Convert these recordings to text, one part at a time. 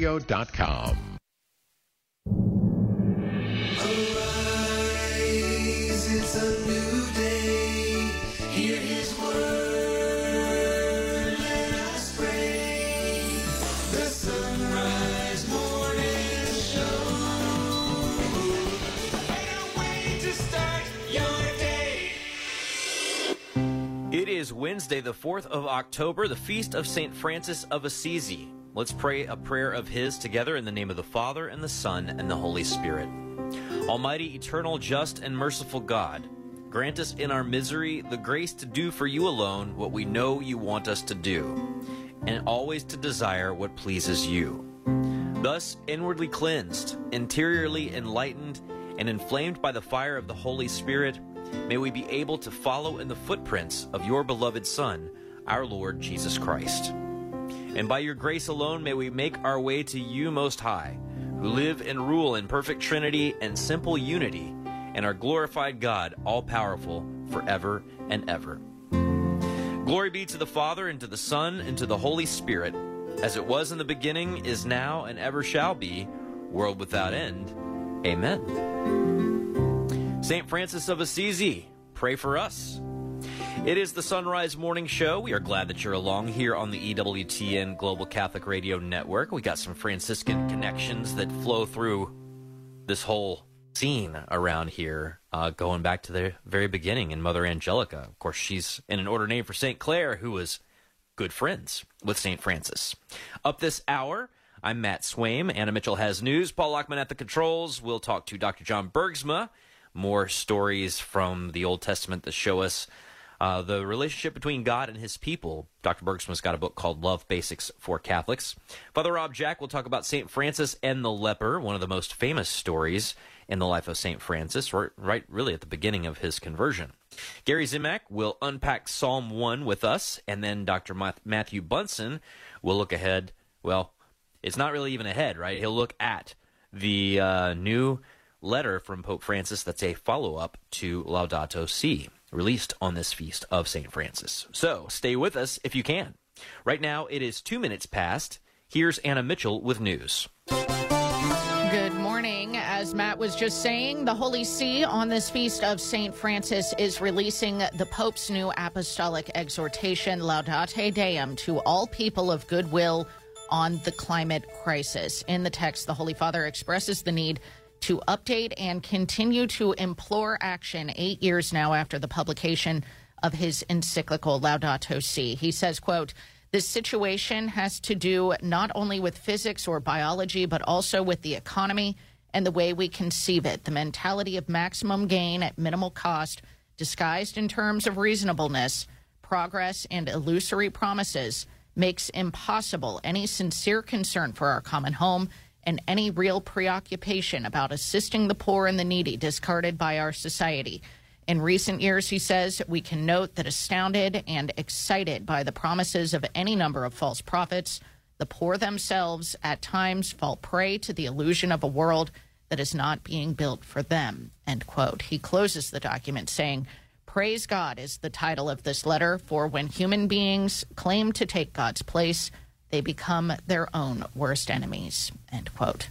Radio.com. It is Wednesday, the 4th of October, the feast of St. Francis of Assisi. Let's pray a prayer of his together in the name of the Father, and the Son, and the Holy Spirit. Almighty, eternal, just, and merciful God, grant us in our misery the grace to do for you alone what we know you want us to do, and always to desire what pleases you. Thus, inwardly cleansed, interiorly enlightened, and inflamed by the fire of the Holy Spirit, may we be able to follow in the footprints of your beloved Son, our Lord Jesus Christ. And by your grace alone may we make our way to you, Most High, who live and rule in perfect Trinity and simple unity, and are glorified God, all powerful, forever and ever. Glory be to the Father, and to the Son, and to the Holy Spirit, as it was in the beginning, is now, and ever shall be, world without end. Amen. St. Francis of Assisi, pray for us. It is the Son Rise Morning Show. We are glad that you're along here on the EWTN Global Catholic Radio Network. We got some Franciscan connections that flow through this whole scene around here, uh, going back to the very beginning in Mother Angelica. Of course, she's in an order named for St. Clare, who was good friends with St. Francis. Up this hour, I'm Matt Swaim. Anna Mitchell has news. Paul Lockman at the controls. We'll talk to Dr. John Bergsma. More stories from the Old Testament that show us uh, the relationship between God and his people. Dr. Bergsma's got a book called Love Basics for Catholics. Father Rob Jack will talk about St. Francis and the leper, one of the most famous stories in the life of St. Francis, right, right really at the beginning of his conversion. Gary Zimak will unpack Psalm 1 with us, and then Dr. Matthew Bunson will look ahead. Well, it's not really even ahead, right? He'll look at the uh, new letter from Pope Francis that's a follow up to Laudato Si, released on this feast of St. Francis. So stay with us if you can. Right now, it is two minutes past. Here's Anna Mitchell with news. Good morning. As Matt was just saying, the Holy See on this feast of St. Francis is releasing the Pope's new apostolic exhortation, Laudate Deum, to all people of goodwill on the climate crisis. In the text, the Holy Father expresses the need to update and continue to implore action eight years now after the publication of his encyclical Laudato Si. He says, quote, this situation has to do not only with physics or biology, but also with the economy and the way we conceive it. The mentality of maximum gain at minimal cost, disguised in terms of reasonableness, progress, and illusory promises, makes impossible any sincere concern for our common home and any real preoccupation about assisting the poor and the needy discarded by our society. In recent years, he says, we can note that astounded and excited by the promises of any number of false prophets, the poor themselves at times fall prey to the illusion of a world that is not being built for them. End quote. He closes the document saying, Praise God is the title of this letter, for when human beings claim to take God's place, they become their own worst enemies. End quote.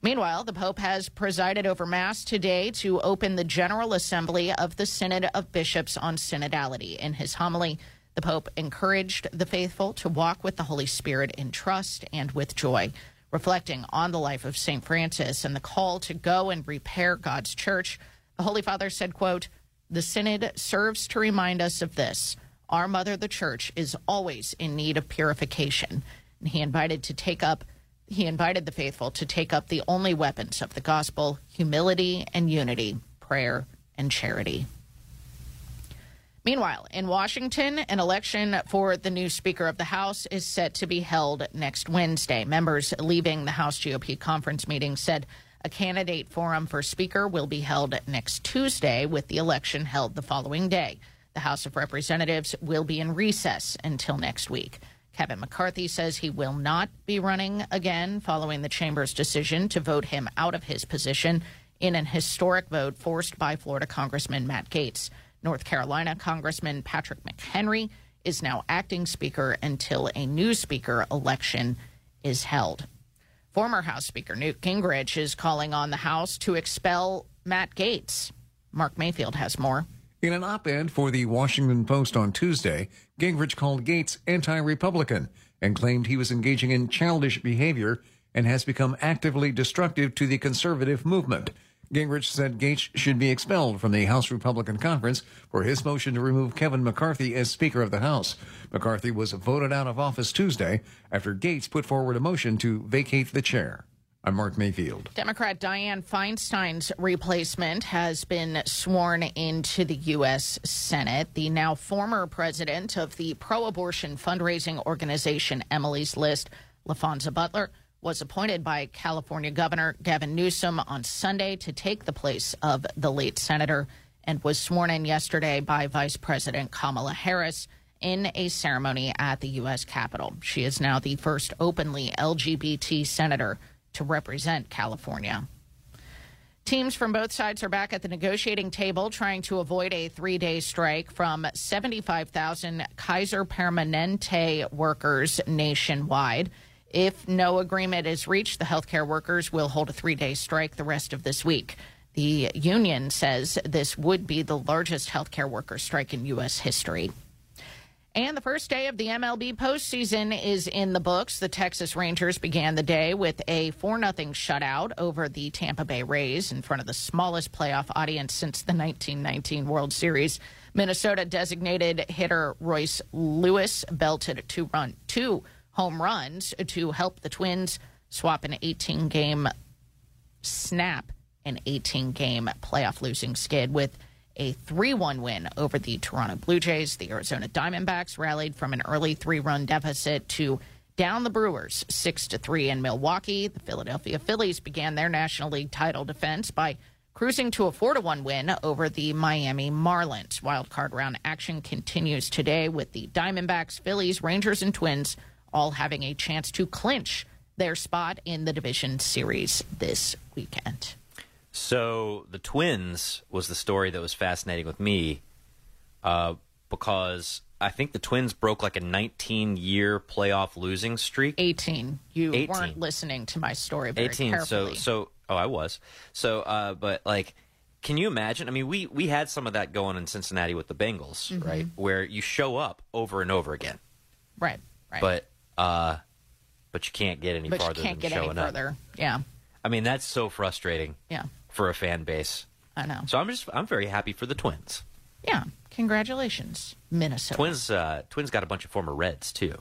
Meanwhile, the Pope has presided over Mass today to open the General Assembly of the Synod of Bishops on Synodality. In his homily, the Pope encouraged the faithful to walk with the Holy Spirit in trust and with joy, reflecting on the life of St. Francis and the call to go and repair God's church. The Holy Father said, quote, the Synod serves to remind us of this. Our Mother, the Church, is always in need of purification. And he invited to take up he invited the faithful to take up the only weapons of the gospel humility and unity, prayer and charity. Meanwhile, in Washington, an election for the new Speaker of the House is set to be held next Wednesday. Members leaving the House GOP conference meeting said a candidate forum for Speaker will be held next Tuesday, with the election held the following day. The House of Representatives will be in recess until next week. Kevin McCarthy says he will not be running again following the chamber's decision to vote him out of his position in an historic vote forced by Florida Congressman Matt Gaetz. North Carolina Congressman Patrick McHenry is now acting speaker until a new speaker election is held. Former House Speaker Newt Gingrich is calling on the House to expel Matt Gaetz. Mark Mayfield has more. In an op ed for the Washington Post on Tuesday, Gingrich called Gaetz anti Republican and claimed he was engaging in childish behavior and has become actively destructive to the conservative movement. Gingrich said Gaetz should be expelled from the House Republican Conference for his motion to remove Kevin McCarthy as Speaker of the House. McCarthy was voted out of office Tuesday after Gaetz put forward a motion to vacate the chair. I'm Mark Mayfield. Democrat Dianne Feinstein's replacement has been sworn into the U.S. Senate. The now former president of the pro abortion fundraising organization Emily's List, Laphonza Butler, was appointed by California Governor Gavin Newsom on Sunday to take the place of the late senator and was sworn in yesterday by Vice President Kamala Harris in a ceremony at the U.S. Capitol. She is now the first openly LGBT senator to represent California. Teams from both sides are back at the negotiating table trying to avoid a three day strike from 75,000 Kaiser Permanente workers nationwide. If no agreement is reached, the healthcare workers will hold a three day strike the rest of this week. The union says this would be the largest healthcare worker strike in U.S. history. And the first day of the MLB postseason is in the books. The Texas Rangers began the day with a 4 0 shutout over the Tampa Bay Rays in front of the smallest playoff audience since the 1919 World Series. Minnesota designated hitter Royce Lewis belted two run two home runs to help the Twins swap an 18 game snap an 18 game playoff losing skid with a 3 1 win over the Toronto Blue Jays. The Arizona Diamondbacks rallied from an early three run deficit to down the Brewers 6 to 3 in Milwaukee. The Philadelphia Phillies began their National League title defense by cruising to a 4 to 1 win over the Miami Marlins. Wild card round action continues today with the Diamondbacks, Phillies, Rangers, and Twins all having a chance to clinch their spot in the division series this weekend. So the Twins was the story that was fascinating with me uh, because I think the Twins broke like a 19 year playoff losing streak. 18. You 18. weren't listening to my story very 18. carefully. So so oh I was. So uh, but like can you imagine? I mean, we we had some of that going in Cincinnati with the Bengals, Mm-hmm. right? Where you show up over and over again, right, right. but uh, but you can't get any but you farther can't than get any showing up. further. Yeah, I mean, that's so frustrating yeah, for a fan base. I know. So I'm just I'm very happy for the Twins. yeah, congratulations, Minnesota. Twins uh, Twins got a bunch of former Reds too.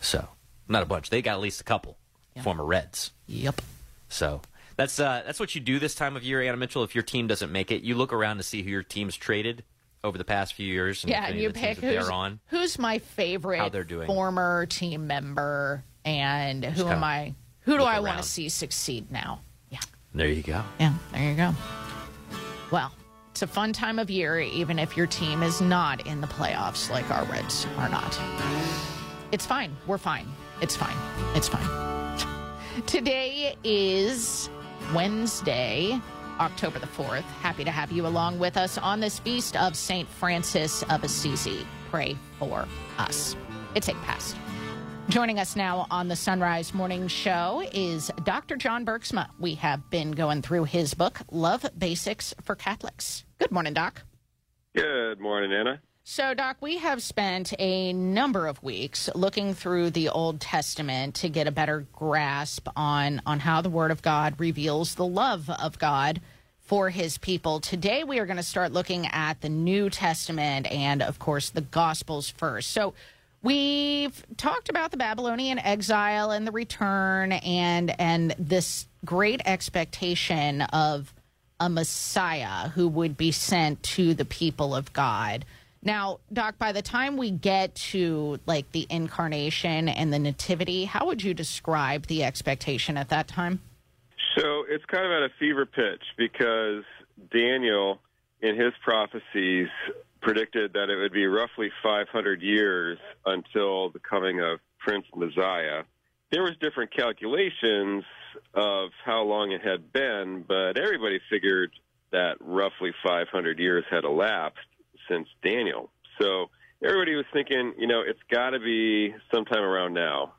So not a bunch. They got at least a couple Yeah. former Reds. Yep. So that's uh, that's what you do this time of year, Anna Mitchell. If your team doesn't make it, you look around to see who your team's traded over the past few years. And Yeah, and you of the teams pick who's, on. who's my favorite How they're doing. former team member, and who kinda am I? Who do I want to see succeed now? There you go. Yeah, there you go. Well, it's a fun time of year, even if your team is not in the playoffs like our Reds are not. It's fine. We're fine. It's fine. It's fine. Today is Wednesday, October the 4th. Happy to have you along with us on this feast of St. Francis of Assisi. Pray for us. It's 8 past. Joining us now on the Son Rise Morning Show is Dr. John Bergsma. We have been going through his book, Love Basics for Catholics. Good morning, Doc. Good morning, Anna. So, Doc, we have spent a number of weeks looking through the Old Testament to get a better grasp on, on how the Word of God reveals the love of God for his people. Today, we are going to start looking at the New Testament and, of course, the Gospels first. So, we've talked about the Babylonian exile and the return and and this great expectation of a Messiah who would be sent to the people of God. Now, Doc, by the time we get to like the incarnation and the nativity, how would you describe the expectation at that time? So it's kind of at a fever pitch because Daniel, in his prophecies, predicted that it would be roughly 500 years until the coming of Prince Messiah. There was different calculations of how long it had been, but everybody figured that roughly 500 years had elapsed since Daniel. So everybody was thinking, you know, it's got to be sometime around now.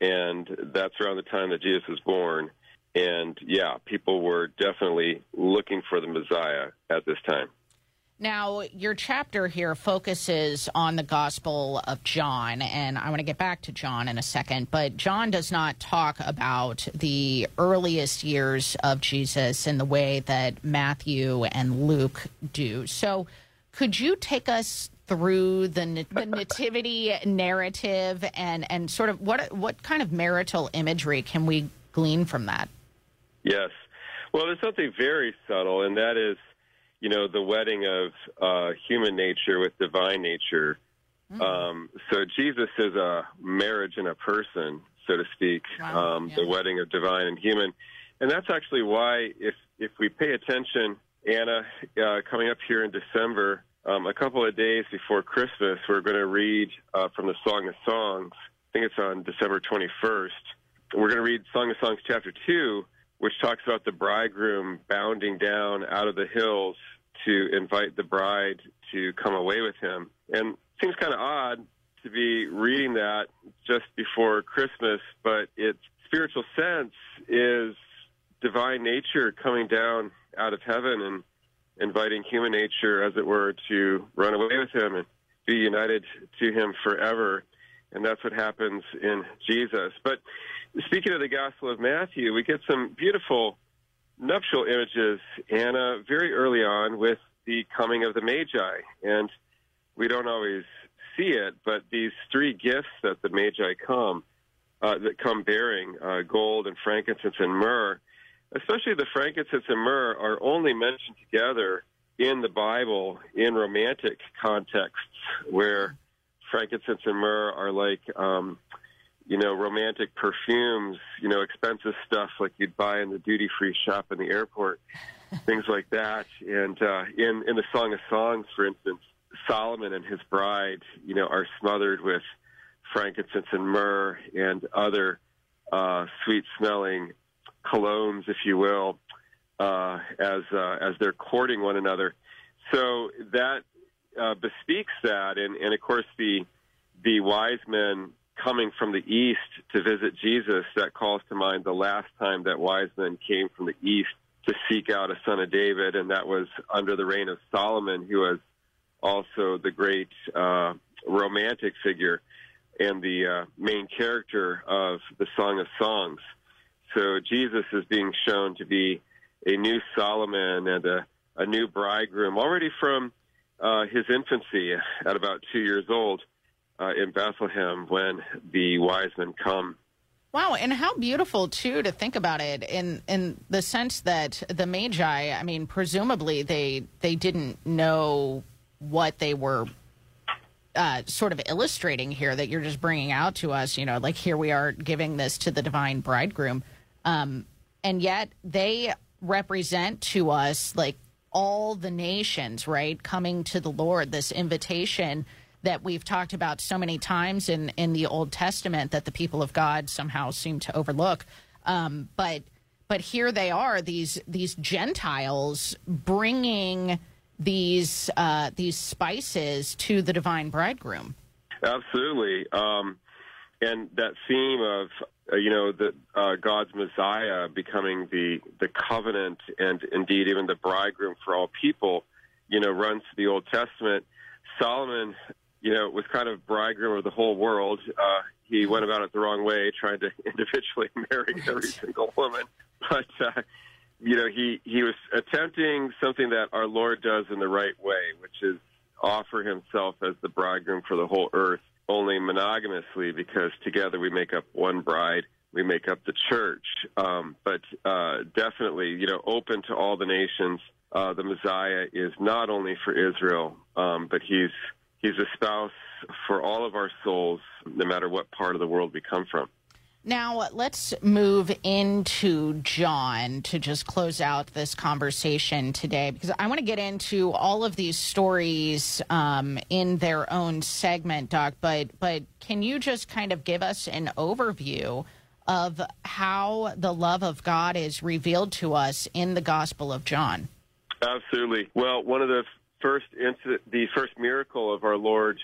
and that's around the time that Jesus was born. And yeah, people were definitely looking for the Messiah at this time. Now, your chapter here focuses on the Gospel of John, and I want to get back to John in a second, but John does not talk about the earliest years of Jesus in the way that Matthew and Luke do. So, could you take us through the, the nativity narrative and, and sort of what, what kind of marital imagery can we glean from that? Yes. Well, there's something very subtle, and that is you know, the wedding of uh, human nature with divine nature. Mm. Um, so Jesus is a marriage in a person, so to speak, wow. um, yeah. the wedding of divine and human. And that's actually why, if, if we pay attention, Anna, uh, coming up here in December, um, a couple of days before Christmas, we're going to read uh, from the Song of Songs. I think it's on December 21st. We're going to read Song of Songs chapter 2, which talks about the bridegroom bounding down out of the hills to invite the bride to come away with him. And it seems kind of odd to be reading that just before Christmas, but its spiritual sense is divine nature coming down out of heaven and inviting human nature, as it were, to run away with him and be united to him forever. And that's what happens in Jesus. But speaking of the Gospel of Matthew, we get some beautiful nuptial images, Anna, very early on with the coming of the Magi. And we don't always see it, but these three gifts that the Magi come, uh, that come bearing, uh, gold and frankincense and myrrh, especially the frankincense and myrrh, are only mentioned together in the Bible in romantic contexts where frankincense and myrrh are like um, you know, romantic perfumes, you know, expensive stuff like you'd buy in the duty free shop in the airport, things like that. And uh, in in the Song of Songs, for instance, Solomon and his bride, you know, are smothered with frankincense and myrrh and other uh, sweet smelling colognes, if you will, uh, as uh, as they're courting one another. So that uh, bespeaks that, and, and of course the the wise men coming from the east to visit Jesus, that calls to mind the last time that wise men came from the east to seek out a son of David, and that was under the reign of Solomon, who was also the great uh, romantic figure and the uh, main character of the Song of Songs. So Jesus is being shown to be a new Solomon and a, a new bridegroom already from uh, his infancy at about two years old uh, in Bethlehem when the wise men come. Wow, and how beautiful too to think about it in in the sense that the Magi, I mean, presumably they they didn't know what they were uh, sort of illustrating here that you're just bringing out to us. You know, like here we are giving this to the divine bridegroom, um, and yet they represent to us like all the nations, right, coming to the Lord. This invitation that we've talked about so many times in, in the Old Testament that the people of God somehow seem to overlook. Um, but but here they are these these Gentiles bringing these uh, these spices to the divine bridegroom. Absolutely, um, and that theme of uh, you know the uh, God's Messiah becoming the the covenant and indeed even the bridegroom for all people, you know, runs to the Old Testament. Solomon you know, it was kind of bridegroom of the whole world. Uh, he went about it the wrong way, trying to individually marry every single woman. But uh, you know, he he was attempting something that our Lord does in the right way, which is offer Himself as the bridegroom for the whole earth, only monogamously, because together we make up one bride. We make up the church, um, but uh, definitely, you know, open to all the nations. Uh, the Messiah is not only for Israel, um, but he's He's a spouse for all of our souls, no matter what part of the world we come from. Now, let's move into John to just close out this conversation today because I want to get into all of these stories um, in their own segment, Doc. But, but can you just kind of give us an overview of how the love of God is revealed to us in the Gospel of John? Absolutely. Well, one of the first incident, the first miracle of our Lord,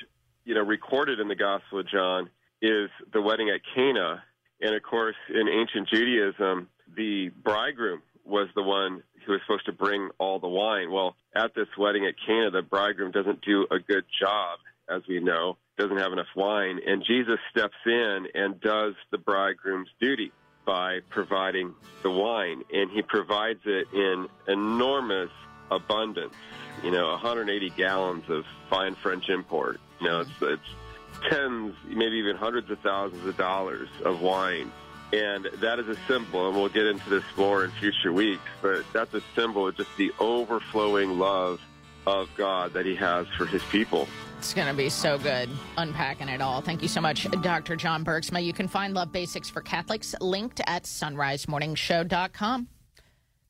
you know, recorded in the Gospel of John is the wedding at Cana. And of course, in ancient Judaism, the bridegroom was the one who was supposed to bring all the wine. Well, at this wedding at Cana, the bridegroom doesn't do a good job, as we know, doesn't have enough wine. And Jesus steps in and does the bridegroom's duty by providing the wine. And he provides it in enormous abundance, you know, 180 gallons of fine French import. You know, it's, it's tens, maybe even hundreds of thousands of dollars of wine. And that is a symbol, and we'll get into this more in future weeks, but that's a symbol of just the overflowing love of God that he has for his people. It's going to be so good unpacking it all. Thank you so much, Dr. John Bergsma. You can find Love Basics for Catholics linked at sonrisemorningshow.com.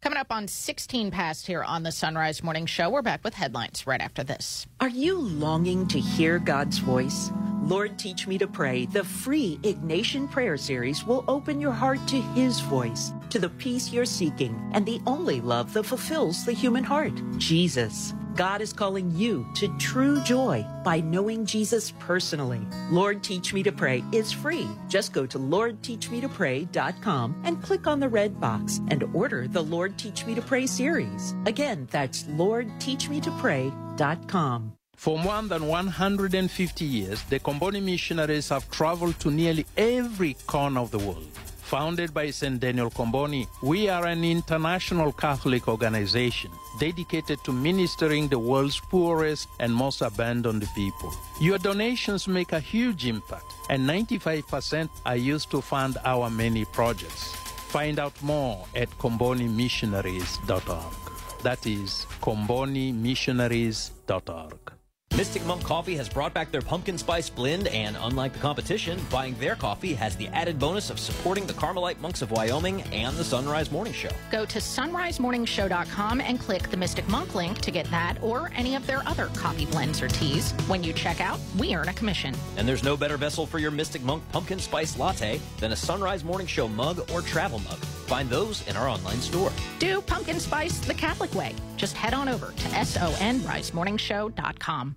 Coming up on 16 past here on the Son Rise Morning Show, we're back with headlines right after this. Are you longing to hear God's voice? Lord, Teach Me to Pray, the free Ignatian Prayer Series will open your heart to His voice, to the peace you're seeking, and the only love that fulfills the human heart Jesus. God is calling you to true joy by knowing Jesus personally. Lord Teach Me to Pray is free. Just go to LordTeachMeToPray.com and click on the red box and order the Lord Teach Me to Pray series. Again, that's LordTeachMeToPray.com. For more than 150 years, the Comboni missionaries have traveled to nearly every corner of the world. Founded by St. Daniel Comboni, we are an international Catholic organization dedicated to ministering the world's poorest and most abandoned people. Your donations make a huge impact, and 95% are used to fund our many projects. Find out more at combonimissionaries.org. That is combonimissionaries.org. Mystic Monk Coffee has brought back their pumpkin spice blend, and unlike the competition, buying their coffee has the added bonus of supporting the Carmelite monks of Wyoming and the Son Rise Morning Show. Go to sonrisemorningshow.com and click the Mystic Monk link to get that or any of their other coffee blends or teas. When you check out, we earn a commission. And there's no better vessel for your Mystic Monk pumpkin spice latte than a Son Rise Morning Show mug or travel mug. Find those in our online store. Do pumpkin spice the Catholic way. Just head on over to sonrisemorningshow.com.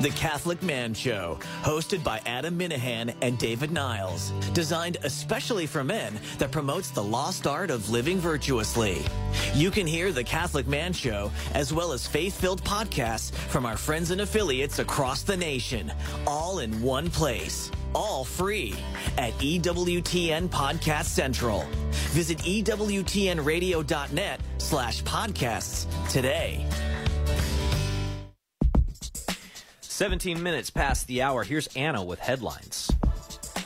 The Catholic Man Show, hosted by Adam Minihan and David Niles. Designed especially for men that promotes the lost art of living virtuously. You can hear The Catholic Man Show as well as faith filled podcasts from our friends and affiliates across the nation, all in one place. All free at EWTN Podcast Central. Visit EWTNradio.net slash podcasts today. 17 minutes past the hour. Here's Anna with headlines.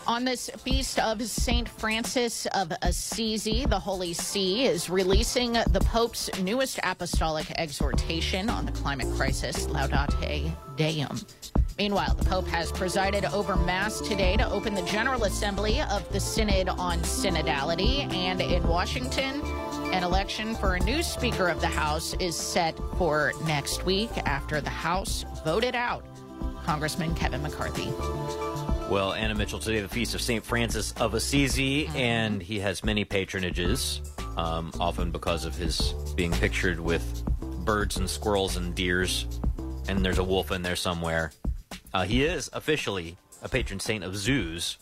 On this feast of St. Francis of Assisi, the Holy See is releasing the Pope's newest apostolic exhortation on the climate crisis, Laudate Deum. Meanwhile, the Pope has presided over Mass today to open the General Assembly of the Synod on Synodality. And in Washington, an election for a new Speaker of the House is set for next week after the House voted out Congressman Kevin McCarthy. Well, Anna Mitchell, today the feast of St. Francis of Assisi, and he has many patronages, um, often because of his being pictured with birds and squirrels and deers, and there's a wolf in there somewhere. Uh, he is officially a patron saint of zoos,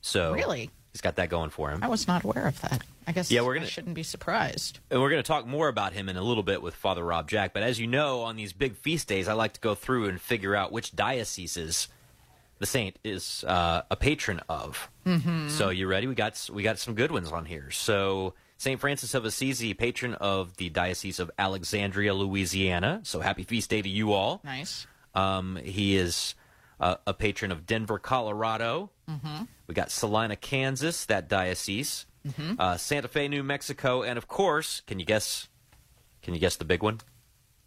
so Really? He's got that going for him. I was not aware of that. I guess Yeah, we're gonna- I shouldn't be surprised. And we're going to talk more about him in a little bit with Father Rob Jack. But as you know, on these big feast days, I like to go through and figure out which dioceses the saint is uh, a patron of. Mm-hmm. So you ready? We got we got some good ones on here. So Saint Francis of Assisi, patron of the Diocese of Alexandria, Louisiana. So happy feast day to you all. Nice. Um, he is uh, a patron of Denver, Colorado. Mm-hmm. We got Salina, Kansas, that diocese. Uh, Santa Fe, New Mexico, and of course, can you guess? Can you guess the big one?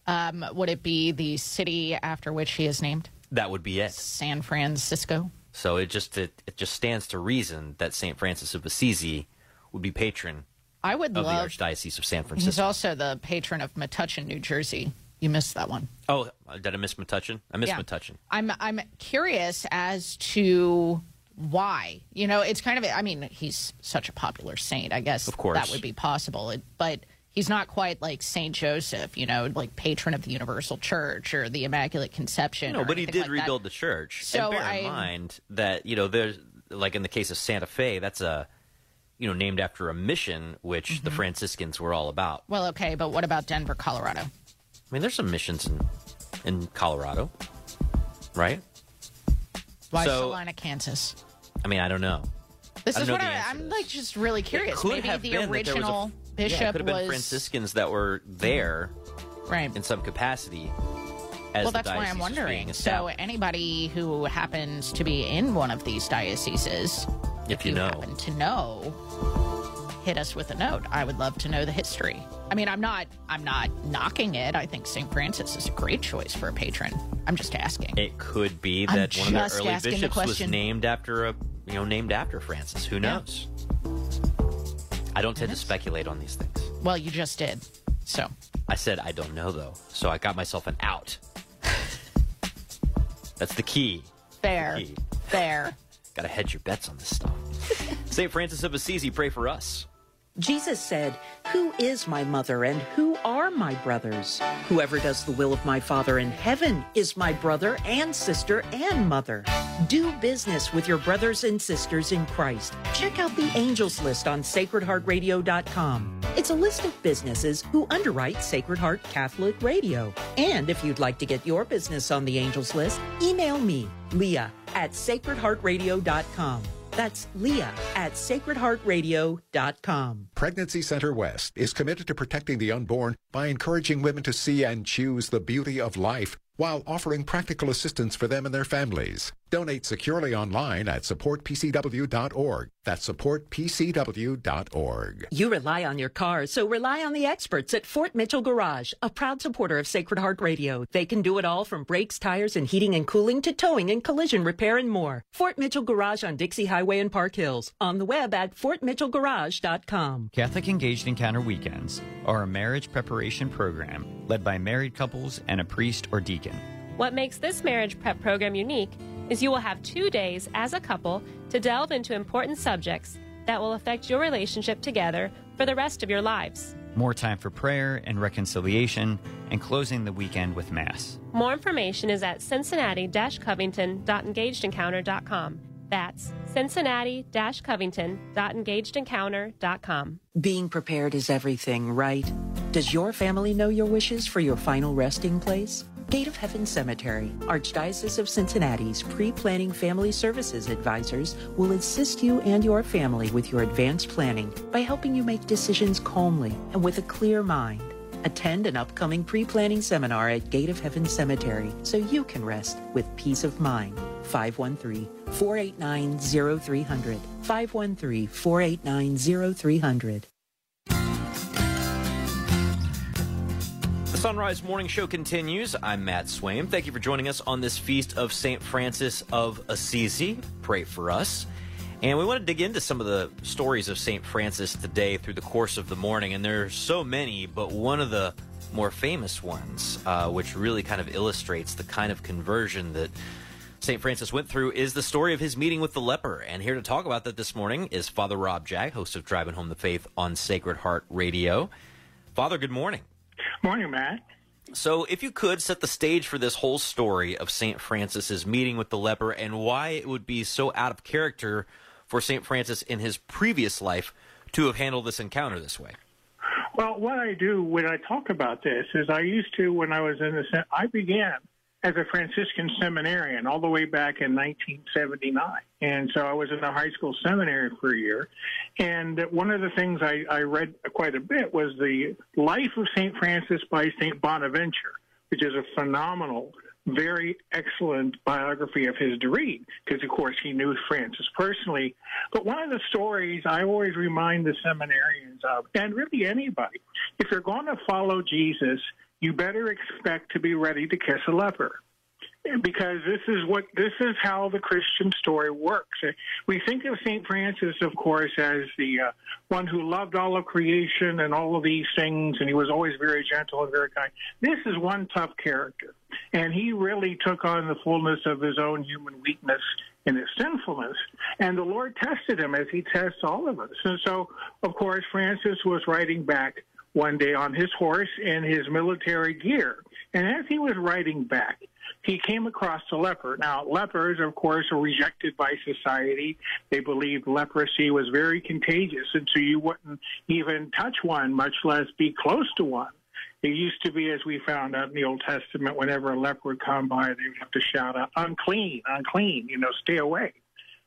Um, would it be the city after which he is named? That would be it. San Francisco. So it just it, it just stands to reason that Saint Francis of Assisi would be patron I would of the. Archdiocese of San Francisco. He's also the patron of Metuchen, New Jersey. You missed that one. oh, did I miss Metuchen? I missed Yeah. I'm I'm curious as to why. You know, it's kind of I mean, he's such a popular saint. I guess Of course. that would be possible. It, but he's not quite like Saint Joseph, you know, like patron of the Universal Church or the Immaculate Conception. No, but he did like that. rebuild the church. So and bear I- in mind that you know there's like in the case of Santa Fe, that's a you know named after a mission which the mm-hmm. Franciscans were all about. Well, okay, but what about Denver, Colorado? I mean, there's some missions in in Colorado, right? Why So- Salina, Kansas? I mean, I don't know. This I is what I, I'm this. like just really curious. Maybe the been was a- original yeah, it bishop could have been was Franciscans that were there right. in some capacity. As Well, that's why I'm wondering. So, anybody who happens to be in one of these dioceses, if you know, happen to know, hit us with a note. I would love to know the history. I mean, I'm not, I'm not knocking it. I think St. Francis is a great choice for a patron. I'm just asking. it could be I'm that one of the early asking the bishops was named after a you know named after Francis. Who Yeah. knows? I don't tend to speculate on these things. Well, you just did. So, I said I don't know though, so I got myself an out. That's the key. fair, Key. fair. Got to hedge your bets on this stuff. St. Francis of Assisi, pray for us. Jesus said, Who is my mother and who are my brothers? Whoever does the will of my Father in heaven is my brother and sister and mother. Do business with your brothers and sisters in Christ. Check out the Angels list on sacredheartradio.com. It's a list of businesses who underwrite Sacred Heart Catholic Radio. And if you'd like to get your business on the Angels list, email me, Leah, at sacredheartradio.com. That's Leah at sacredheartradio.com. Pregnancy Center West is committed to protecting the unborn by encouraging women to see and choose the beauty of life while offering practical assistance for them and their families. Donate securely online at supportpcw.org. That's supportpcw.org. You rely on your car, so rely on the experts at Fort Mitchell Garage, a proud supporter of Sacred Heart Radio. They can do it all from brakes, tires, and heating and cooling to towing and collision repair and more. Fort Mitchell Garage on Dixie Highway in Park Hills. On the web at fortmitchellgarage.com. Catholic Engaged Encounter Weekends are a marriage preparation program led by married couples and a priest or deacon. What makes this marriage prep program unique is you will have two days as a couple to delve into important subjects that will affect your relationship together for the rest of your lives. More time for prayer and reconciliation, and closing the weekend with Mass. More information is at cincinnati-covington.engagedencounter.com. That's cincinnati-covington.engagedencounter.com. Being prepared is everything, right? Does your family know your wishes for your final resting place? Gate of Heaven Cemetery, Archdiocese of Cincinnati's pre-planning family services advisors will assist you and your family with your advanced planning by helping you make decisions calmly and with a clear mind. Attend an upcoming pre-planning seminar at Gate of Heaven Cemetery so you can rest with peace of mind. 513-489-0300. 513-489-0300. The Son Rise Morning Show continues. I'm Matt Swaim. Thank you for joining us on this feast of St. Francis of Assisi. Pray for us. And we want to dig into some of the stories of St. Francis today through the course of the morning. And there are so many, but one of the more famous ones, uh, which really kind of illustrates the kind of conversion that St. Francis went through, is the story of his meeting with the leper. And here to talk about that this morning is Father Rob Jack, host of Driving Home the Faith on Sacred Heart Radio. Father, good morning. Morning, Matt. So, if you could set the stage for this whole story of St. Francis's meeting with the leper and why it would be so out of character for St. Francis in his previous life to have handled this encounter this way. Well, what I do when I talk about this is I used to, when I was in the, I began as a Franciscan seminarian all the way back in 1979. And so I was in a high school seminary for a year. And one of the things I, I read quite a bit was the Life of St. Francis by St. Bonaventure, which is a phenomenal, very excellent biography of his to read, because of course he knew Francis personally. But one of the stories I always remind the seminarians of, and really anybody, if you're going to follow Jesus, you better expect to be ready to kiss a leper because this is what this is how the Christian story works. We think of Saint Francis, of course, as the uh, one who loved all of creation and all of these things, and he was always very gentle and very kind. This is one tough character, and he really took on the fullness of his own human weakness and his sinfulness, and the Lord tested him as He tests all of us. And so, of course, Francis was writing back one day on his horse in his military gear. And as he was riding back, he came across a leper. Now, lepers, of course, are rejected by society. They believed leprosy was very contagious, and so you wouldn't even touch one, much less be close to one. It used to be, as we found out in the Old Testament, whenever a leper would come by, they would have to shout out, unclean, unclean, you know, stay away.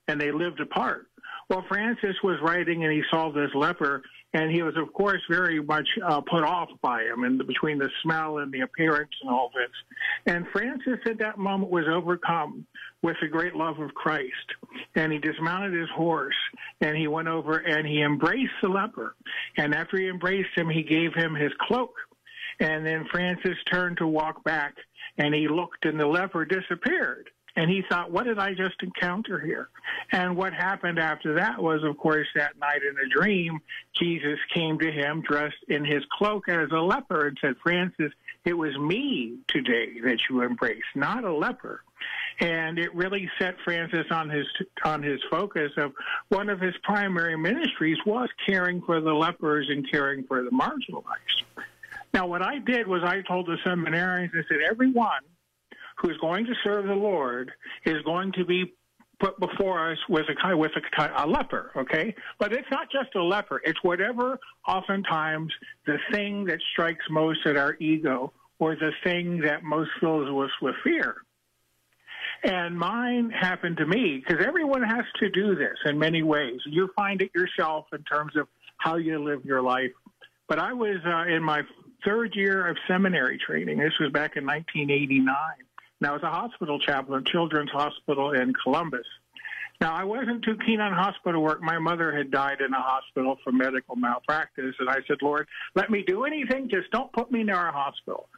And they lived apart. Well, Francis was writing and he saw this leper, and he was, of course, very much uh, put off by him, and between the smell and the appearance and all this. And Francis, at that moment, was overcome with the great love of Christ, and he dismounted his horse, and he went over and he embraced the leper. And after he embraced him, he gave him his cloak. And then Francis turned to walk back, and he looked, and the leper disappeared. And he thought, what did I just encounter here? And what happened after that was, of course, that night in a dream, Jesus came to him dressed in his cloak as a leper and said, Francis, it was me today that you embraced, not a leper. And it really set Francis on his on his focus of one of his primary ministries was caring for the lepers and caring for the marginalized. Now, what I did was I told the seminarians, I said, everyone who's going to serve the Lord is going to be put before us with a with a, a leper, okay? But it's not just a leper; it's whatever. Oftentimes, the thing that strikes most at our ego, or the thing that most fills us with fear. And mine happened to me because everyone has to do this in many ways. You find it yourself in terms of how you live your life. But I was uh, in my third year of seminary training. This was back in 1989. And I was a hospital chaplain at Children's Hospital in Columbus. Now, I wasn't too keen on hospital work. My mother had died in a hospital from medical malpractice, and I said, Lord, let me do anything, just don't put me near a hospital.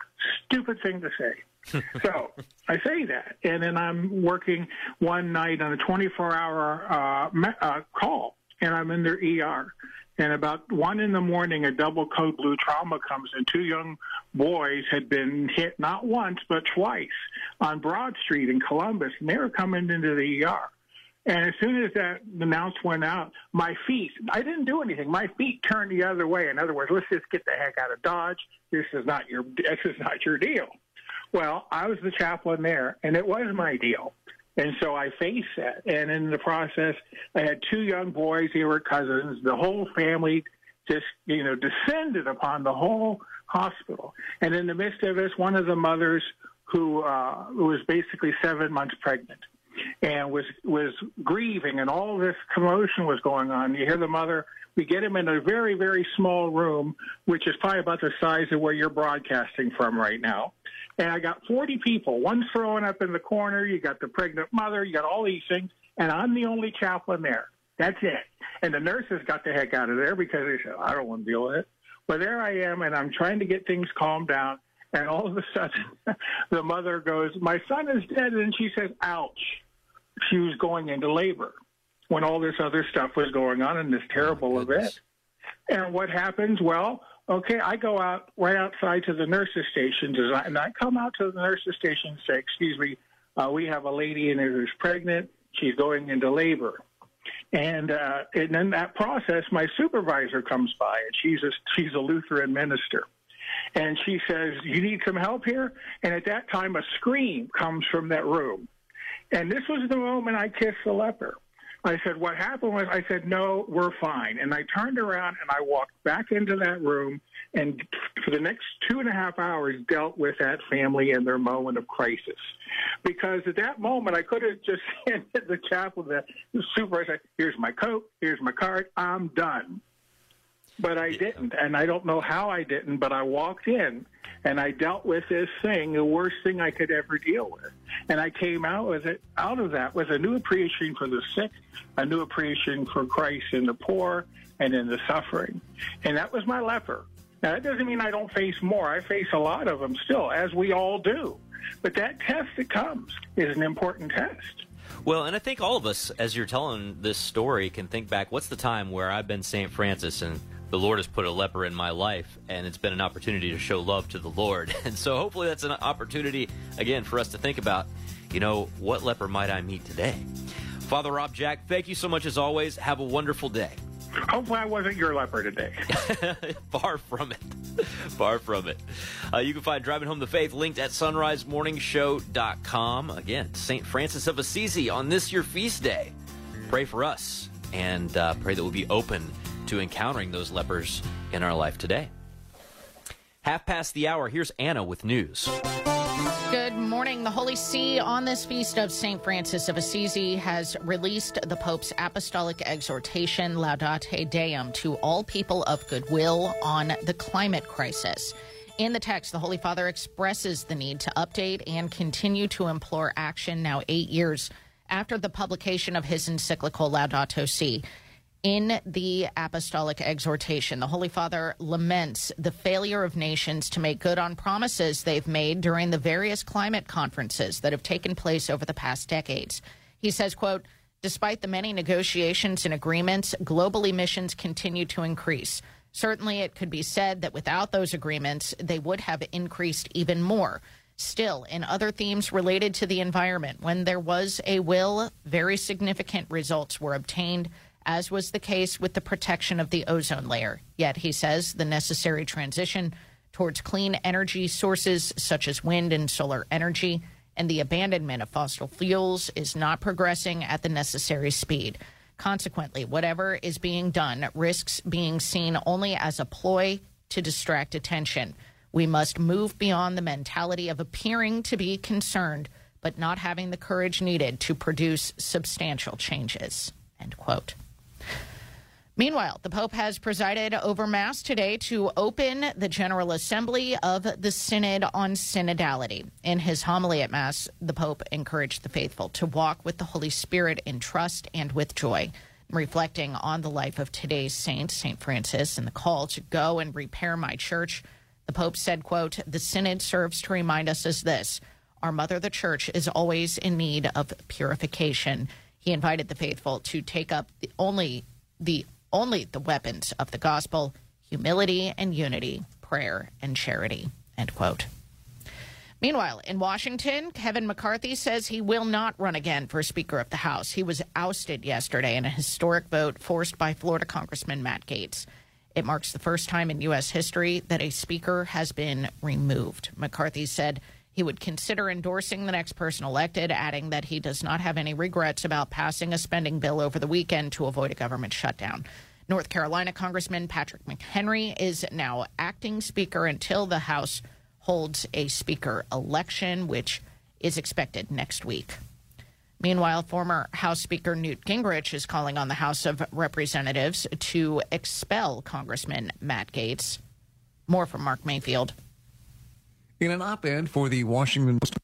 Stupid thing to say. so I say that, and then I'm working one night on a 24-hour uh, uh, call, and I'm in their ER. And about one in the morning, a double code blue trauma comes in. Two young boys had been hit not once, but twice on Broad Street in Columbus, and they were coming into the ER. And as soon as that announcement went out, my feet, I didn't do anything. My feet turned the other way. In other words, let's just get the heck out of Dodge. This is not your, this is not your deal. Well, I was the chaplain there, and it was my deal. And so I faced that. And in the process, I had two young boys. They were cousins. The whole family just, you know, descended upon the whole hospital. And in the midst of this, one of the mothers who, uh, who was basically seven months pregnant and was was grieving and all this commotion was going on. You hear the mother, we get him in a very, very small room, which is probably about the size of where you're broadcasting from right now. And I got 40 people, one throwing up in the corner. You got the pregnant mother, you got all these things, and I'm the only chaplain there. That's it. And the nurses got the heck out of there because they said, I don't want to deal with it. But there I am, and I'm trying to get things calmed down. And all of a sudden, the mother goes, My son is dead. And she says, Ouch. She was going into labor when all this other stuff was going on in this terrible oh, event. And what happens? Well, okay, I go out right outside to the nurses' stations, and I come out to the nurses' station and say, "Excuse me, uh, we have a lady in here who's pregnant. She's going into labor." And uh, and in that process, my supervisor comes by, and she's a she's a Lutheran minister, and she says, "You need some help here." And at that time, a scream comes from that room, and this was the moment I kissed the leper. I said, what happened was, I said, no, we're fine. And I turned around and I walked back into that room and for the next two and a half hours dealt with that family and their moment of crisis. Because at that moment, I could have just handed the chaplain the supervisor, here's my coat, here's my card, I'm done. But I didn't, and I don't know how I didn't, but I walked in and I dealt with this thing, the worst thing I could ever deal with. And I came out with it, out of that with a new appreciation for the sick, a new appreciation for Christ in the poor and in the suffering. And that was my leper. Now, that doesn't mean I don't face more. I face a lot of them still, as we all do. But that test that comes is an important test. Well, and I think all of us, as you're telling this story, can think back what's the time where I've been St. Francis and the Lord has put a leper in my life, and it's been an opportunity to show love to the Lord. And so hopefully that's an opportunity, again, for us to think about, you know, what leper might I meet today? Father Rob Jack, thank you so much as always. Have a wonderful day. Hopefully, I wasn't your leper today. Far from it. Far from it. Uh, you can find Driving Home the Faith linked at sonrisemorningshow.com. Again, St. Francis of Assisi on this your feast day. Pray for us and uh, pray that we'll be open to encountering those lepers in our life today. Half past the hour, here's Anna with news. Good morning. The Holy See on this feast of St. Francis of Assisi has released the Pope's apostolic exhortation, Laudate Deum, to all people of goodwill on the climate crisis. In the text, the Holy Father expresses the need to update and continue to implore action now eight years after the publication of his encyclical Laudato Si. In the apostolic exhortation, the Holy Father laments the failure of nations to make good on promises they've made during the various climate conferences that have taken place over the past decades. He says, quote, Despite the many negotiations and agreements, global emissions continue to increase. Certainly, it could be said that without those agreements, they would have increased even more. Still, in other themes related to the environment, when there was a will, very significant results were obtained as was the case with the protection of the ozone layer. Yet, he says, the necessary transition towards clean energy sources such as wind and solar energy and the abandonment of fossil fuels is not progressing at the necessary speed. Consequently, whatever is being done risks being seen only as a ploy to distract attention. We must move beyond the mentality of appearing to be concerned, but not having the courage needed to produce substantial changes. End quote. Meanwhile, the Pope has presided over Mass today to open the General Assembly of the Synod on Synodality. In his homily at Mass, the Pope encouraged the faithful to walk with the Holy Spirit in trust and with joy. Reflecting on the life of today's saint, St. Francis, and the call to go and repair my church, the Pope said, quote, The Synod serves to remind us as this our mother, the church, is always in need of purification. He invited the faithful to take up the only the only the weapons of the gospel humility and unity, prayer and charity. End quote. Meanwhile, in Washington, Kevin McCarthy says he will not run again for Speaker of the House. He was ousted yesterday in a historic vote forced by Florida Congressman Matt Gaetz. It marks the first time in U.S. history that a Speaker has been removed. McCarthy said he would consider endorsing the next person elected, adding that he does not have any regrets about passing a spending bill over the weekend to avoid a government shutdown. North Carolina Congressman Patrick McHenry is now acting Speaker until the House holds a Speaker election, which is expected next week. Meanwhile, former House Speaker Newt Gingrich is calling on the House of Representatives to expel Congressman Matt Gaetz. More from Mark Mayfield. In an op ed for the Washington Post,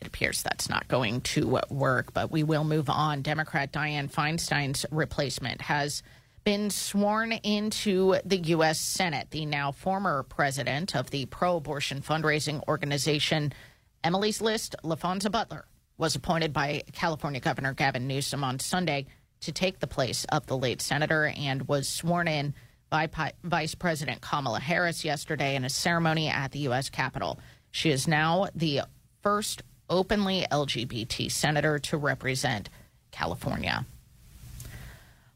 it appears that's not going to work, but we will move on. Democrat Dianne Feinstein's replacement has been sworn into the U.S. Senate. The now former president of the pro abortion fundraising organization, Emily's List, Laphonza Butler, was appointed by California Governor Gavin Newsom on Sunday to take the place of the late senator and was sworn in Vice President Kamala Harris yesterday in a ceremony at the U.S. Capitol. She is now the first openly LGBT senator to represent California.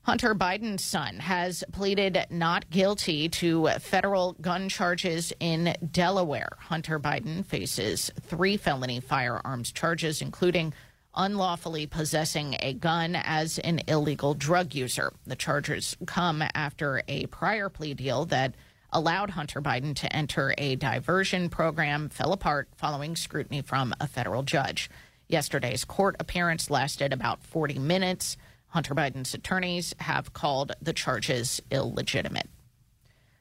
Hunter Biden's son has pleaded not guilty to federal gun charges in Delaware. Hunter Biden faces three felony firearms charges, including unlawfully possessing a gun as an illegal drug user. The charges come after a prior plea deal that allowed Hunter Biden to enter a diversion program fell apart following scrutiny from a federal judge. Yesterday's court appearance lasted about 40 minutes. Hunter Biden's attorneys have called the charges illegitimate.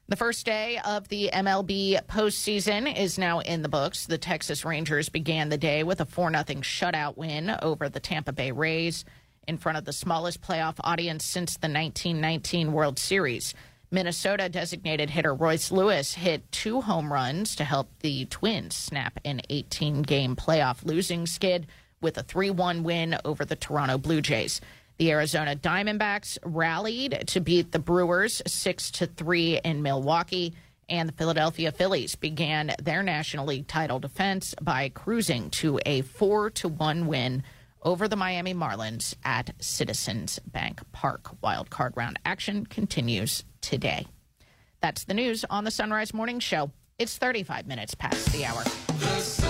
The first day of the MLB postseason is now in the books. The Texas Rangers began the day with a 4 0 shutout win over the Tampa Bay Rays in front of the smallest playoff audience since the 1919 World Series. Minnesota designated hitter Royce Lewis hit two home runs to help the Twins snap an 18 game playoff losing skid with a 3 1 win over the Toronto Blue Jays. The Arizona Diamondbacks rallied to beat the Brewers 6 to 3 in Milwaukee, and the Philadelphia Phillies began their National League title defense by cruising to a 4 to 1 win over the Miami Marlins at Citizens Bank Park. Wild card round action continues today. That's the news on the Son Rise Morning Show. It's 35 minutes past the hour. The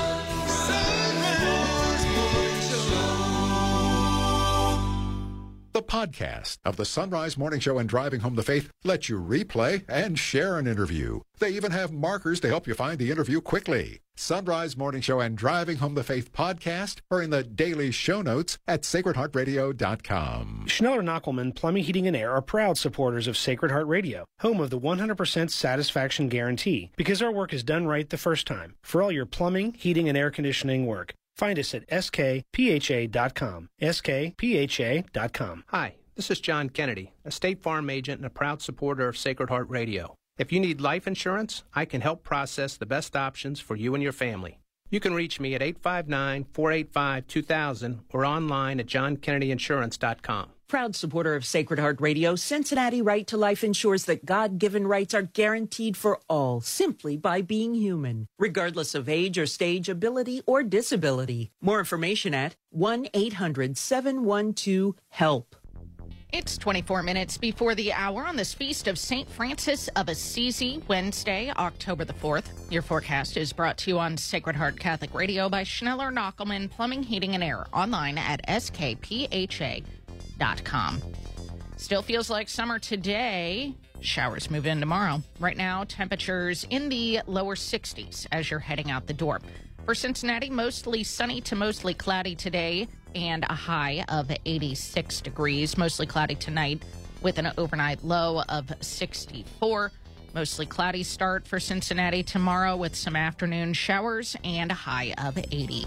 podcast of the Son Rise Morning Show and Driving Home the Faith lets you replay and share an interview. They even have markers to help you find the interview quickly. Son Rise Morning Show and Driving Home the Faith podcast are in the daily show notes at sacredheartradio.com. Schneller Knochelmann Plumbing, Heating, and Air are proud supporters of Sacred Heart Radio, home of the 100% satisfaction guarantee, because our work is done right the first time. For all your plumbing, heating, and air conditioning work, find us at skpha.com. skpha.com. Hi, this is John Kennedy, a State Farm agent and a proud supporter of Sacred Heart Radio. If you need life insurance, I can help process the best options for you and your family. You can reach me at 859 485 2000 or online at johnkennedyinsurance.com. Proud supporter of Sacred Heart Radio, Cincinnati Right to Life ensures that God given rights are guaranteed for all simply by being human, regardless of age or stage, ability or disability. More information at 1 800 712 HELP. It's 24 minutes before the hour on this feast of St. Francis of Assisi, Wednesday, October the 4th. Your forecast is brought to you on Sacred Heart Catholic Radio by Schneller Knochelmann Plumbing, Heating, and Air, online at skpha.com. Still feels like summer today. Showers move in tomorrow. Right now, temperatures in the lower 60s as you're heading out the door. For Cincinnati, mostly sunny to mostly cloudy today and a high of 86 degrees. Mostly cloudy tonight with an overnight low of 64. Mostly cloudy start for Cincinnati tomorrow with some afternoon showers and a high of 80.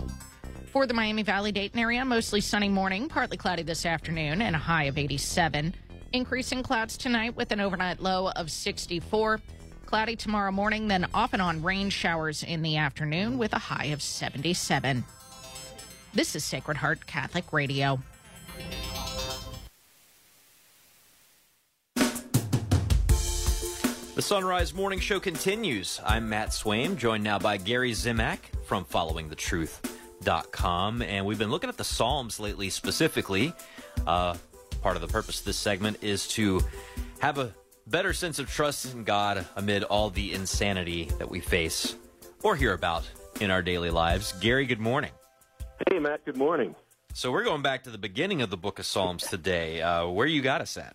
For the Miami Valley Dayton area, mostly sunny morning, partly cloudy this afternoon, and a high of 87. Increasing clouds tonight with an overnight low of 64. Cloudy tomorrow morning, then off and on rain showers in the afternoon with a high of 77. This is Sacred Heart Catholic Radio. The Son Rise Morning Show continues. I'm Matt Swaim, joined now by Gary Zimak from FollowingTheTruth.com. And we've been looking at the Psalms lately specifically. Uh, part of the purpose of this segment is to have a better sense of trust in God amid all the insanity that we face or hear about in our daily lives. Gary, good morning. Hey, Matt, good morning. So we're going back to the beginning of the book of Psalms today. Uh, where you got us at?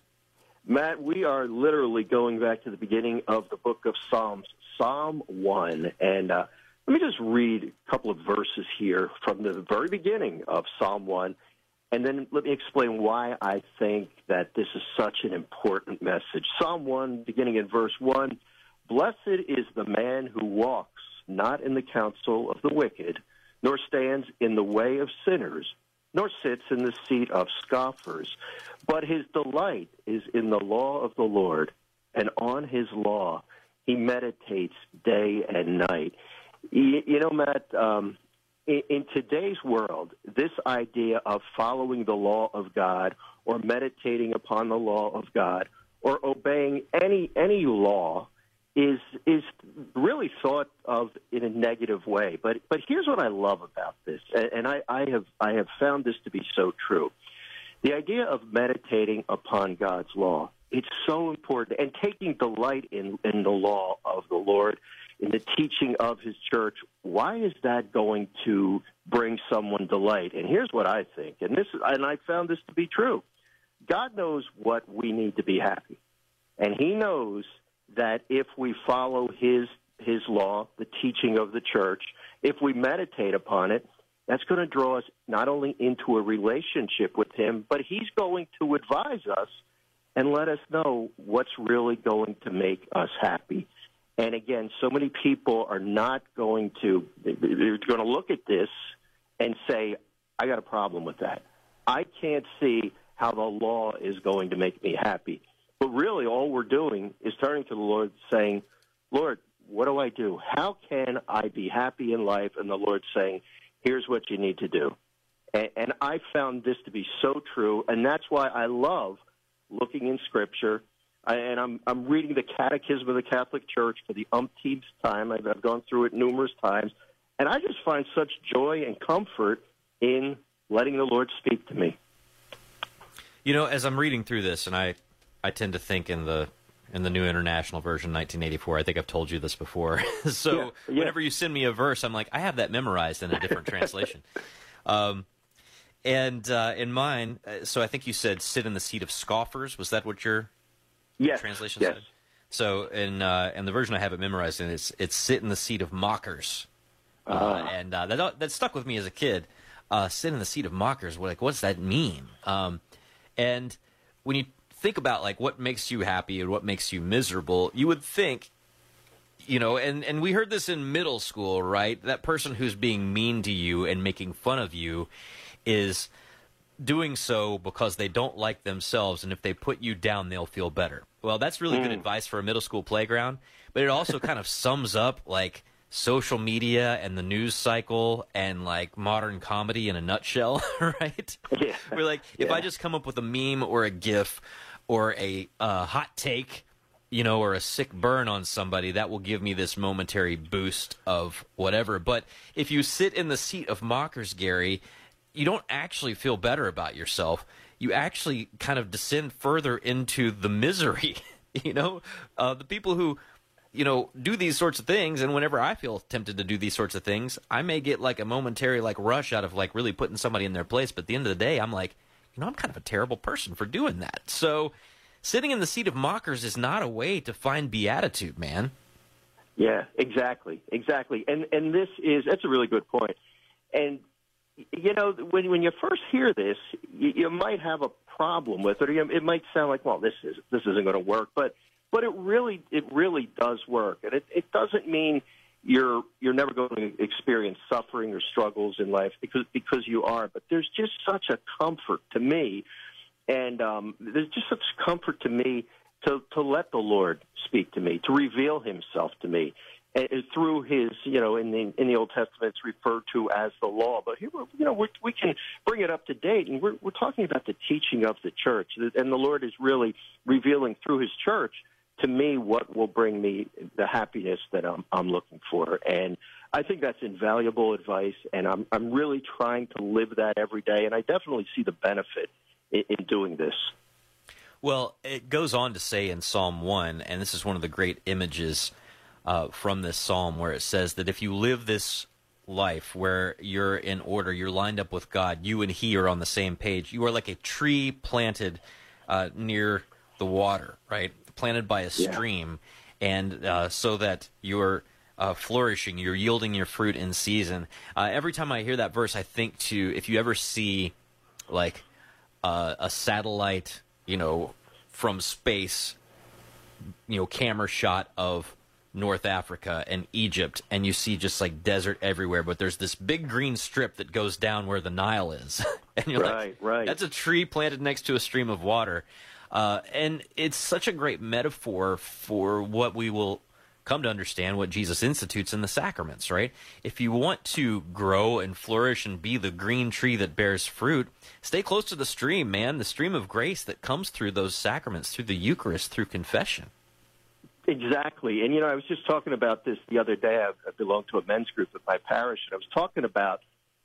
Matt, we are literally going back to the beginning of the book of Psalms, Psalm 1. And uh, let me just read a couple of verses here from the very beginning of Psalm 1. And then let me explain why I think that this is such an important message. Psalm 1, beginning in verse 1 Blessed is the man who walks not in the counsel of the wicked, nor stands in the way of sinners, nor sits in the seat of scoffers. But his delight is in the law of the Lord, and on his law he meditates day and night. You, know, Matt, um, in, today's world, this idea of following the law of God or meditating upon the law of God or obeying any any law is is really thought of in a negative way. But but here's what I love about this, and, and I, I have I have found this to be so true. The idea of meditating upon God's law, it's so important, and taking delight in, in the law of the Lord, in the teaching of His church. Why is that going to bring someone delight? And here's what I think, and this and I found this to be true. God knows what we need to be happy, and He knows that if we follow His His law, the teaching of the church, if we meditate upon it, that's going to draw us not only into a relationship with Him, but He's going to advise us and let us know what's really going to make us happy. And again, so many people are not going to, they're going to look at this and say, I got a problem with that. I can't see how the law is going to make me happy. But really, all we're doing is turning to the Lord saying, Lord, what do I do? How can I be happy in life? And the Lord saying, here's what you need to do. And, and I found this to be so true, and that's why I love looking in Scripture. I, and I'm I'm reading the Catechism of the Catholic Church for the umpteenth time. I've, I've gone through it numerous times, and I just find such joy and comfort in letting the Lord speak to me. You know, as I'm reading through this, and I, I tend to think in the in the New International Version, 1984. I think I've told you this before. so Yeah, yeah. whenever you send me a verse, I'm like, I have that memorized in a different translation. Um, and uh, in mine, uh, so I think you said "sit in the seat of scoffers." Was that what your Yes, translation yes. said? So in uh, in the version I have it memorized in, it's it's sit in the seat of mockers, uh, and uh, that that stuck with me as a kid. Uh, sit in the seat of mockers. Like what's that mean? Um, and when you think about like what makes you happy and what makes you miserable, you would think, you know, and and we heard this in middle school, right? That person who's being mean to you and making fun of you is doing so because they don't like themselves and if they put you down they'll feel better. Well, that's really good Mm. advice for a middle school playground, but it also kind of sums up like social media and the news cycle and like modern comedy in a nutshell, right? Yeah. We're like if I just come up with a meme or a gif or a uh, hot take, you know, or a sick burn on somebody, that will give me this momentary boost of whatever. But if you sit in the seat of mockers, Gary, you don't actually feel better about yourself. You actually kind of descend further into the misery. you know, uh, the people who, you know, do these sorts of things, and whenever I feel tempted to do these sorts of things, I may get like a momentary like rush out of like really putting somebody in their place. But at the end of the day, I'm like, you know, I'm kind of a terrible person for doing that. So, sitting in the seat of mockers is not a way to find beatitude, man. Yeah, exactly, exactly. And and this is that's a really good point. And you know, when when you first hear this, you, you might have a problem with it. It might sound like, well, this is this isn't going to work, but but it really it really does work, and it it doesn't mean you're you're never going to experience suffering or struggles in life because because you are. But there's just such a comfort to me, and um, there's just such comfort to me to to let the Lord speak to me, to reveal Himself to me. Through his, you know, in the in the Old Testament, it's referred to as the law. But here, you know, we're, we can bring it up to date, and we're we're talking about the teaching of the church, and the Lord is really revealing through His church to me what will bring me the happiness that I'm I'm looking for. And I think that's invaluable advice, and I'm I'm really trying to live that every day, and I definitely see the benefit in, in doing this. Well, it goes on to say in Psalm 1, and this is one of the great images uh, from this psalm, where it says that if you live this life where you're in order, you're lined up with God, you and He are on the same page, you are like a tree planted uh, near the water, right? Planted by a Yeah. stream, and uh, so that you're. Uh, flourishing, you're yielding your fruit in season. Uh, every time I hear that verse, I think to if you ever see like uh, a satellite, you know, from space, you know, camera shot of North Africa and Egypt, and you see just like desert everywhere, but there's this big green strip that goes down where the Nile is, and you're Right, like, right. that's a tree planted next to a stream of water, uh, and it's such a great metaphor for what we will come to understand what Jesus institutes in the sacraments, right? If you want to grow and flourish and be the green tree that bears fruit, stay close to the stream, man, the stream of grace that comes through those sacraments, through the Eucharist, through confession. Exactly. And, you know, I was just talking about this the other day. I, belong to a men's group at my parish, and I was talking about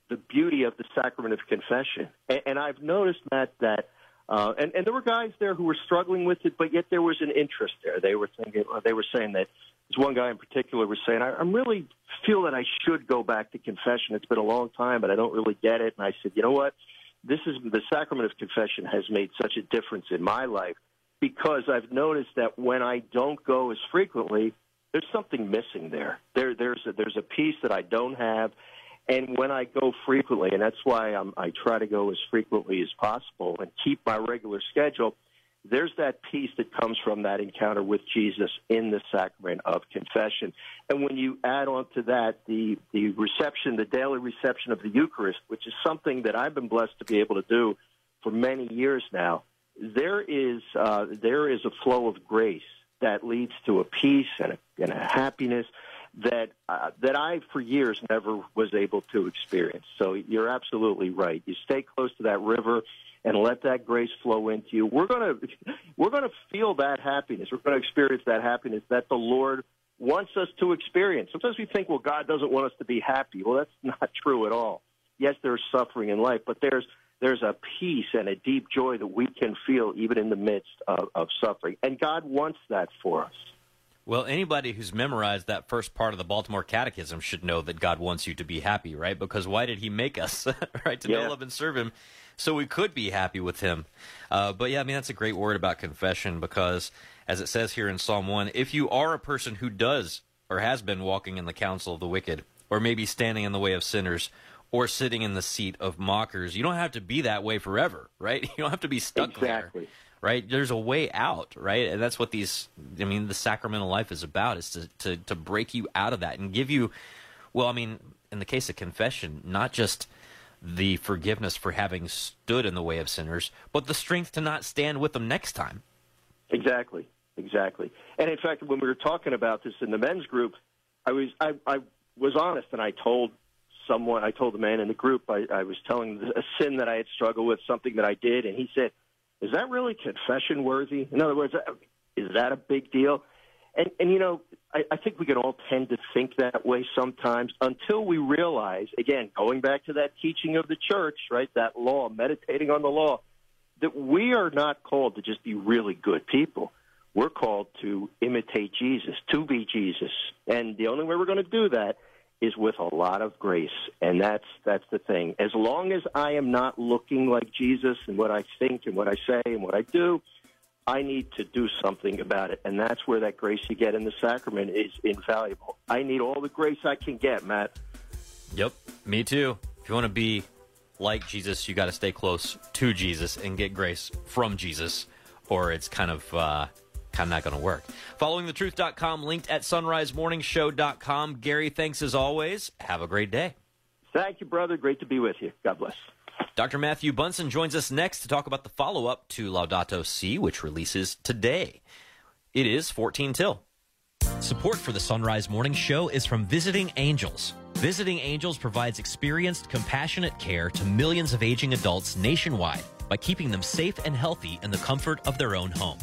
the beauty of the sacrament of confession. And, and I've noticed that, that uh, and, and there were guys there who were struggling with it, but yet there was an interest there. They were thinking, they were saying that, this one guy in particular was saying, I, I really feel that I should go back to confession. It's been a long time, but I don't really get it. And I said, you know what? This is the sacrament of confession has made such a difference in my life because I've noticed that when I don't go as frequently, there's something missing there. There, there's a, there's a piece that I don't have, and when I go frequently, and that's why I'm, I try to go as frequently as possible and keep my regular schedule. There's that piece that comes from that encounter with Jesus in the sacrament of confession, and when you add on to that the the reception, the daily reception of the Eucharist, which is something that I've been blessed to be able to do for many years now there is uh, there is a flow of grace that leads to a peace and a, and a happiness that uh, that I for years never was able to experience. So you're absolutely right. You stay close to that river and let that grace flow into you. We're gonna we're gonna feel that happiness. We're gonna experience that happiness that the Lord wants us to experience. Sometimes we think, well, God doesn't want us to be happy. Well, that's not true at all. yes, there's suffering in life, but there's there's a peace and a deep joy that we can feel even in the midst of, of suffering. And God wants that for us. Well, anybody who's memorized that first part of the Baltimore Catechism should know that God wants you to be happy, right? Because why did He make us, right? To Yeah. know, love, and serve Him, so we could be happy with Him. Uh, but yeah, I mean that's a great word about confession because, as it says here in Psalm one, if you are a person who does or has been walking in the counsel of the wicked, or maybe standing in the way of sinners, or sitting in the seat of mockers, you don't have to be that way forever, right? You don't have to be stuck Exactly. there right? There's a way out, right? And that's what these, I mean, the sacramental life is about, is to, to, to break you out of that and give you, well, I mean, in the case of confession, not just the forgiveness for having stood in the way of sinners, but the strength to not stand with them next time. Exactly, exactly. And in fact, when we were talking about this in the men's group, I was I, I was honest, and I told someone, I told the man in the group, I, I was telling a sin that I had struggled with, something that I did, and he said, "Is that really confession worthy? In other words, uh, is that a big deal?" And and you know, I, I think we can all tend to think that way sometimes until we realize, again, going back to that teaching of the church, right? That law, meditating on the law that we are not called to just be really good people. We're called to imitate Jesus, to be Jesus. And the only way we're going to do that is with a lot of grace. And that's that's the thing. As long as I am not looking like Jesus and what I think and what I say and what I do, I need to do something about it. And that's where that grace you get in the sacrament is invaluable. I need all the grace I can get, Matt. Yep, me too. If you want to be like Jesus, you got to stay close to Jesus and get grace from Jesus, or it's kind of uh, kind of not going to work. Followingthetruth.com, linked at sonrisemorningshow.com. Gary, thanks as always. Have a great day. Thank you, brother. Great to be with you. God bless. Dr. Matthew Bunson joins us next to talk about the follow up to Laudato Si, which releases today. It is 14 till. Support for the Son Rise Morning Show is from Visiting Angels. Visiting Angels provides experienced, compassionate care to millions of aging adults nationwide by keeping them safe and healthy in the comfort of their own home.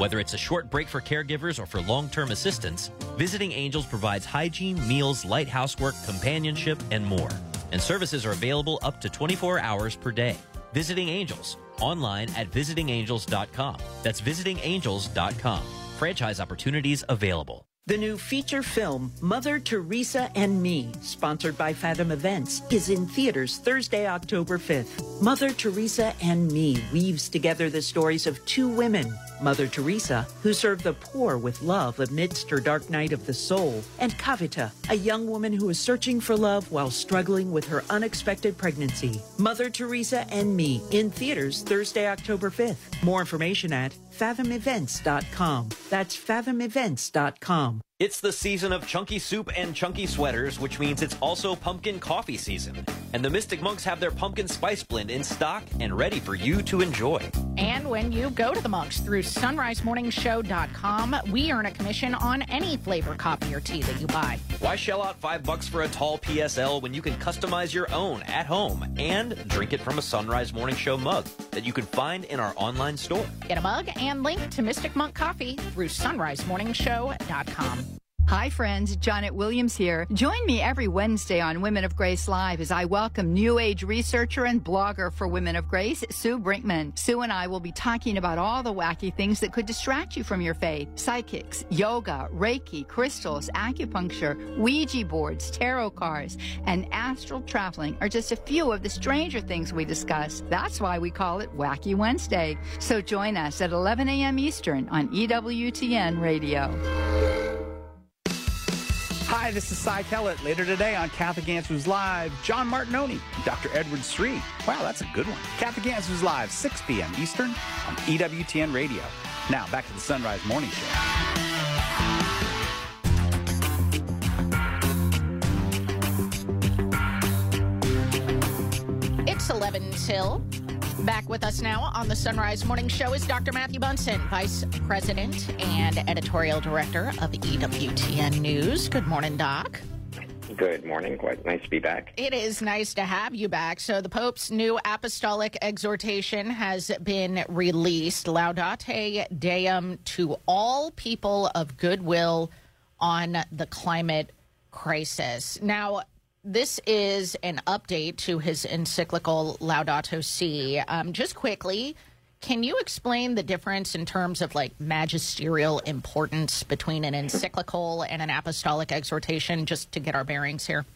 Whether it's a short break for caregivers or for long term assistance, Visiting Angels provides hygiene, meals, light housework, companionship, and more. And services are available up to 24 hours per day. Visiting Angels, online at visitingangels.com. That's visitingangels.com. Franchise opportunities available. The new feature film, Mother Teresa and Me, sponsored by Fathom Events, is in theaters Thursday, October 5th. Mother Teresa and Me weaves together the stories of two women Mother Teresa, who served the poor with love amidst her dark night of the soul, and Kavita, a young woman who is searching for love while struggling with her unexpected pregnancy. Mother Teresa and Me in theaters Thursday, October 5th. More information at fathomevents.com. That's fathomevents.com. It's the season of chunky soup and chunky sweaters, which means it's also pumpkin coffee season. And the Mystic Monks have their pumpkin spice blend in stock and ready for you to enjoy. And when you go to the Monks through sonrisemorningshow.com, we earn a commission on any flavor coffee or tea that you buy. Why shell out five bucks for a tall PSL when you can customize your own at home and drink it from a Son Rise Morning Show mug that you can find in our online store? Get a mug and link to Mystic Monk Coffee through sonrisemorningshow.com. Hi, friends. Johnnette Williams here. Join me every Wednesday on Women of Grace Live as I welcome New Age researcher and blogger for Women of Grace, Sue Brinkmann. Sue and I will be talking about all the wacky things that could distract you from your faith psychics, yoga, Reiki, crystals, acupuncture, Ouija boards, tarot cards, and astral traveling are just a few of the stranger things we discuss. That's why we call it Wacky Wednesday. So join us at 11 a.m. Eastern on EWTN Radio. Hi, this is Cy Kellett. Later today on Catholic Answers Live, John Martignoni, Dr. Edward Sri. Wow, that's a good one. Catholic Answers Live, 6 p.m. Eastern on EWTN Radio. Now, back to the Son Rise Morning Show. It's 11 till. Back with us now on the Son Rise Morning Show is Dr. Matthew Bunson, Vice President and Editorial Director of EWTN News. Good morning, Doc. Good morning. Quite nice to be back. It is nice to have you back. So, the Pope's new apostolic exhortation has been released Laudate Deum to all people of goodwill on the climate crisis. Now, this is an update to his encyclical Laudato Si. Um, just quickly, can you explain the difference in terms of like magisterial importance between an encyclical and an apostolic exhortation, just to get our bearings here?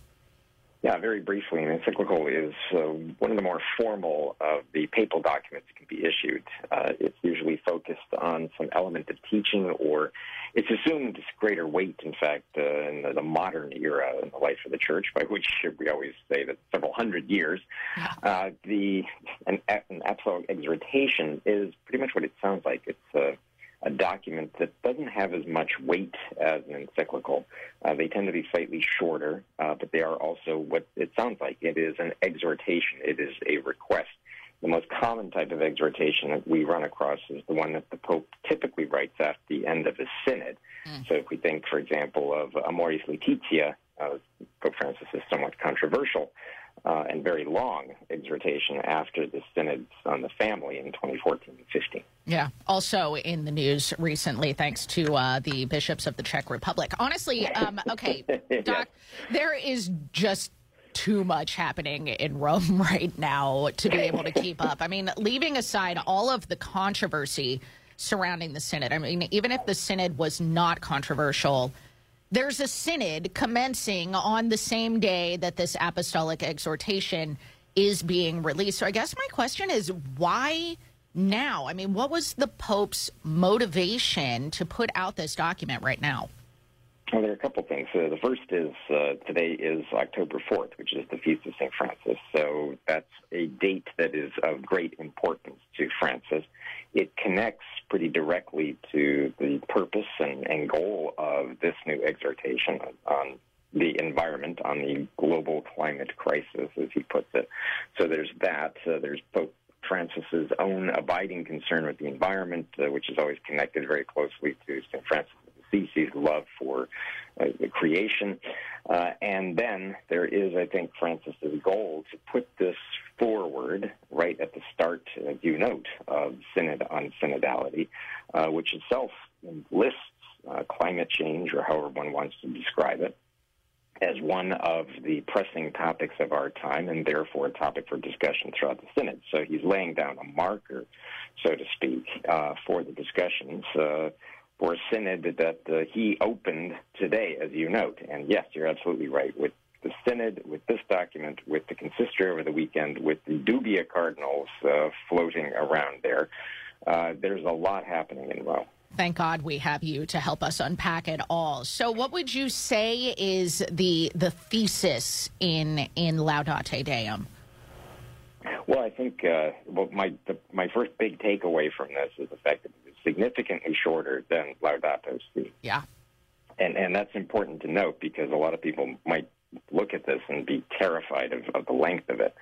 Yeah, very briefly, an encyclical is uh, one of the more formal of the papal documents that can be issued. Uh, it's usually focused on some element of teaching, or it's assumed greater weight, in fact, uh, in the, the modern era in the life of the church, by which we always say that several hundred years. Uh, the an, an apostolic exhortation is pretty much what it sounds like. It's a a document that doesn't have as much weight as an encyclical. Uh, they tend to be slightly shorter, uh, but they are also what it sounds like. It is an exhortation. It is a request. The most common type of exhortation that we run across is the one that the Pope typically writes at the end of a synod. So if we think, for example, of Amoris Laetitia, uh, Pope Francis somewhat controversial uh, and very long exhortation after the synods on the family in 2014 and 15. Yeah. Also in the news recently, thanks to uh, the bishops of the Czech Republic. Honestly, um, okay, Doc, there is just too much happening in Rome right now to be able to keep up. I mean, leaving aside all of the controversy surrounding the synod, I mean, even if the synod was not controversial, there's a synod commencing on the same day that this apostolic exhortation is being released. So I guess my question is why now? I mean, what was the Pope's motivation to put out this document right now? Well, there are a couple things. Uh, the first is uh, today is October 4th, which is the Feast of St. Francis. So that's a date that is of great importance to Francis. It connects pretty directly to the purpose and, and goal of this new exhortation on the environment, on the global climate crisis, as he puts it. So there's that. Uh, there's Pope Francis's own abiding concern with the environment, uh, which is always connected very closely to St. Francis Assisi's love for uh, the creation. Uh, and then there is, I think, Francis's goal to put this forward right at the start, as you note, of Synod on Synodality, uh, which itself lists uh, climate change, or however one wants to describe it, as one of the pressing topics of our time and therefore a topic for discussion throughout the Synod. So he's laying down a marker, so to speak, uh, for the discussions. Uh, for a synod that uh, he opened today, as you note. And yes, you're absolutely right. With the synod, with this document, with the consistory over the weekend, with the dubia cardinals uh, floating around there, uh, there's a lot happening in Rome. Thank God we have you to help us unpack it all. So, what would you say is the the thesis in in Laudate Deum? Well, I think uh, well, my the, my first big takeaway from this is the fact that significantly shorter than Laudato Si. Yeah. And and that's important to note because a lot of people might look at this and be terrified of, of the length of it.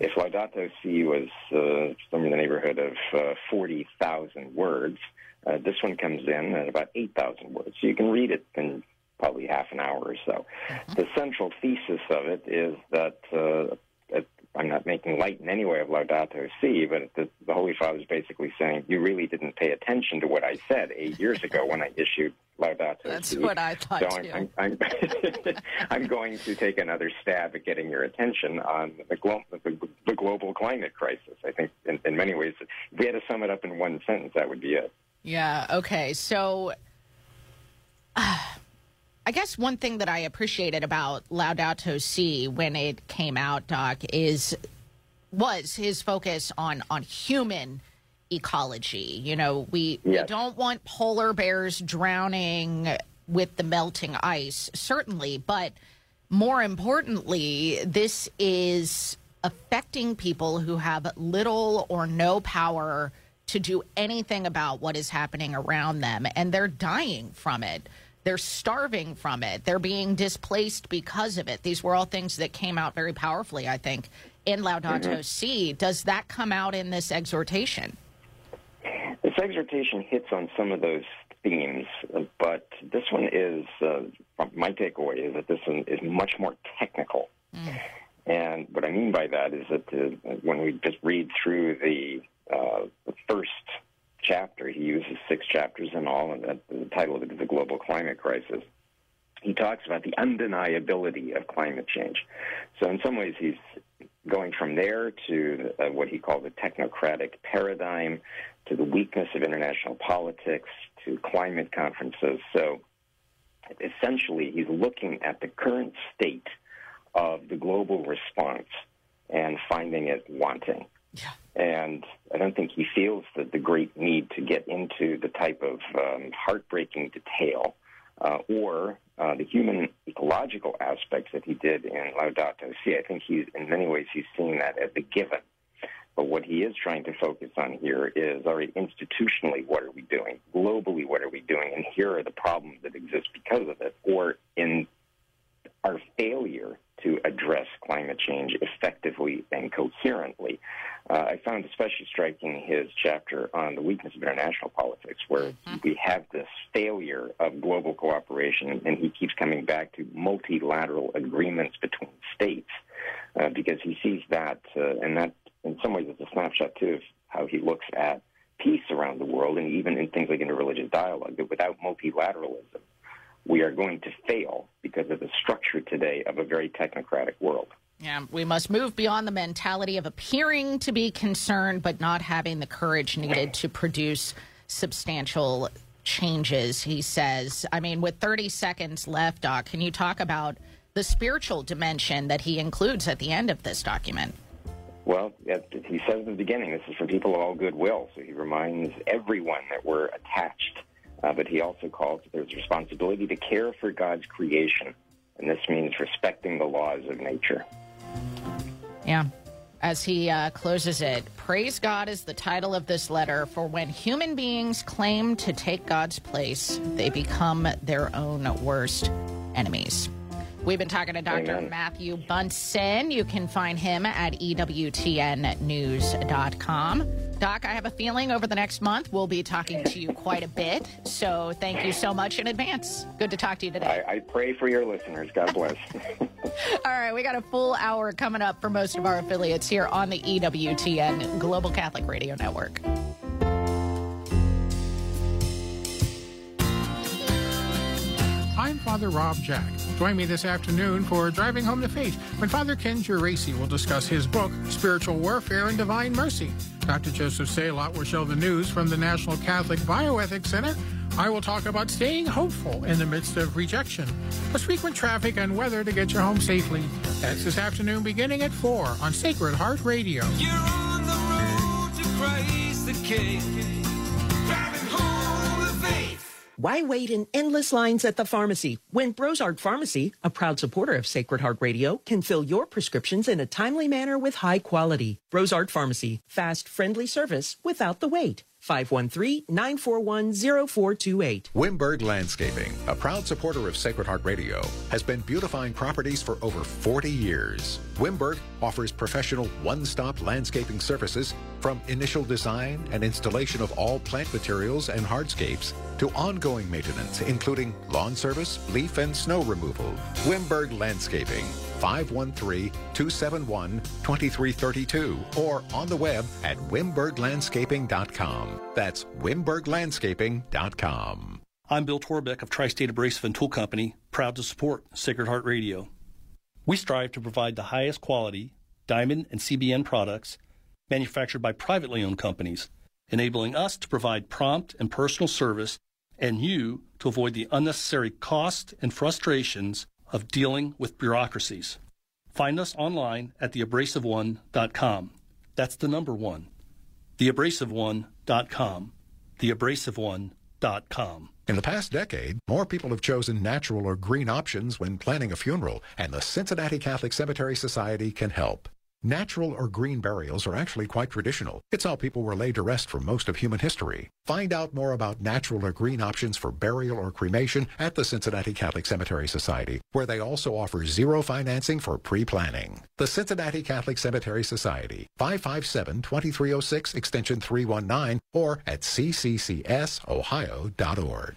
If Laudato Si was uh, somewhere in the neighborhood of uh, 40,000 words, uh, this one comes in at about 8,000 words. So you can read it in probably half an hour or so. The central thesis of it is that uh, I'm not making light in any way of Laudato Si, but the, the Holy Father is basically saying you really didn't pay attention to what I said eight years ago when I issued Laudato That's Si. what I thought, so. I'm, I'm, I'm, I'm going to take another stab at getting your attention on the, glo- the, the global climate crisis. I think in, in many ways, if we had to sum it up in one sentence, that would be it. Yeah. Okay. So, I guess one thing that I appreciated about Laudato Si when it came out, Doc, is was his focus on on human ecology. You know, we we don't want polar bears drowning with the melting ice, certainly, but more importantly, this is affecting people who have little or no power to do anything about what is happening around them, and they're dying from it. They're starving from it. They're being displaced because of it. These were all things that came out very powerfully, I think, in Laudato Mhm. Si. Does that come out in this exhortation? This exhortation hits on some of those themes, but this one is uh, my takeaway is that this one is much more technical. And what I mean by that is that uh, when we just read through the, uh, the first chapter, he uses six chapters in all, and the title of it is the global climate crisis. he talks about the undeniability of climate change. So, in some ways, he's going from there to uh, what he calls the technocratic paradigm, to the weakness of international politics, to climate conferences. So, essentially, he's looking at the current state of the global response and finding it wanting. And I don't think he feels that the great need to get into the type of um, heartbreaking detail uh, or uh, the human ecological aspects that he did in Laudato Si. I think he's, in many ways, he's seeing that as a given. But what he is trying to focus on here is, all right, institutionally, what are we doing? Globally, what are we doing? And here are the problems that exist because of it. Or in our failure to address climate change effectively and coherently. Uh, I found especially striking his chapter on the weakness of international politics, where we have this failure of global cooperation, and he keeps coming back to multilateral agreements between states, uh, because he sees that, uh, and that in some ways is a snapshot too of how he looks at peace around the world, and even in things like interreligious dialogue, that without multilateralism, we are going to fail because of the structure today of a very technocratic world. Yeah, we must move beyond the mentality of appearing to be concerned, but not having the courage needed to produce substantial changes, he says. I mean, with 30 seconds left, Doc, can you talk about the spiritual dimension that he includes at the end of this document? Well, he says at the beginning, this is for people of all goodwill. So he reminds everyone that we're attached. Uh, but he also calls there's a responsibility to care for God's creation. And this means respecting the laws of nature. Yeah. As he uh, closes it, Praise God is the title of this letter, for when human beings claim to take God's place, they become their own worst enemies. We've been talking to Dr. Amen. Matthew Bunson. You can find him at EWTNnews.com. Doc, I have a feeling over the next month we'll be talking to you quite a bit. So thank you so much in advance. Good to talk to you today. I, I pray for your listeners. God bless. All right, we got a full hour coming up for most of our affiliates here on the EWTN Global Catholic Radio Network. Father Rob Jack. Join me this afternoon for Driving Home the Faith when Father Ken Geraci will discuss his book, Spiritual Warfare and Divine Mercy. Dr. Joseph Zalot will show the news from the National Catholic Bioethics Center. I will talk about staying hopeful in the midst of rejection, plus frequent traffic and weather to get you home safely. That's this afternoon beginning at 4 on Sacred Heart Radio. You're on the road to Christ the King. Why wait in endless lines at the pharmacy when Brosart Pharmacy, a proud supporter of Sacred Heart Radio, can fill your prescriptions in a timely manner with high quality? Brosart Pharmacy, fast, friendly service without the wait. 513-941-0428. Wimberg Landscaping, a proud supporter of Sacred Heart Radio, has been beautifying properties for over 40 years. Wimberg offers professional one-stop landscaping services from initial design and installation of all plant materials and hardscapes to ongoing maintenance, including lawn service, leaf and snow removal. Wimberg Landscaping, 513-271-2332 or on the web at wimberglandscaping.com. That's wimberglandscaping.com. I'm Bill Torbeck of Tri-State Abrasive and Tool Company, proud to support Sacred Heart Radio. We strive to provide the highest quality diamond and CBN products manufactured by privately owned companies, enabling us to provide prompt and personal service and you to avoid the unnecessary cost and frustrations of dealing with bureaucracies. Find us online at theabrasiveone.com. That's the number one. Theabrasiveone.com. Theabrasiveone.com. In the past decade, more people have chosen natural or green options when planning a funeral, and the Cincinnati Catholic Cemetery Society can help. Natural or green burials are actually quite traditional. It's how people were laid to rest for most of human history. Find out more about natural or green options for burial or cremation at the Cincinnati Catholic Cemetery Society, where they also offer zero financing for pre-planning. The Cincinnati Catholic Cemetery Society, 557-2306, extension 319, or at cccsohio.org.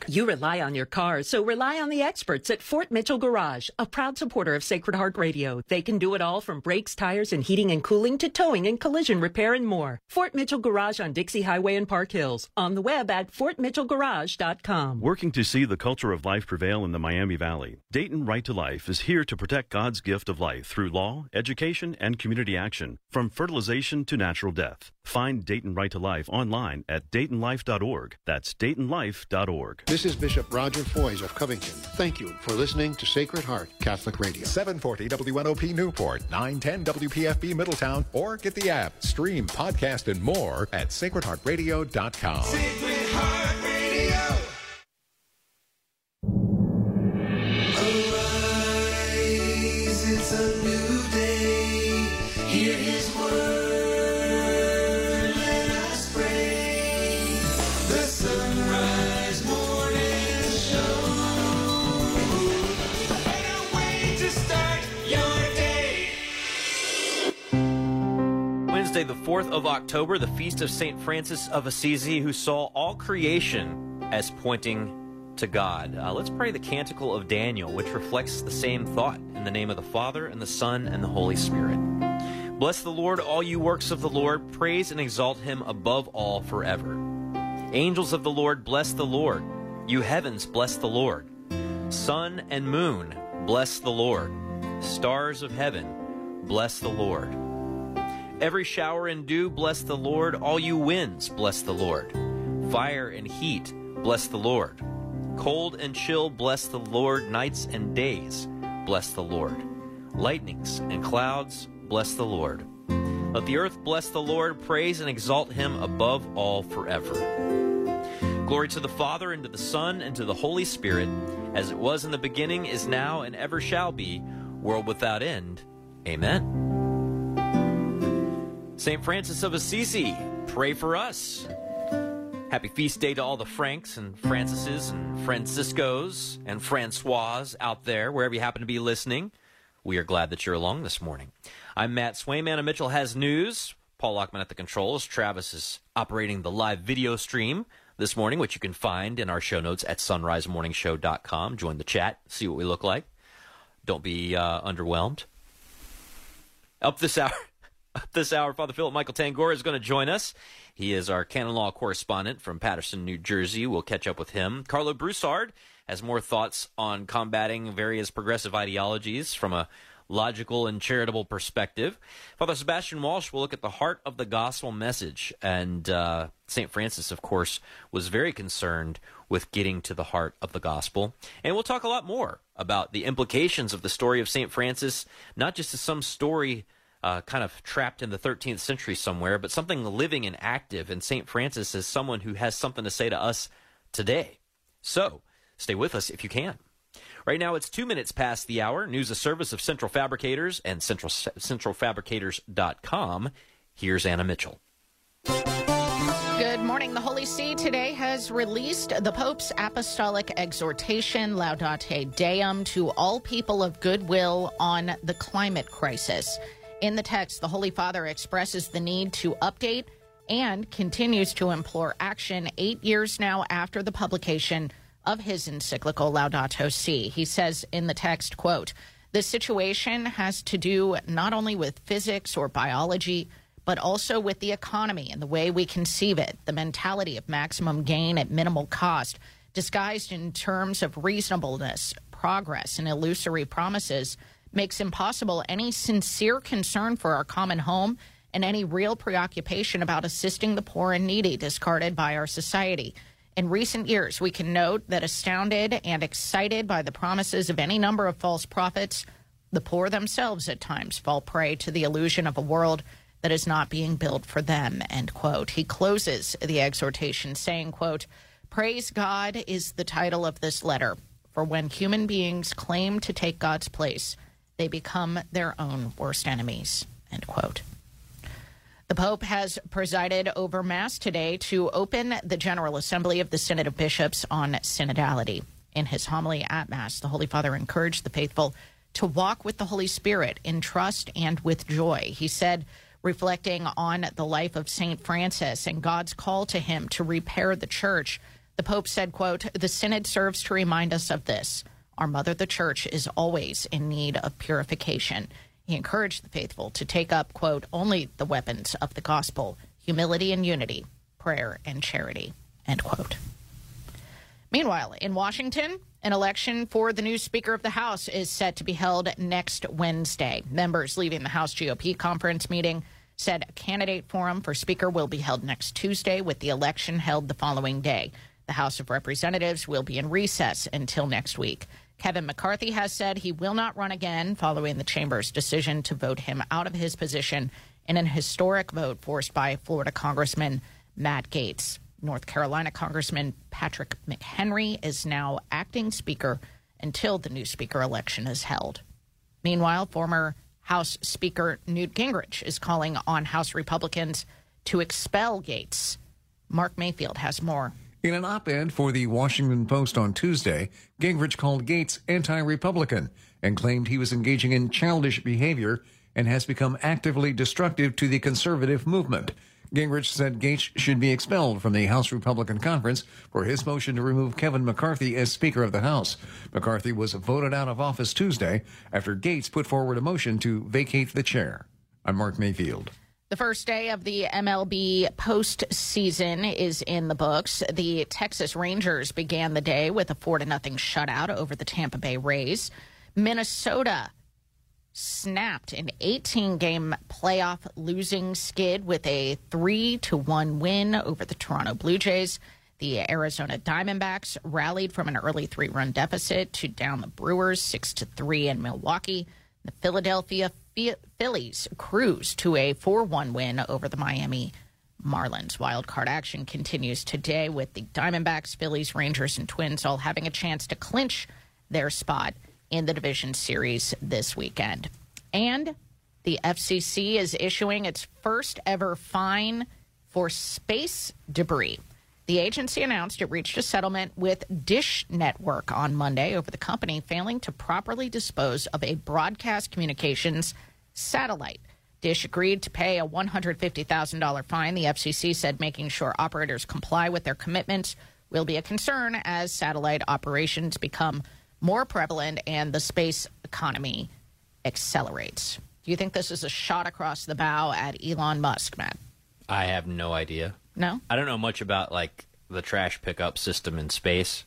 You rely on your car, so rely on the experts at Fort Mitchell Garage, a proud supporter of Sacred Heart Radio. They can do it all from brakes, tires, and heating heating and cooling to towing and collision repair and more. Fort Mitchell Garage on Dixie Highway in Park Hills. On the web at fortmitchellgarage.com. Working to see the culture of life prevail in the Miami Valley, Dayton Right to Life is here to protect God's gift of life through law, education, and community action, from fertilization to natural death. Find Dayton Right to Life online at DaytonLife.org. That's DaytonLife.org. This is Bishop Roger Foys of Covington. Thank you for listening to Sacred Heart Catholic Radio. 740 WNOP Newport, 910 WPFB Middletown, or get the app, stream, podcast, and more at sacredheartradio.com. Sacred Heart The 4th of October, the feast of St. Francis of Assisi, who saw all creation as pointing to God. Uh, let's pray the Canticle of Daniel, which reflects the same thought in the name of the Father, and the Son, and the Holy Spirit. Bless the Lord, all you works of the Lord. Praise and exalt him above all forever. Angels of the Lord, bless the Lord. You heavens, bless the Lord. Sun and moon, bless the Lord. Stars of heaven, bless the Lord. Every shower and dew, bless the Lord. All you winds, bless the Lord. Fire and heat, bless the Lord. Cold and chill, bless the Lord. Nights and days, bless the Lord. Lightnings and clouds, bless the Lord. Let the earth bless the Lord. Praise and exalt him above all forever. Glory to the Father, and to the Son, and to the Holy Spirit, as it was in the beginning, is now, and ever shall be, world without end. Amen. St. Francis of Assisi, pray for us. Happy feast day to all the Franks and Francises and Franciscos and Francois out there, wherever you happen to be listening. We are glad that you're along this morning. I'm Matt Swaim. Anna Mitchell has news. Paul Lockman at the controls. Travis is operating the live video stream this morning, which you can find in our show notes at sonrisemorningshow.com. Join the chat, see what we look like. Don't be uh, underwhelmed. Up this hour, this hour, Father Philip Michael Tangorra is going to join us. He is our canon law correspondent from Paterson, New Jersey. We'll catch up with him. Karlo Broussard has more thoughts on combating various progressive ideologies from a logical and charitable perspective. Father Sebastian Walsh will look at the heart of the gospel message. And uh, St. Francis, of course, was very concerned with getting to the heart of the gospel. And we'll talk a lot more about the implications of the story of St. Francis, not just as some story uh, kind of trapped in the 13th century somewhere, but something living and active. And St. Francis is someone who has something to say to us today. So stay with us if you can. Right now, it's two minutes past the hour. News of service of Central Fabricators and Central, centralfabricators.com. Here's Anna Mitchell. Good morning. The Holy See today has released the Pope's apostolic exhortation, Laudate Deum, to all people of goodwill on the climate crisis. In the text, the Holy Father expresses the need to update and continues to implore action eight years now after the publication of his encyclical Laudato Si. He says in the text, quote, the situation has to do not only with physics or biology, but also with the economy and the way we conceive it, the mentality of maximum gain at minimal cost, disguised in terms of reasonableness, progress, and illusory promises, makes impossible any sincere concern for our common home and any real preoccupation about assisting the poor and needy discarded by our society. In recent years, we can note that astounded and excited by the promises of any number of false prophets, the poor themselves at times fall prey to the illusion of a world that is not being built for them, end quote. He closes the exhortation saying, quote, Praise God is the title of this letter, for when human beings claim to take God's place, they become their own worst enemies, end quote. The Pope has presided over Mass today to open the General Assembly of the Synod of Bishops on synodality. In his homily at Mass, the Holy Father encouraged the faithful to walk with the Holy Spirit in trust and with joy. He said, reflecting on the life of St. Francis and God's call to him to repair the church, the Pope said, quote, the Synod serves to remind us of this. Our mother, the church, is always in need of purification. He encouraged the faithful to take up, quote, only the weapons of the gospel humility and unity, prayer and charity, end quote. Meanwhile, in Washington, an election for the new Speaker of the House is set to be held next Wednesday. Members leaving the House GOP conference meeting said a candidate forum for Speaker will be held next Tuesday, with the election held the following day. The House of Representatives will be in recess until next week. Kevin McCarthy has said he will not run again following the chamber's decision to vote him out of his position in an historic vote forced by Florida Congressman Matt Gaetz. North Carolina Congressman Patrick McHenry is now acting Speaker until the new Speaker election is held. Meanwhile, former House Speaker Newt Gingrich is calling on House Republicans to expel Gaetz. Mark Mayfield has more. In an op ed for the Washington Post on Tuesday, Gingrich called Gaetz anti Republican and claimed he was engaging in childish behavior and has become actively destructive to the conservative movement. Gingrich said Gaetz should be expelled from the House Republican Conference for his motion to remove Kevin McCarthy as Speaker of the House. McCarthy was voted out of office Tuesday after Gaetz put forward a motion to vacate the chair. I'm Mark Mayfield. The first day of the MLB postseason is in the books. The Texas Rangers began the day with a four to nothing shutout over the Tampa Bay Rays. Minnesota snapped an 18 game playoff losing skid with a 3 to 1 win over the Toronto Blue Jays. The Arizona Diamondbacks rallied from an early 3-run deficit to down the Brewers 6 to 3 in Milwaukee. The Philadelphia Phillies cruise to a 4-1 win over the Miami Marlins. Wild card action continues today with the Diamondbacks, Phillies, Rangers, and Twins all having a chance to clinch their spot in the division series this weekend. And the FCC is issuing its first ever fine for space debris. The agency announced it reached a settlement with Dish Network on Monday over the company failing to properly dispose of a broadcast communications satellite. Dish agreed to pay a $150,000 fine. The FCC said making sure operators comply with their commitments will be a concern as satellite operations become more prevalent and the space economy accelerates. Do you think this is a shot across the bow at Elon Musk, Matt? I have no idea. No? I don't know much about like the trash pickup system in space.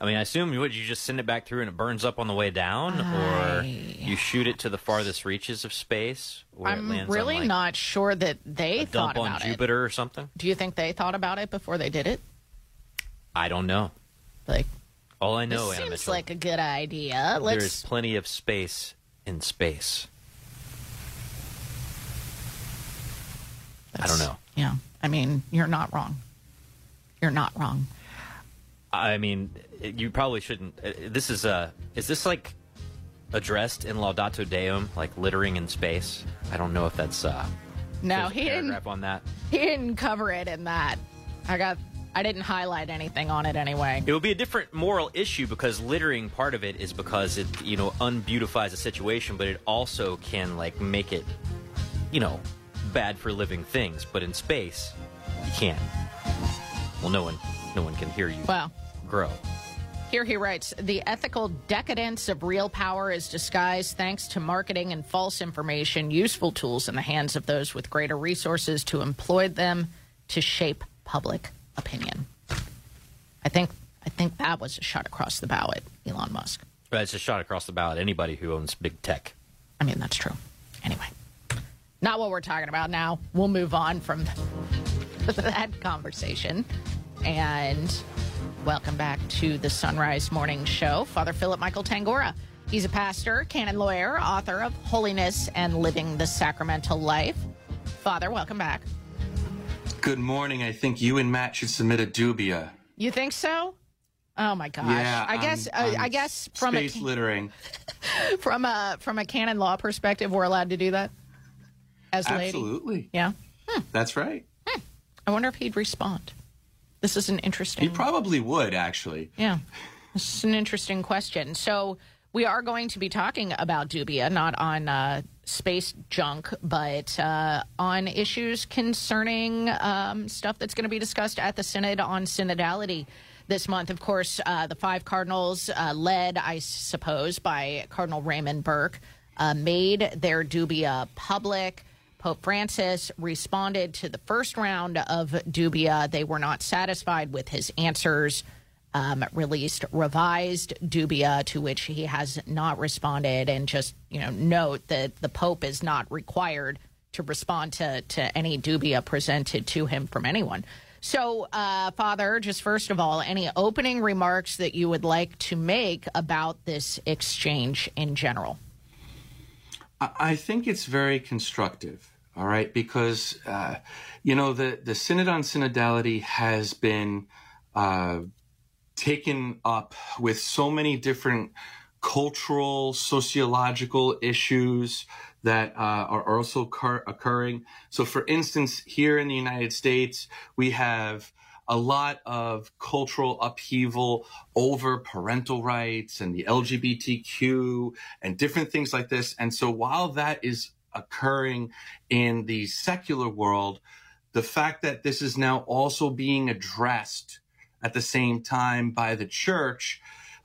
I mean, I assume you would you just send it back through and it burns up on the way down, or you shoot it to the farthest reaches of space? Where it I'm lands really on, like, not sure that they thought dump on about it. Jupiter or something. Do you think they thought about it before they did it? I don't know. Like, all I know, this Anna seems Mitchell, like a good idea. Let's there's plenty of space in space. I don't know. Yeah. I mean, you're not wrong. You're not wrong. I mean, you probably shouldn't. uh, This is uh Is this like addressed in Laudato Deum, like littering in space? I don't know if that's uh. No, he didn't. on that. He didn't cover it in that. I got. I didn't highlight anything on it anyway. It would be a different moral issue because littering part of it is because it you know unbeautifies a situation, but it also can like make it you know bad for living things. But in space, you can't. Well, no one, no one can hear you Well, grow. Here he writes The ethical decadence of real power is disguised thanks to marketing and false information, useful tools in the hands of those with greater resources to employ them to shape public opinion. I think I think that was a shot across the bow at Elon Musk. But it's a shot across the bow at anybody who owns big tech. I mean, that's true. Anyway, not what we're talking about now. We'll move on from that conversation. And welcome back to the Son Rise Morning Show. Father Philip Michael Tangorra. He's a pastor, canon lawyer, author of Holiness and Living the Sacramental Life. Father, welcome back. Good morning. I think you and Matt should submit a dubia. You think so? Oh my gosh! Yeah, I guess on- uh, I on guess from a space littering. from a from a canon law perspective, we're allowed to do that as lady. Absolutely. Yeah. That's right. I wonder if he'd respond. This is an interesting. He probably would, actually. Yeah. This is an interesting question. So, we are going to be talking about Dubia, not on uh, space junk, but uh, on issues concerning um, stuff that's going to be discussed at the Synod on synodality this month. Of course, uh, the five cardinals, uh, led, I suppose, by Cardinal Raymond Burke. uh, made their dubia public. Pope Francis responded to the first round of dubia. They were not satisfied with his answers. Um, released revised dubia to which he has not responded, and just you know note that the Pope is not required to respond to to any dubia presented to him from anyone. So, uh, Father, just first of all, any opening remarks that you would like to make about this exchange in general? I think it's very constructive, all right, because, uh, you know, the, the Synod on Synodality has been uh, taken up with so many different cultural, sociological issues that uh, are also occur- occurring. So, for instance, here in the United States, we have a lot of cultural upheaval over parental rights and the LGBTQ and different things like this. And so, while that is occurring in the secular world, the fact that this is now also being addressed at the same time by the church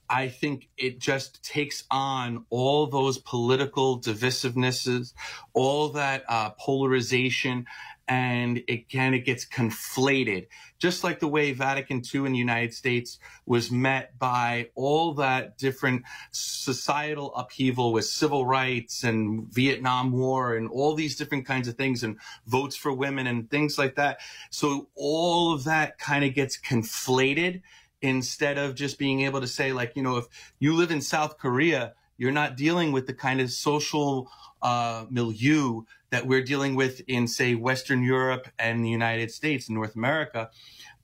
I think it just takes on all those political divisivenesses, all that uh, polarization, and it gets conflated. Just like the way Vatican II in the United States was met by all that different societal upheaval with civil rights and Vietnam War and all these different kinds of things and votes for women and things like that. So all of that kind of gets conflated instead of just being able to say like you know if you live in south korea you're not dealing with the kind of social uh, milieu that we're dealing with in say western europe and the united states and north america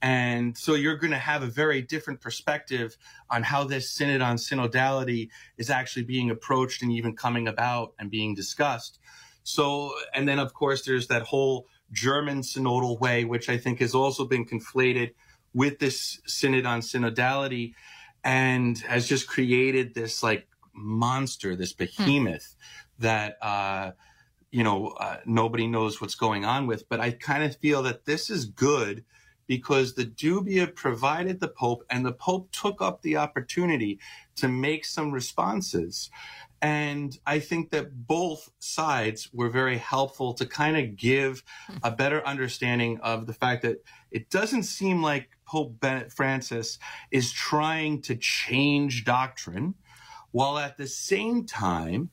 and so you're going to have a very different perspective on how this synod on synodality is actually being approached and even coming about and being discussed so and then of course there's that whole german synodal way which i think has also been conflated with this synod on synodality and has just created this like monster, this behemoth hmm. that, uh, you know, uh, nobody knows what's going on with. But I kind of feel that this is good because the dubia provided the Pope and the Pope took up the opportunity to make some responses. And I think that both sides were very helpful to kind of give hmm. a better understanding of the fact that it doesn't seem like Pope Benedict Francis is trying to change doctrine, while at the same time,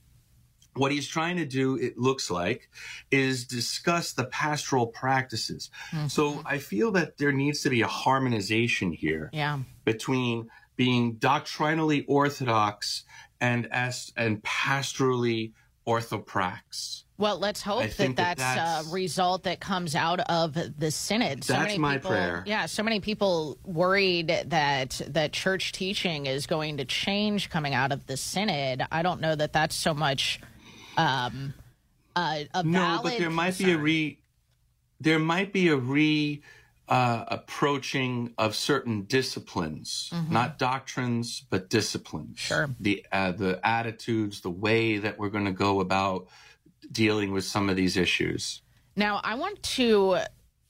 what he's trying to do, it looks like, is discuss the pastoral practices. Mm-hmm. So I feel that there needs to be a harmonization here yeah. between being doctrinally orthodox and as and pastorally orthoprax. Well, let's hope that that's, that that's, a result that comes out of the synod. So that's my people, prayer. Yeah, so many people worried that that church teaching is going to change coming out of the synod. I don't know that that's so much um, a, a no, but there might be a re there might be a re uh, approaching of certain disciplines, mm-hmm. not doctrines, but disciplines. Sure. The uh, the attitudes, the way that we're going to go about dealing with some of these issues. Now, I want to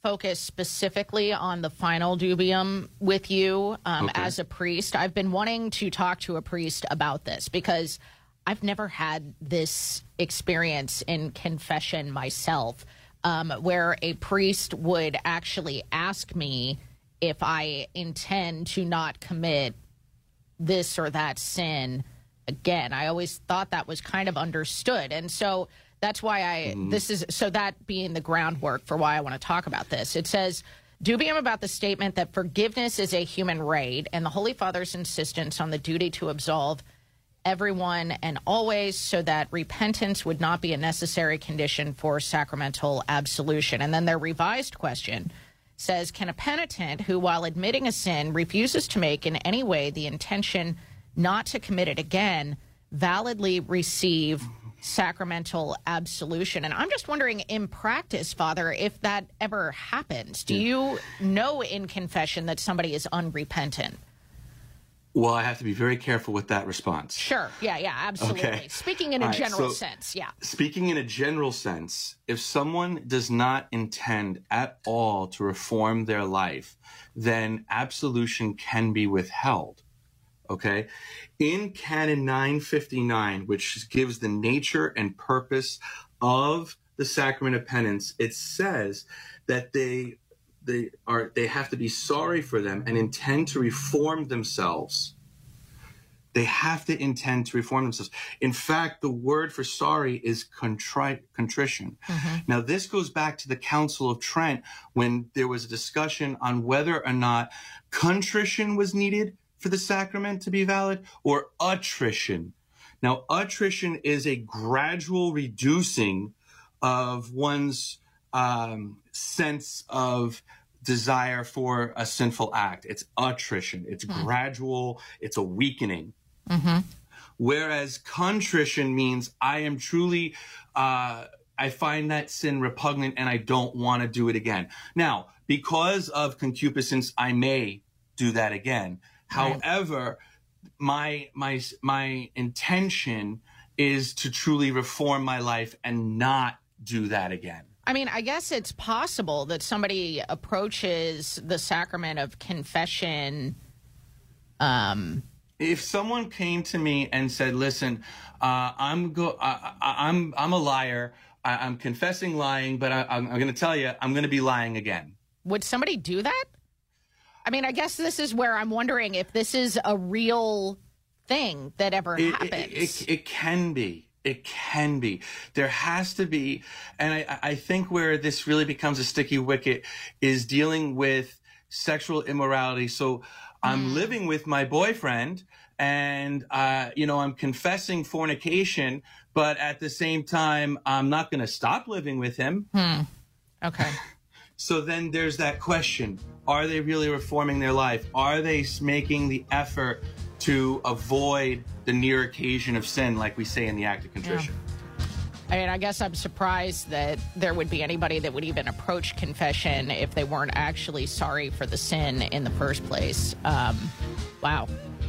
focus specifically on the final dubium with you um, okay. as a priest. I've been wanting to talk to a priest about this because I've never had this experience in confession myself um, where a priest would actually ask me if I intend to not commit this or that sin again. I always thought that was kind of understood. And so that's why I, mm. this is, so that being the groundwork for why I want to talk about this. It says, Dubium about the statement that forgiveness is a human right and the Holy Father's insistence on the duty to absolve everyone and always so that repentance would not be a necessary condition for sacramental absolution. And then their revised question says Can a penitent who, while admitting a sin, refuses to make in any way the intention not to commit it again, validly receive sacramental absolution? And I'm just wondering, in practice, Father, if that ever happens. Do you know in confession that somebody is unrepentant? Well, I have to be very careful with that response. Sure. Yeah, yeah, absolutely. Okay. Speaking in a right, general so sense, yeah. Speaking in a general sense, if someone does not intend at all to reform their life, then absolution can be withheld. Okay. In Canon 959, which gives the nature and purpose of the sacrament of penance, it says that they they are they have to be sorry for them and intend to reform themselves. They have to intend to reform themselves. In fact, the word for sorry is contrite, contrition. Now, this goes back to the Council of Trent when there was a discussion on whether or not contrition was needed for the sacrament to be valid or attrition. Now, attrition is a gradual reducing of one's um, sense of desire for a sinful act. It's attrition. It's gradual. It's a weakening. Mm-hmm. Whereas contrition means I am truly, uh, I find that sin repugnant and I don't want to do it again. Now, because of concupiscence, I may do that again. Right. However, my my my intention is to truly reform my life and not do that again. I mean, I guess it's possible that somebody approaches the sacrament of confession. Um, if someone came to me and said, "Listen, uh, I'm go, I, I, I'm I'm a liar. I, I'm confessing lying, but I, I'm, I'm going to tell you, I'm going to be lying again." would somebody do that? I mean, I guess this is where I'm wondering if this is a real thing that ever It, it, happens. it, it can be. It can be. There has to be, and I, I think where this really becomes a sticky wicket is dealing with sexual immorality. So I'm living with my boyfriend, and uh, you know I'm confessing fornication, but at the same time I'm not going to stop living with him. Hmm. Okay. So then there's that question Are they really reforming their life? Are they making the effort to avoid the near occasion of sin, like we say in the act of contrition? I mean, I guess I'm surprised that there would be anybody that would even approach confession if they weren't actually sorry for the sin in the first place. Um, wow.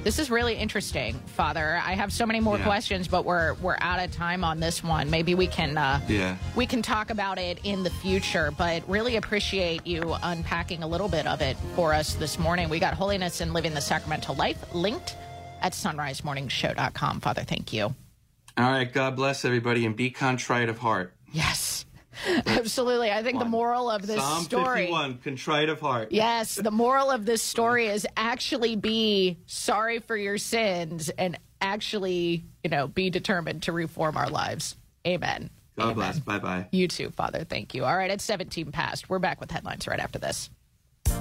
This is really interesting, Father. I have so many more Yeah. questions, but we're we're out of time on this one. Maybe we can uh, Yeah. we can talk about it in the future, but really appreciate you unpacking a little bit of it for us this morning. We got Holiness and Living the Sacramental Life linked at sonrisemorningshow.com. Father, thank you. All right, God bless everybody and be contrite of heart. Yes. Absolutely. I think the moral of this Psalm story 51, contrite of heart. Yes, the moral of this story is actually be sorry for your sins and actually, you know, be determined to reform our lives. Amen. God bless. Bye bye. You too, Father. Thank you. All right, it's 17 past. We're back with headlines right after this.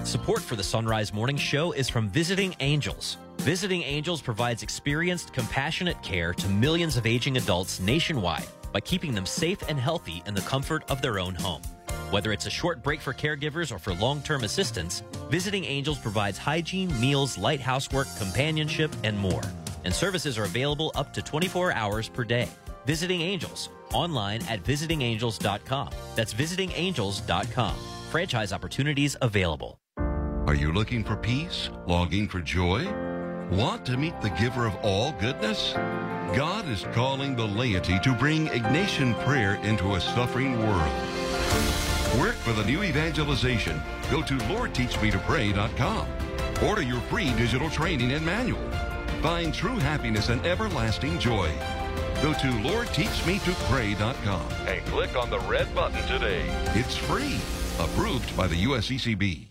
Support for the Son Rise Morning Show is from Visiting Angels. Visiting Angels provides experienced, compassionate care to millions of aging adults nationwide by keeping them safe and healthy in the comfort of their own home. Whether it's a short break for caregivers or for long term assistance, Visiting Angels provides hygiene, meals, light housework, companionship, and more. And services are available up to 24 hours per day. Visiting Angels, online at visitingangels.com. That's visitingangels.com. Franchise opportunities available. Are you looking for peace? Longing for joy? Want to meet the giver of all goodness? God is calling the laity to bring Ignatian prayer into a suffering world. Work for the new evangelization. Go to LordTeachMeToPray.com. Order your free digital training and manual. Find true happiness and everlasting joy. Go to LordTeachMeToPray.com and click on the red button today. It's free. Approved by the USCCB.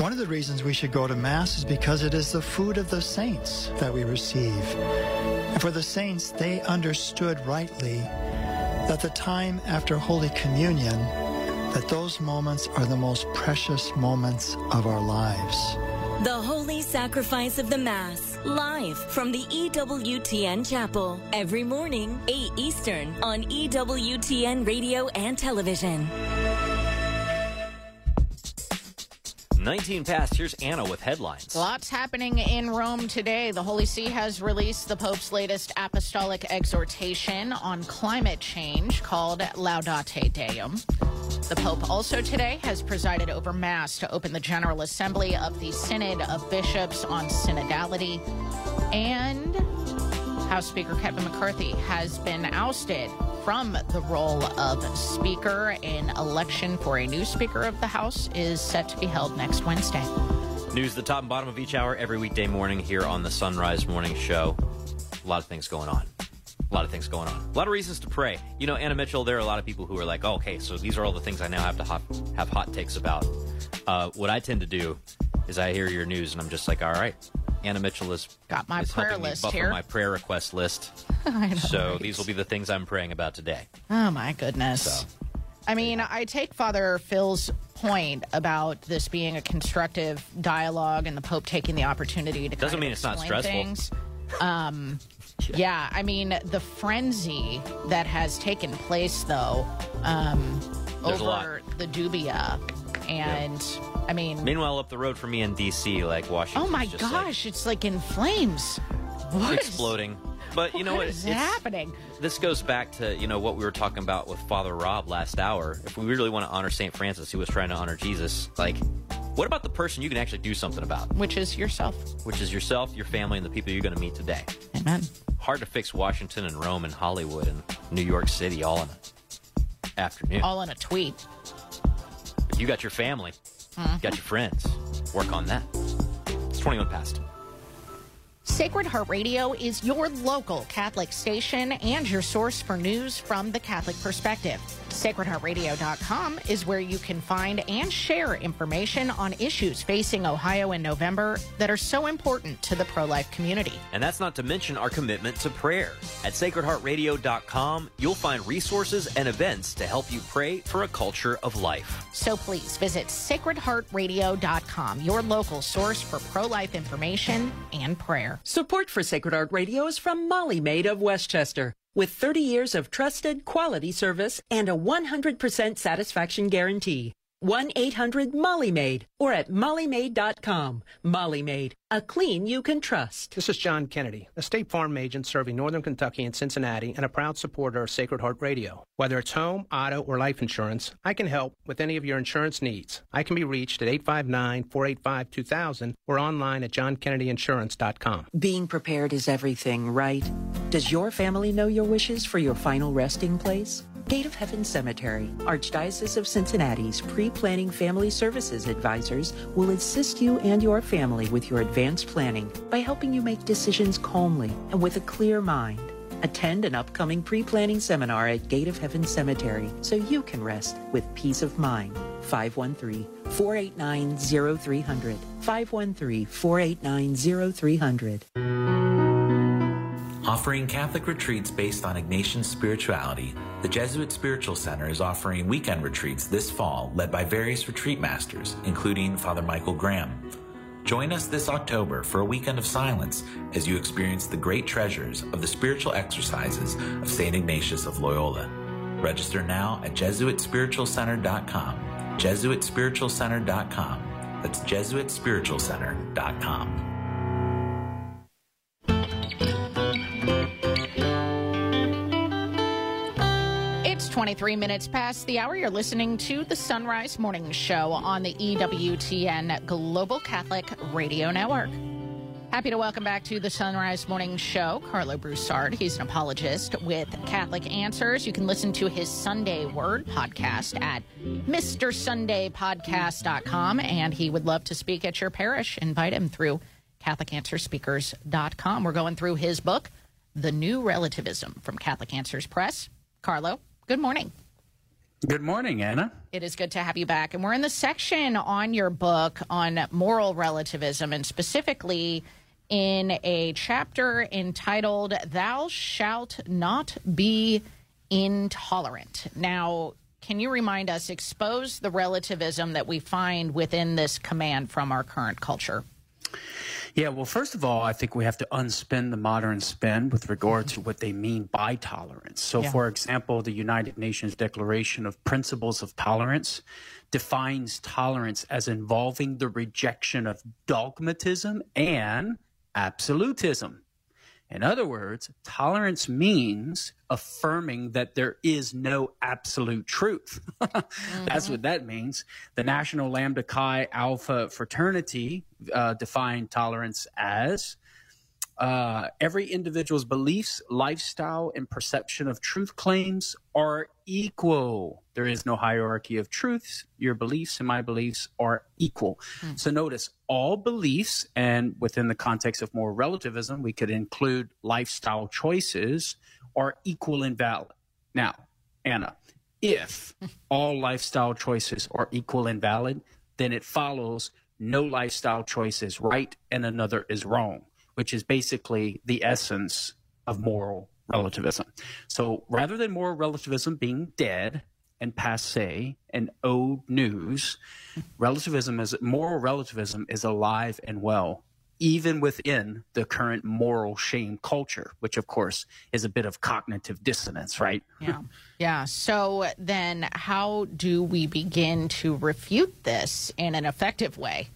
One of the reasons we should go to Mass is because it is the food of the saints that we receive. And for the saints, they understood rightly that the time after Holy Communion, that those moments are the most precious moments of our lives. The Holy Sacrifice of the Mass, live from the EWTN Chapel, every morning, 8 Eastern, on EWTN Radio and Television. 19 past. Here's Anna with headlines. Lots happening in Rome today. The Holy See has released the Pope's latest apostolic exhortation on climate change called Laudate Deum. The Pope also today has presided over Mass to open the General Assembly of the Synod of Bishops on Synodality. And House Speaker Kevin McCarthy has been ousted from the role of Speaker. An election for a new Speaker of the House is set to be held next Wednesday. News the top and bottom of each hour every weekday morning here on the Son Rise Morning Show. A lot of things going on. A lot of things going on. A lot of reasons to pray. You know, Anna Mitchell, there are a lot of people who are like, oh, okay, so these are all the things I now have to have hot takes about. Uh, what I tend to do is I hear your news and I'm just like, all right, Anna Mitchell has got my is prayer list buffer here. my prayer request list. I know, so right? these will be the things I'm praying about today. Oh my goodness. So. I mean, I take Father Phil's point about this being a constructive dialogue and the Pope taking the opportunity to Doesn't mean it's not stressful. Things. Um, yeah. I mean, the frenzy that has taken place, though, um, There's a lot. over the dubia, and I mean, Meanwhile, up the road from me in D.C., like Washington, oh my gosh, it's like in flames. What exploding. But you know what what? is It's- happening? This goes back to you know what we were talking about with Father Rob last hour. If we really want to honor Saint Francis, who was trying to honor Jesus, like, what about the person you can actually do something about? Which is yourself. Which is yourself, your family, and the people you're going to meet today. Amen. Hard to fix Washington and Rome and Hollywood and New York City all in an afternoon. All in a tweet. But you got your family, Mhm. got your friends. Work on that. It's 21 past. Sacred Heart Radio is your local Catholic station and your source for news from the Catholic perspective. SacredHeartRadio.com is where you can find and share information on issues facing Ohio in November that are so important to the pro life community. And that's not to mention our commitment to prayer. At sacredheartradio.com, you'll find resources and events to help you pray for a culture of life. So please visit SacredHeartRadio.com, your local source for pro life information and prayer. Support for Sacred Heart Radio is from Molly Maid of Westchester. With 30 years of trusted quality service and a 100% satisfaction guarantee. 1 800 Molly Maid or at mollymaid.com. Molly Maid, a clean you can trust. This is John Kennedy, a State Farm agent serving Northern Kentucky and Cincinnati and a proud supporter of Sacred Heart Radio. Whether it's home, auto, or life insurance, I can help with any of your insurance needs. I can be reached at 859 485 2000 or online at johnkennedyinsurance.com. Being prepared is everything, right? Does your family know your wishes for your final resting place? Gate of Heaven Cemetery, Archdiocese of Cincinnati's pre-planning family services advisors will assist you and your family with your advanced planning by helping you make decisions calmly and with a clear mind. Attend an upcoming pre-planning seminar at Gate of Heaven Cemetery so you can rest with peace of mind. 513-489-0300. 513-489-0300. Offering Catholic retreats based on Ignatian spirituality, the Jesuit Spiritual Center is offering weekend retreats this fall led by various retreat masters, including Father Michael Graham. Join us this October for a weekend of silence as you experience the great treasures of the spiritual exercises of St. Ignatius of Loyola. Register now at JesuitSpiritualCenter.com. JesuitSpiritualCenter.com. That's JesuitSpiritualCenter.com. 23 minutes past the hour. You're listening to the Son Rise Morning Show on the EWTN Global Catholic Radio Network. Happy to welcome back to the Son Rise Morning Show, Karlo Broussard. He's an apologist with Catholic Answers. You can listen to his Sunday Word podcast at MrSundayPodcast.com, and he would love to speak at your parish. Invite him through CatholicAnswersSpeakers.com. We're going through his book, The New Relativism from Catholic Answers Press. Karlo, good morning. Good morning, Anna. It is good to have you back. And we're in the section on your book on moral relativism, and specifically in a chapter entitled Thou Shalt Not Be Intolerant. Now, can you remind us, expose the relativism that we find within this command from our current culture? Yeah, well, first of all, I think we have to unspin the modern spin with regard to mm-hmm. what they mean by tolerance. So, Yeah. for example, the United Nations Declaration of Principles of Tolerance defines tolerance as involving the rejection of dogmatism and absolutism. In other words, tolerance means affirming that there is no absolute truth. That's what that means. The National Lambda Chi Alpha Fraternity uh, defined tolerance as uh, every individual's beliefs, lifestyle, and perception of truth claims are equal. There is no hierarchy of truths. Your beliefs and my beliefs are equal. So notice all beliefs, and within the context of moral relativism, we could include lifestyle choices, are equal and valid. Now, Anna, if all lifestyle choices are equal and valid, then it follows no lifestyle choice is right and another is wrong, which is basically the essence of moral relativism. So rather than moral relativism being dead and passe and old news, relativism is moral relativism is alive and well. Even within the current moral shame culture, which of course is a bit of cognitive dissonance, right? Yeah. Yeah. So then, how do we begin to refute this in an effective way?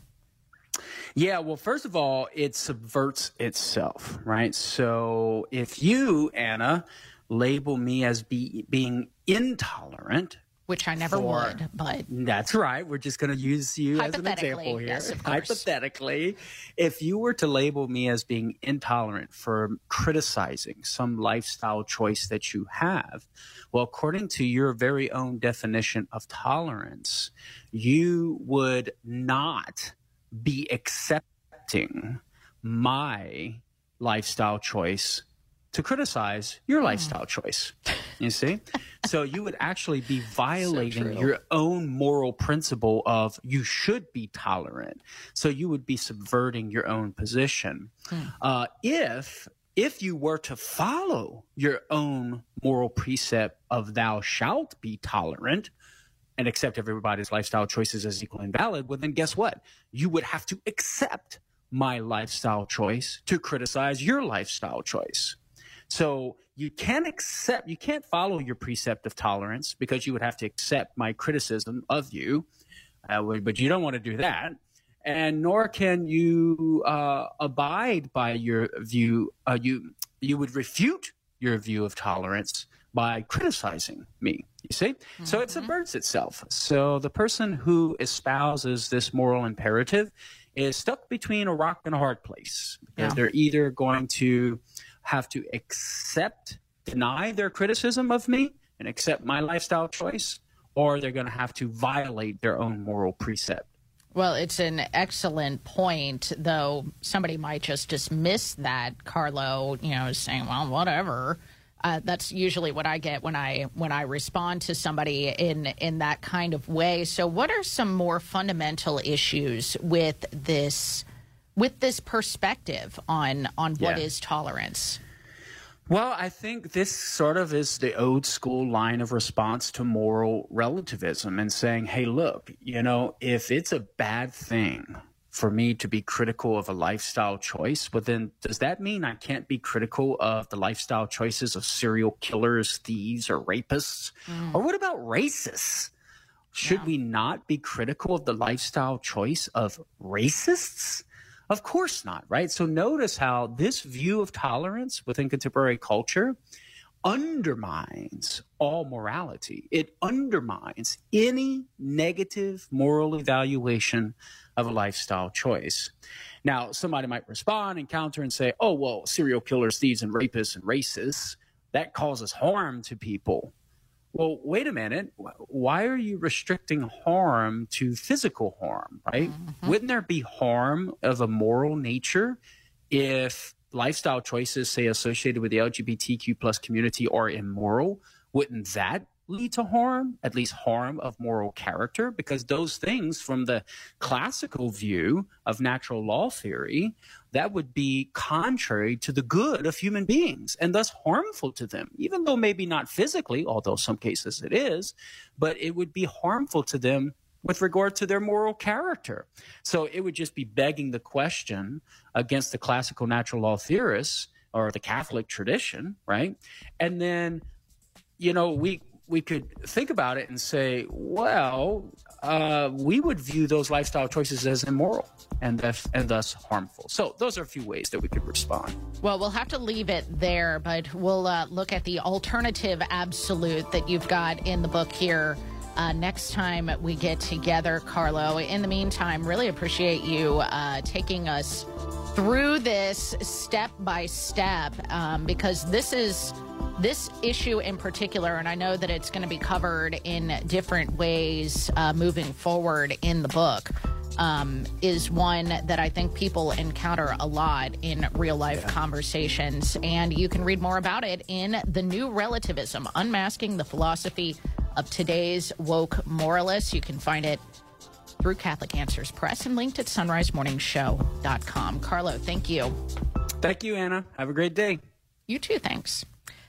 Yeah, well, first of all, it subverts itself, right? So if you, Anna, label me as be, being intolerant, which I never for- would, but That's right. We're just going to use you as an example here. yes, of. Hypothetically, if you were to label me as being intolerant for criticizing some lifestyle choice that you have, well, according to your very own definition of tolerance, you would not be accepting my lifestyle choice to criticize your lifestyle choice. You see? so you would actually be violating true. your own moral principle of you should be tolerant. So you would be subverting your own position. Uh, if if you were to follow your own moral precept of thou shalt be tolerant, and accept everybody's lifestyle choices as equal and valid, well, then guess what? You would have to accept my lifestyle choice to criticize your lifestyle choice. So you can't accept, you can't follow your precept of tolerance because you would have to accept my criticism of you, uh, but you don't want to do that. And nor can you uh, abide by your view. Uh, you you would refute your view of tolerance by criticizing me. You see? So it mm-hmm. subverts itself. So the person who espouses this moral imperative is stuck between a rock and a hard place because Yeah. they're either going to have to accept, deny their criticism of me and accept my lifestyle choice, or they're going to have to violate their own moral precept. Well, it's an excellent point, though somebody might just dismiss that, Karlo, you know, saying, well, whatever. Uh, that's usually what I get when I when I respond to somebody in in that kind of way. So, what are some more fundamental issues with this with this perspective on on what Yeah. is tolerance? Well, I think this sort of is the old school line of response to moral relativism and saying, hey, look, you know, if it's a bad thing for me to be critical of a lifestyle choice, well, then does that mean I can't be critical of the lifestyle choices of serial killers, thieves, or rapists? Mm. Or what about racists? Should we not be critical of the lifestyle choice of racists? Of course not, right? So notice how this view of tolerance within contemporary culture undermines all morality. It undermines any negative moral evaluation of a lifestyle choice. Now, somebody might respond and counter and say, oh, well, serial killers, thieves, and rapists and racists, that causes harm to people. Well, wait a minute. Why are you restricting harm to physical harm, right? Mm-hmm. Wouldn't there be harm of a moral nature if lifestyle choices, say, associated with the LGBTQ plus community are immoral? Wouldn't that lead to harm, at least harm of moral character? Because those things, from the classical view of natural law theory, that would be contrary to the good of human beings and thus harmful to them, even though maybe not physically, although some cases it is, but it would be harmful to them with regard to their moral character. So it would just be begging the question against the classical natural law theorists or the Catholic tradition, right? And then, you know, we we could think about it and say, well, uh, we would view those lifestyle choices as immoral and thus, and thus harmful. So those are a few ways that we could respond. Well, we'll have to leave it there, but we'll uh, look at the alternative absolute that you've got in the book here. Uh, next time we get together, Karlo. In the meantime, really appreciate you uh, taking us through this step by step um, because this is this issue in particular, and I know that it's going to be covered in different ways uh, moving forward in the book. Um, is one that I think people encounter a lot in real life yeah. conversations. And you can read more about it in The New Relativism Unmasking the Philosophy of Today's Woke Moralists. You can find it through Catholic Answers Press and linked at sonrisemorningshow.com. Karlo, thank you. Thank you, Anna. Have a great day. You too, thanks.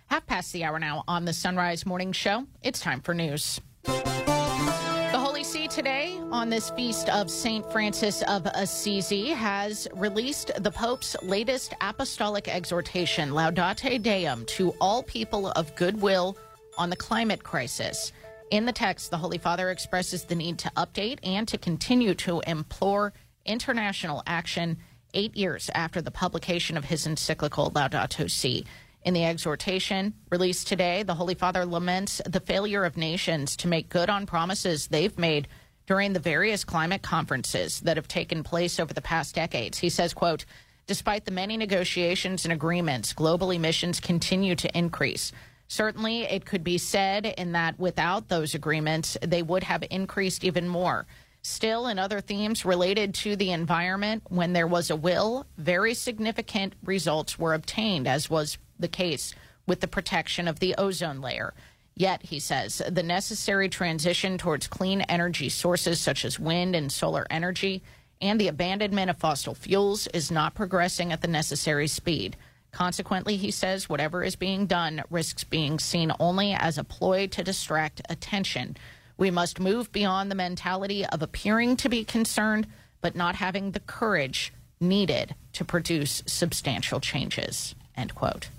Half past the hour now on the Son-Rise Morning Show. It's time for news. The Holy See today, on this feast of St. Francis of Assisi, has released the Pope's latest apostolic exhortation, Laudate Deum, to all people of goodwill on the climate crisis. In the text, the Holy Father expresses the need to update and to continue to implore international action eight years after the publication of his encyclical Laudato Si. In the exhortation released today, the Holy Father laments the failure of nations to make good on promises they've made during the various climate conferences that have taken place over the past decades. He says, quote, despite the many negotiations and agreements, global emissions continue to increase. Certainly, it could be said in that without those agreements, they would have increased even more. Still, in other themes related to the environment, when there was a will, very significant results were obtained, as was the case with the protection of the ozone layer. Yet, he says, the necessary transition towards clean energy sources such as wind and solar energy and the abandonment of fossil fuels is not progressing at the necessary speed. Consequently, he says, whatever is being done risks being seen only as a ploy to distract attention. We must move beyond the mentality of appearing to be concerned, but not having the courage needed to produce substantial changes. End quote.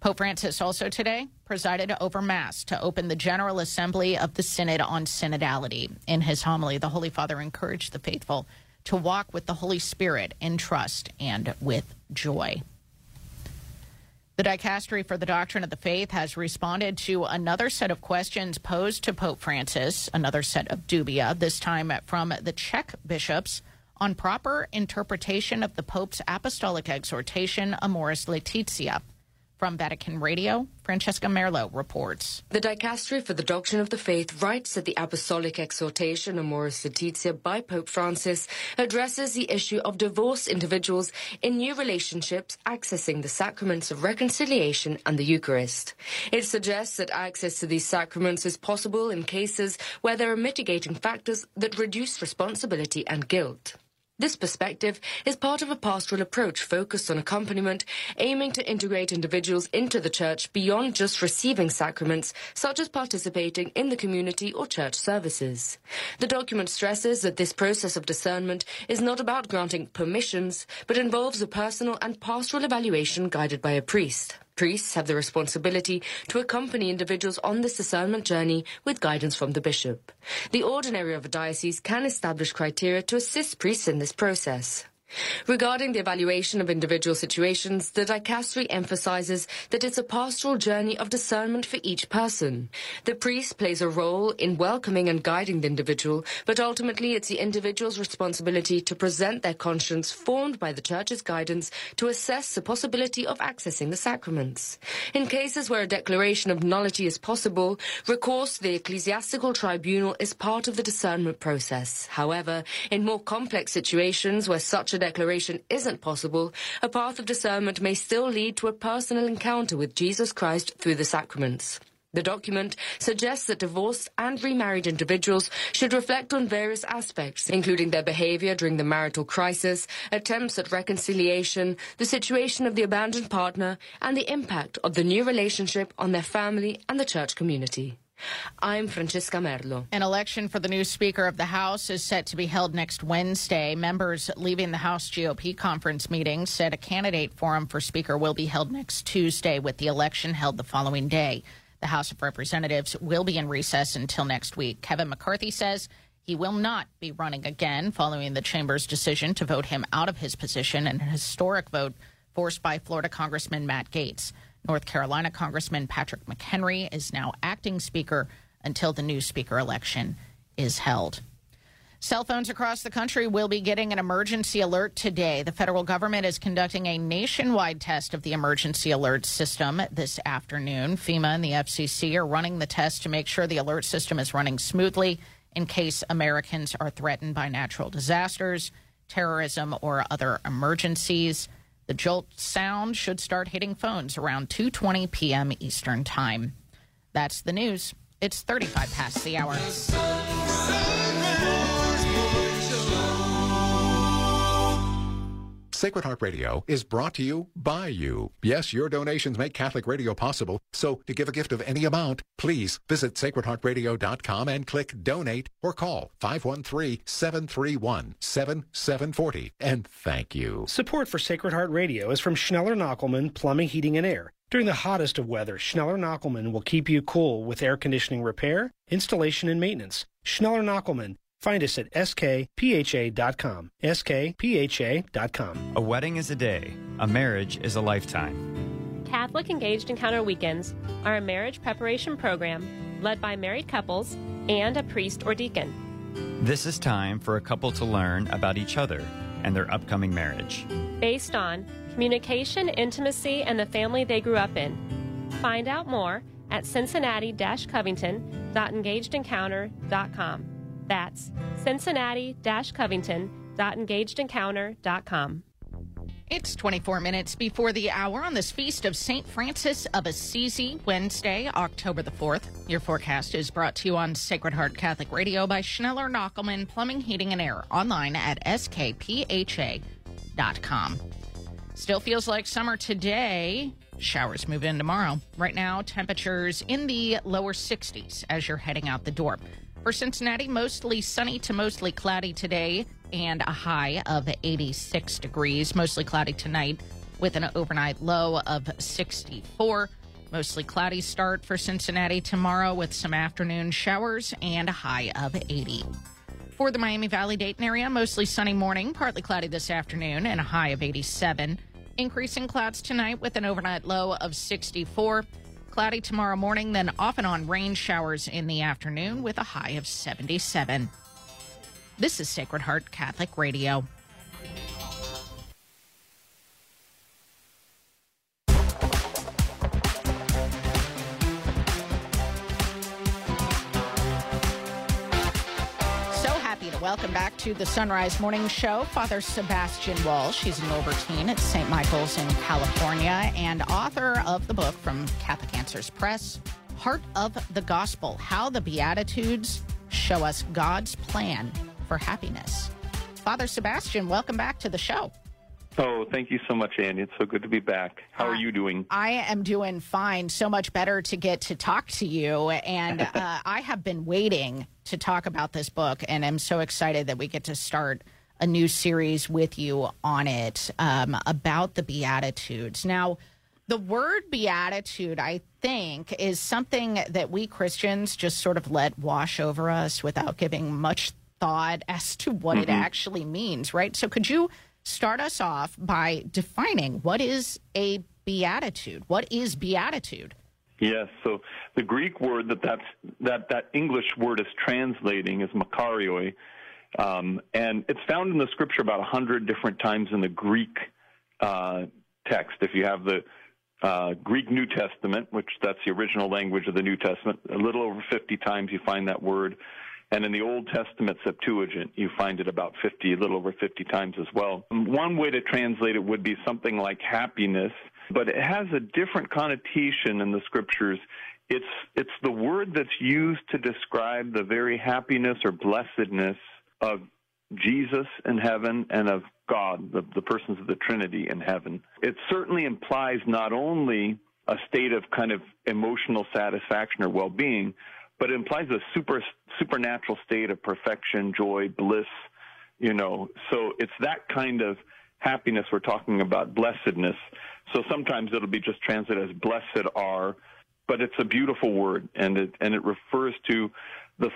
Pope Francis also today presided over Mass to open the General Assembly of the Synod on Synodality. In his homily, the Holy Father encouraged the faithful to walk with the Holy Spirit in trust and with joy. The Dicastery for the Doctrine of the Faith has responded to another set of questions posed to Pope Francis, another set of dubia, this time from the Czech bishops on proper interpretation of the Pope's apostolic exhortation, Amoris Laetitia. From Vatican Radio, Francesca Merlo reports. The Dicastery for the Doctrine of the Faith writes that the Apostolic Exhortation Amoris Laetitia by Pope Francis addresses the issue of divorced individuals in new relationships accessing the sacraments of reconciliation and the Eucharist. It suggests that access to these sacraments is possible in cases where there are mitigating factors that reduce responsibility and guilt. This perspective is part of a pastoral approach focused on accompaniment, aiming to integrate individuals into the church beyond just receiving sacraments, such as participating in the community or church services. The document stresses that this process of discernment is not about granting permissions, but involves a personal and pastoral evaluation guided by a priest. Priests have the responsibility to accompany individuals on this discernment journey with guidance from the bishop. The ordinary of a diocese can establish criteria to assist priests in this process. Regarding the evaluation of individual situations, the dicastery emphasizes that it's a pastoral journey of discernment for each person. The priest plays a role in welcoming and guiding the individual, but ultimately it's the individual's responsibility to present their conscience formed by the church's guidance to assess the possibility of accessing the sacraments. In cases where a declaration of nullity is possible, recourse to the ecclesiastical tribunal is part of the discernment process. However, in more complex situations where such a a declaration isn't possible, a path of discernment may still lead to a personal encounter with Jesus Christ through the sacraments. The document suggests that divorced and remarried individuals should reflect on various aspects, including their behavior during the marital crisis, attempts at reconciliation, the situation of the abandoned partner, and the impact of the new relationship on their family and the church community. I'm Francesca Merlo. An election for the new Speaker of the House is set to be held next Wednesday. Members leaving the House GOP conference meeting said a candidate forum for Speaker will be held next Tuesday, with the election held the following day. The House of Representatives will be in recess until next week. Kevin McCarthy says he will not be running again following the chamber's decision to vote him out of his position in a historic vote forced by Florida Congressman Matt Gaetz. North Carolina Congressman Patrick McHenry is now acting Speaker until the new Speaker election is held. Cell phones across the country will be getting an emergency alert today. The federal government is conducting a nationwide test of the emergency alert system this afternoon. FEMA and the FCC are running the test to make sure the alert system is running smoothly in case Americans are threatened by natural disasters, terrorism, or other emergencies. The jolt sound should start hitting phones around 2:20 p.m. Eastern Time. That's the news. It's 35 past the hour. Sacred Heart Radio is brought to you by you. Yes, your donations make Catholic radio possible. So to give a gift of any amount, please visit sacredheartradio.com and click donate or call 513-731-7740. And thank you. Support for Sacred Heart Radio is from Schneller Knochelmann Plumbing, Heating, and Air. During the hottest of weather, Schneller Knochelmann will keep you cool with air conditioning repair, installation, and maintenance. Schneller Knochelmann. Find us at skpha.com. skpha.com. A wedding is a day, a marriage is a lifetime. Catholic Engaged Encounter Weekends are a marriage preparation program led by married couples and a priest or deacon. This is time for a couple to learn about each other and their upcoming marriage. Based on communication, intimacy, and the family they grew up in. Find out more at cincinnati-covington.engagedencounter.com. That's cincinnati-covington.engagedencounter.com. It's 24 minutes before the hour on this feast of St. Francis of Assisi, Wednesday, October the 4th. Your forecast is brought to you on Sacred Heart Catholic Radio by Schneller Knochelmann Plumbing, Heating, and Air, online at skpha.com. Still feels like summer today. Showers move in tomorrow. Right now, temperatures in the lower 60s as you're heading out the door. For Cincinnati, mostly sunny to mostly cloudy today and a high of 86 degrees. Mostly cloudy tonight with an overnight low of 64. Mostly cloudy start for Cincinnati tomorrow with some afternoon showers and a high of 80. For the Miami Valley Dayton area, mostly sunny morning, partly cloudy this afternoon, and a high of 87. Increasing clouds tonight with an overnight low of 64. Cloudy tomorrow morning, then off and on rain showers in the afternoon with a high of 77. This is Sacred Heart Catholic Radio. Welcome back to the Son Rise Morning Show Father Sebastian Walsh. He's an Norbertine at St. Michael's in California and author of the book from Catholic Answers Press, Heart of the Gospel How the Beatitudes Show Us God's Plan for Happiness. Father Sebastian, welcome back to the show. Oh, thank you so much, Andy. It's so good to be back. How are you doing? I am doing fine. So much better to get to talk to you. And uh, I have been waiting to talk about this book, and I'm so excited that we get to start a new series with you on it um, about the Beatitudes. Now, the word beatitude, I think, is something that we Christians just sort of let wash over us without giving much thought as to what it Mhm. actually means, right? So, could you start us off by defining what is a beatitude? What is beatitude? Yes. So the Greek word that that's, that that English word is translating is makarioi, um, and it's found in the Scripture about a hundred different times in the Greek uh, text. If you have the uh, Greek New Testament, which that's the original language of the New Testament, a little over 50 times you find that word. And in the Old Testament Septuagint, you find it about 50, a little over 50 times as well. One way to translate it would be something like happiness, but it has a different connotation in the scriptures. It's, it's the word that's used to describe the very happiness or blessedness of Jesus in heaven and of God, the, the persons of the Trinity in heaven. It certainly implies not only a state of kind of emotional satisfaction or well being, but it implies a super supernatural state of perfection, joy, bliss, you know. So it's that kind of happiness we're talking about, blessedness. So sometimes it'll be just translated as blessed are, but it's a beautiful word and it and it refers to the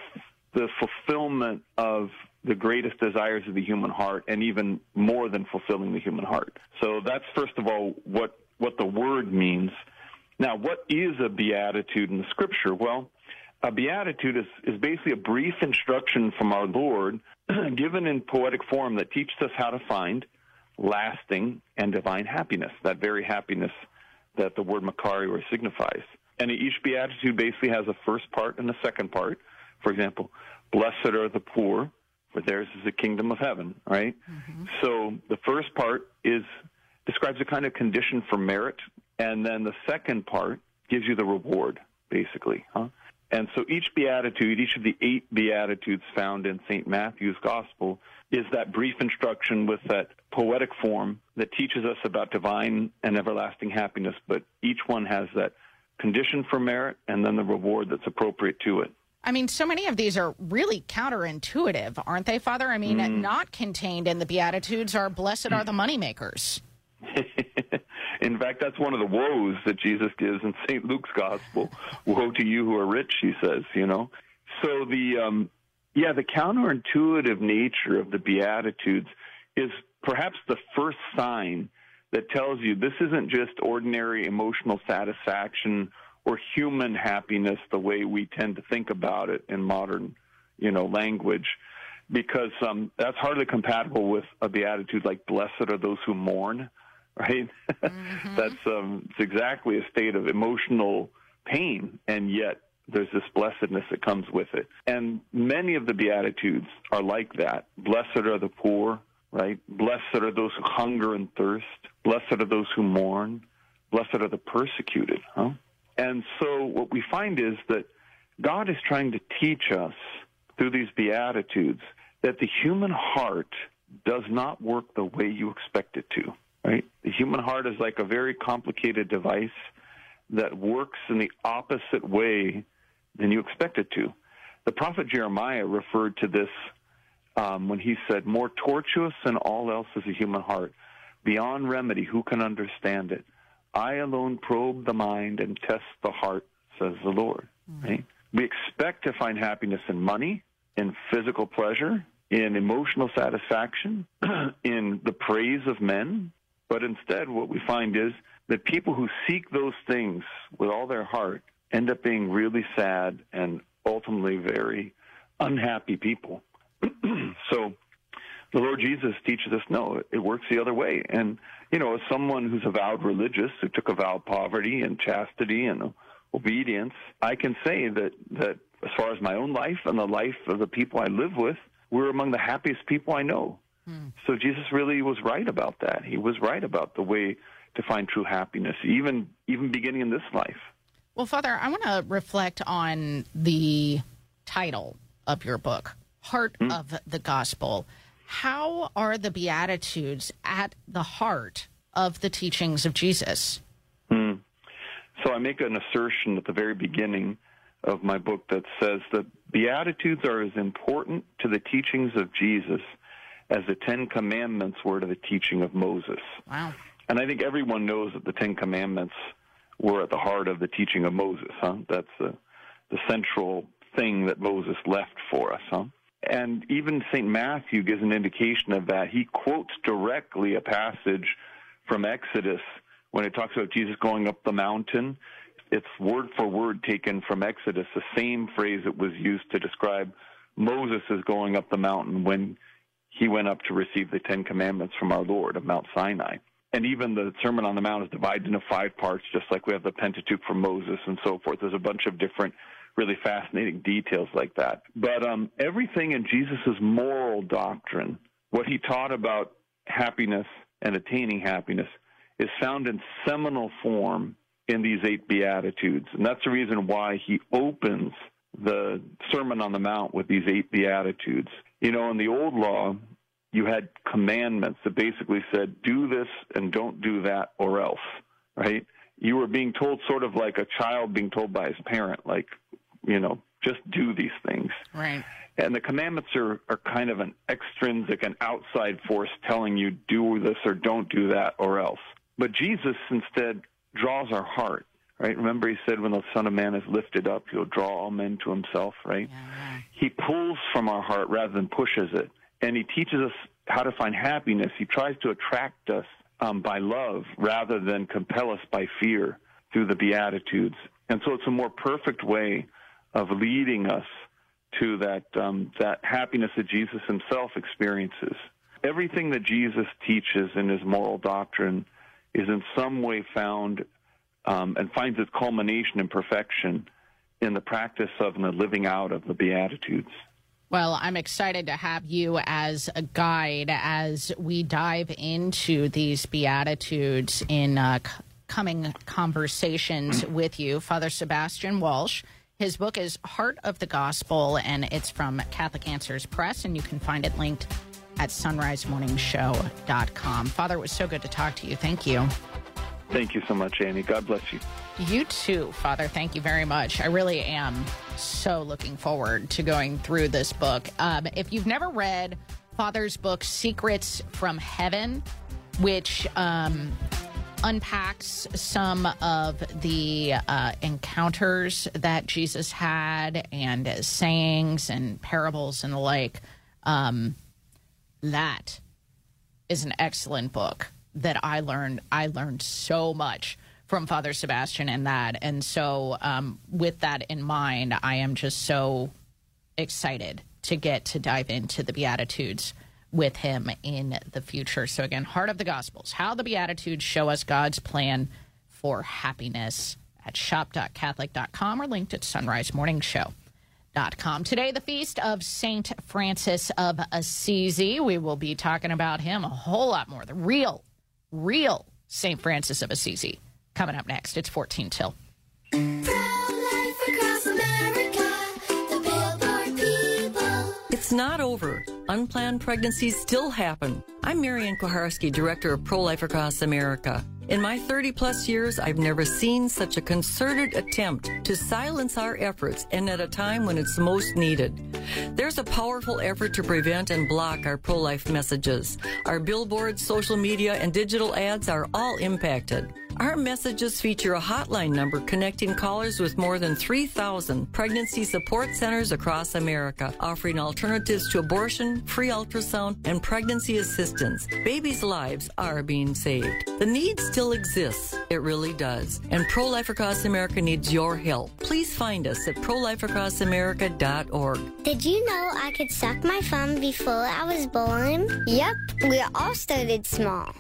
the fulfillment of the greatest desires of the human heart and even more than fulfilling the human heart. So that's first of all what what the word means. Now, what is a beatitude in the scripture? Well, a beatitude is, is basically a brief instruction from our Lord given in poetic form that teaches us how to find lasting and divine happiness, that very happiness that the word Makarios signifies. And each beatitude basically has a first part and a second part. For example, blessed are the poor, for theirs is the kingdom of heaven, right? Mm-hmm. So the first part is describes a kind of condition for merit, and then the second part gives you the reward, basically, huh? And so each beatitude, each of the eight beatitudes found in St. Matthew's gospel is that brief instruction with that poetic form that teaches us about divine and everlasting happiness, but each one has that condition for merit and then the reward that's appropriate to it. I mean, so many of these are really counterintuitive, aren't they, Father? I mean, mm. not contained in the Beatitudes are blessed are the moneymakers. In fact, that's one of the woes that Jesus gives in St. Luke's gospel. Woe to you who are rich, he says, you know. So the um yeah, the counterintuitive nature of the beatitudes is perhaps the first sign that tells you this isn't just ordinary emotional satisfaction or human happiness the way we tend to think about it in modern, you know, language because um, that's hardly compatible with a beatitude like blessed are those who mourn right? Mm-hmm. That's um, it's exactly a state of emotional pain, and yet there's this blessedness that comes with it. And many of the Beatitudes are like that. Blessed are the poor, right? Blessed are those who hunger and thirst. Blessed are those who mourn. Blessed are the persecuted, huh? And so what we find is that God is trying to teach us through these Beatitudes that the human heart does not work the way you expect it to right? The human heart is like a very complicated device that works in the opposite way than you expect it to. The prophet Jeremiah referred to this um, when he said, More tortuous than all else is the human heart. Beyond remedy, who can understand it? I alone probe the mind and test the heart, says the Lord. Mm-hmm. Right? We expect to find happiness in money, in physical pleasure, in emotional satisfaction, in the praise of men, but instead, what we find is that people who seek those things with all their heart end up being really sad and ultimately very unhappy people. so the Lord Jesus teaches us no, it works the other way. And, you know, as someone who's avowed religious, who took a vow of poverty and chastity and obedience, I can say that, that as far as my own life and the life of the people I live with, we're among the happiest people I know. Hmm. So Jesus really was right about that. He was right about the way to find true happiness, even even beginning in this life. Well, Father, I want to reflect on the title of your book, Heart hmm. of the Gospel. How are the Beatitudes at the heart of the teachings of Jesus? Hmm. So I make an assertion at the very beginning of my book that says that Beatitudes are as important to the teachings of Jesus as the Ten Commandments were to the teaching of Moses. Wow. And I think everyone knows that the Ten Commandments were at the heart of the teaching of Moses, huh? That's the, the central thing that Moses left for us, huh? And even St. Matthew gives an indication of that. He quotes directly a passage from Exodus when it talks about Jesus going up the mountain. It's word for word taken from Exodus, the same phrase that was used to describe Moses as going up the mountain when he went up to receive the Ten Commandments from our Lord of Mount Sinai. And even the Sermon on the Mount is divided into five parts, just like we have the Pentateuch from Moses and so forth. There's a bunch of different, really fascinating details like that. But um, everything in Jesus' moral doctrine, what he taught about happiness and attaining happiness, is found in seminal form in these eight Beatitudes. And that's the reason why he opens the Sermon on the Mount with these eight Beatitudes. You know, in the old law, you had commandments that basically said, do this and don't do that or else, right? You were being told sort of like a child being told by his parent, like, you know, just do these things. Right. And the commandments are, are kind of an extrinsic, an outside force telling you do this or don't do that or else. But Jesus instead draws our heart, right? Remember, he said, when the Son of Man is lifted up, he'll draw all men to himself, right? He pulls from our heart rather than pushes it. And he teaches us how to find happiness. He tries to attract us um, by love rather than compel us by fear through the Beatitudes. And so it's a more perfect way of leading us to that um, that happiness that Jesus himself experiences. Everything that Jesus teaches in his moral doctrine is in some way found um, and finds its culmination and perfection in the practice of and the living out of the Beatitudes. Well, I'm excited to have you as a guide as we dive into these Beatitudes in uh, c- coming conversations with you. Father Sebastian Walsh. His book is Heart of the Gospel, and it's from Catholic Answers Press, and you can find it linked at sonrisemorningshow.com. Father, it was so good to talk to you. Thank you. Thank you so much, Annie. God bless you. You too, Father. Thank you very much. I really am so looking forward to going through this book. Um, if you've never read Father's book, Secrets from Heaven, which um, unpacks some of the uh, encounters that Jesus had and sayings and parables and the like, um, that is an excellent book that I learned. I learned so much from Father Sebastian in that, and so um, with that in mind, I am just so excited to get to dive into the Beatitudes with him in the future. So again, Heart of the Gospels: How the Beatitudes show us God's plan for happiness at shop.catholic.com or linked at Son Rise Morning Show. Com. Today, the feast of Saint Francis of Assisi. We will be talking about him a whole lot more. The real, real Saint Francis of Assisi coming up next. It's 14 till. It's not over. Unplanned pregnancies still happen. I'm Marianne Kuharski, Director of Pro Life Across America. In my 30 plus years, I've never seen such a concerted attempt to silence our efforts and at a time when it's most needed. There's a powerful effort to prevent and block our pro life messages. Our billboards, social media, and digital ads are all impacted. Our messages feature a hotline number connecting callers with more than 3,000 pregnancy support centers across America, offering alternatives to abortion, free ultrasound, and pregnancy assistance. Babies' lives are being saved. The need still exists. It really does. And Pro Life Across America needs your help. Please find us at prolifeacrossamerica.org. Did you know I could suck my thumb before I was born? Yep, we all started small.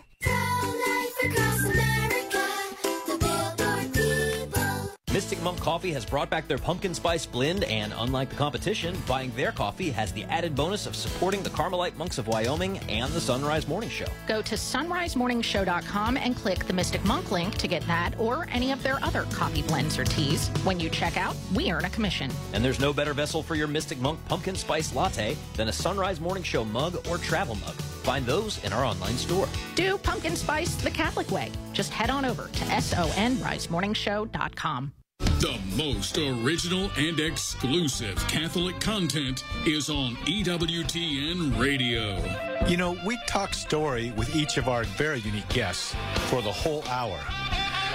Mystic Monk Coffee has brought back their pumpkin spice blend, and unlike the competition, buying their coffee has the added bonus of supporting the Carmelite monks of Wyoming and the Son Rise Morning Show. Go to sonrisemorningshow.com and click the Mystic Monk link to get that or any of their other coffee blends or teas. When you check out, we earn a commission. And there's no better vessel for your Mystic Monk pumpkin spice latte than a Son Rise Morning Show mug or travel mug. Find those in our online store. Do pumpkin spice the Catholic way. Just head on over to sonrisemorningshow.com. The most original and exclusive Catholic content is on EWTN Radio. You know, we talk story with each of our very unique guests for the whole hour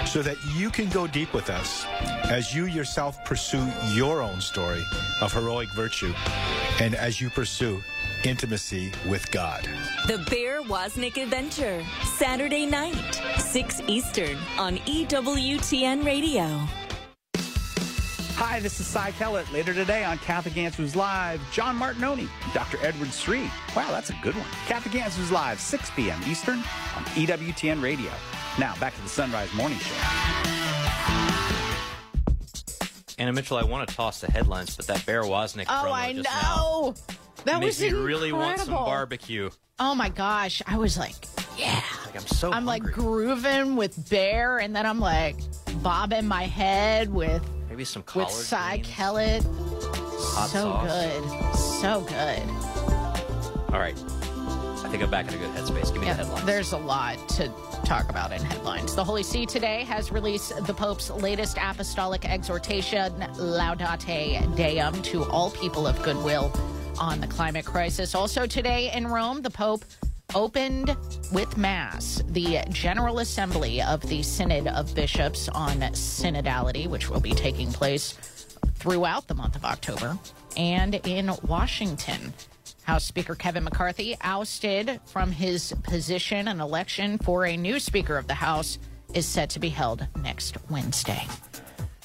so that you can go deep with us as you yourself pursue your own story of heroic virtue and as you pursue intimacy with God. The Bear Wozniak Adventure, Saturday night, 6 Eastern on EWTN Radio. Hi, this is Cy Kellett. Later today on Catholic Answers Live, John Martignoni, Dr. Edward Sri. Wow, that's a good one. Catholic Answers Live, 6 p.m. Eastern on EWTN Radio. Now, back to the Son Rise Morning Show. Anna Mitchell, I want to toss the headlines, but that Bear Wozniak Oh, promo I just know. That now was makes me really want some barbecue. Oh my gosh. I was like, yeah. Like I'm so I'm like grooving with Bear, and then I'm like bobbing my head with Maybe some with collard Cy greens. Kellett. Hot so sauce. good. So good. All right. I think I'm back in a good headspace. Give me Yeah, the headlines. there's a lot to talk about in headlines. The Holy See today has released the Pope's latest apostolic exhortation, Laudate Deum, to all people of goodwill on the climate crisis. Also today in Rome, the Pope opened with Mass the General Assembly of the Synod of Bishops on Synodality, which will be taking place throughout the month of October. And in Washington, House Speaker Kevin McCarthy ousted from his position. An election for a new Speaker of the House is set to be held next Wednesday.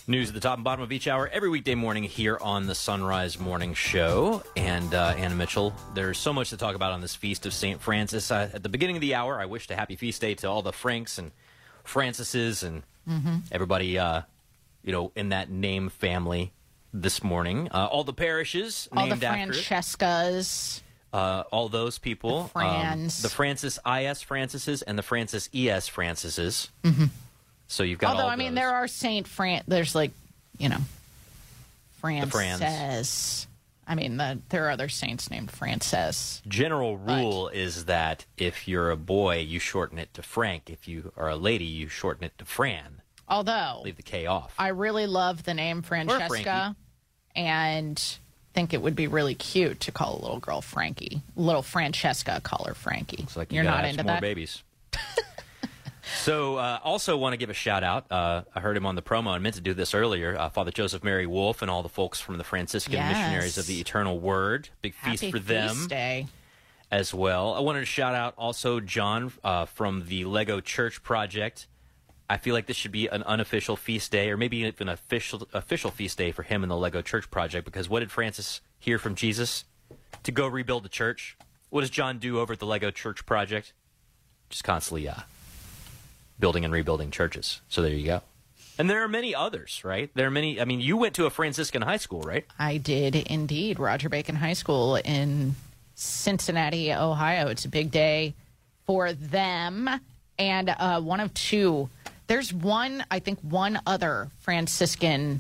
News at the top and bottom of each hour every weekday morning here on the Son Rise Morning Show. And uh, Anna Mitchell, there's so much to talk about on this feast of St. Francis. Uh, at the beginning of the hour, I wished a happy feast day to all the Franks and Francises and Mhm. everybody, uh, you know, in that name family this morning. Uh, all the parishes All the named after it. Francescas. Uh, all those people. The Frans. Um, the Francis IS Francises and the Francis ES Francises. Mhm. So you've got Although, I mean, those. there are Saint Fran. There's like, you know. Frances. I mean, the, there are other saints named Frances. General rule is that if you're a boy, you shorten it to Frank. If you are a lady, you shorten it to Fran. Although Leave the K off. I really love the name Francesca, and think it would be really cute to call a little girl Frankie. Little Francesca, call her Frankie. It's like you You're gotta not into more that. babies. so, uh, also want to give a shout out. Uh, I heard him on the promo. I meant to do this earlier. Uh, Father Joseph Mary Wolf and all the folks from the Franciscan Yes. Missionaries of the Eternal Word. Big feast Happy for them. feast day. as well. I wanted to shout out also John uh, from the Lego Church Project. I feel like this should be an unofficial feast day, or maybe even an official official feast day for him in the Lego Church Project. Because what did Francis hear from Jesus? To go rebuild the church. What does John do over at the Lego Church Project? Just constantly uh, building and rebuilding churches. So there you go. And there are many others, right? There are many. I mean, you went to a Franciscan high school, right? I did indeed. Roger Bacon High School in Cincinnati, Ohio. It's a big day for them. And uh, one of two. There's one, I think, one other Franciscan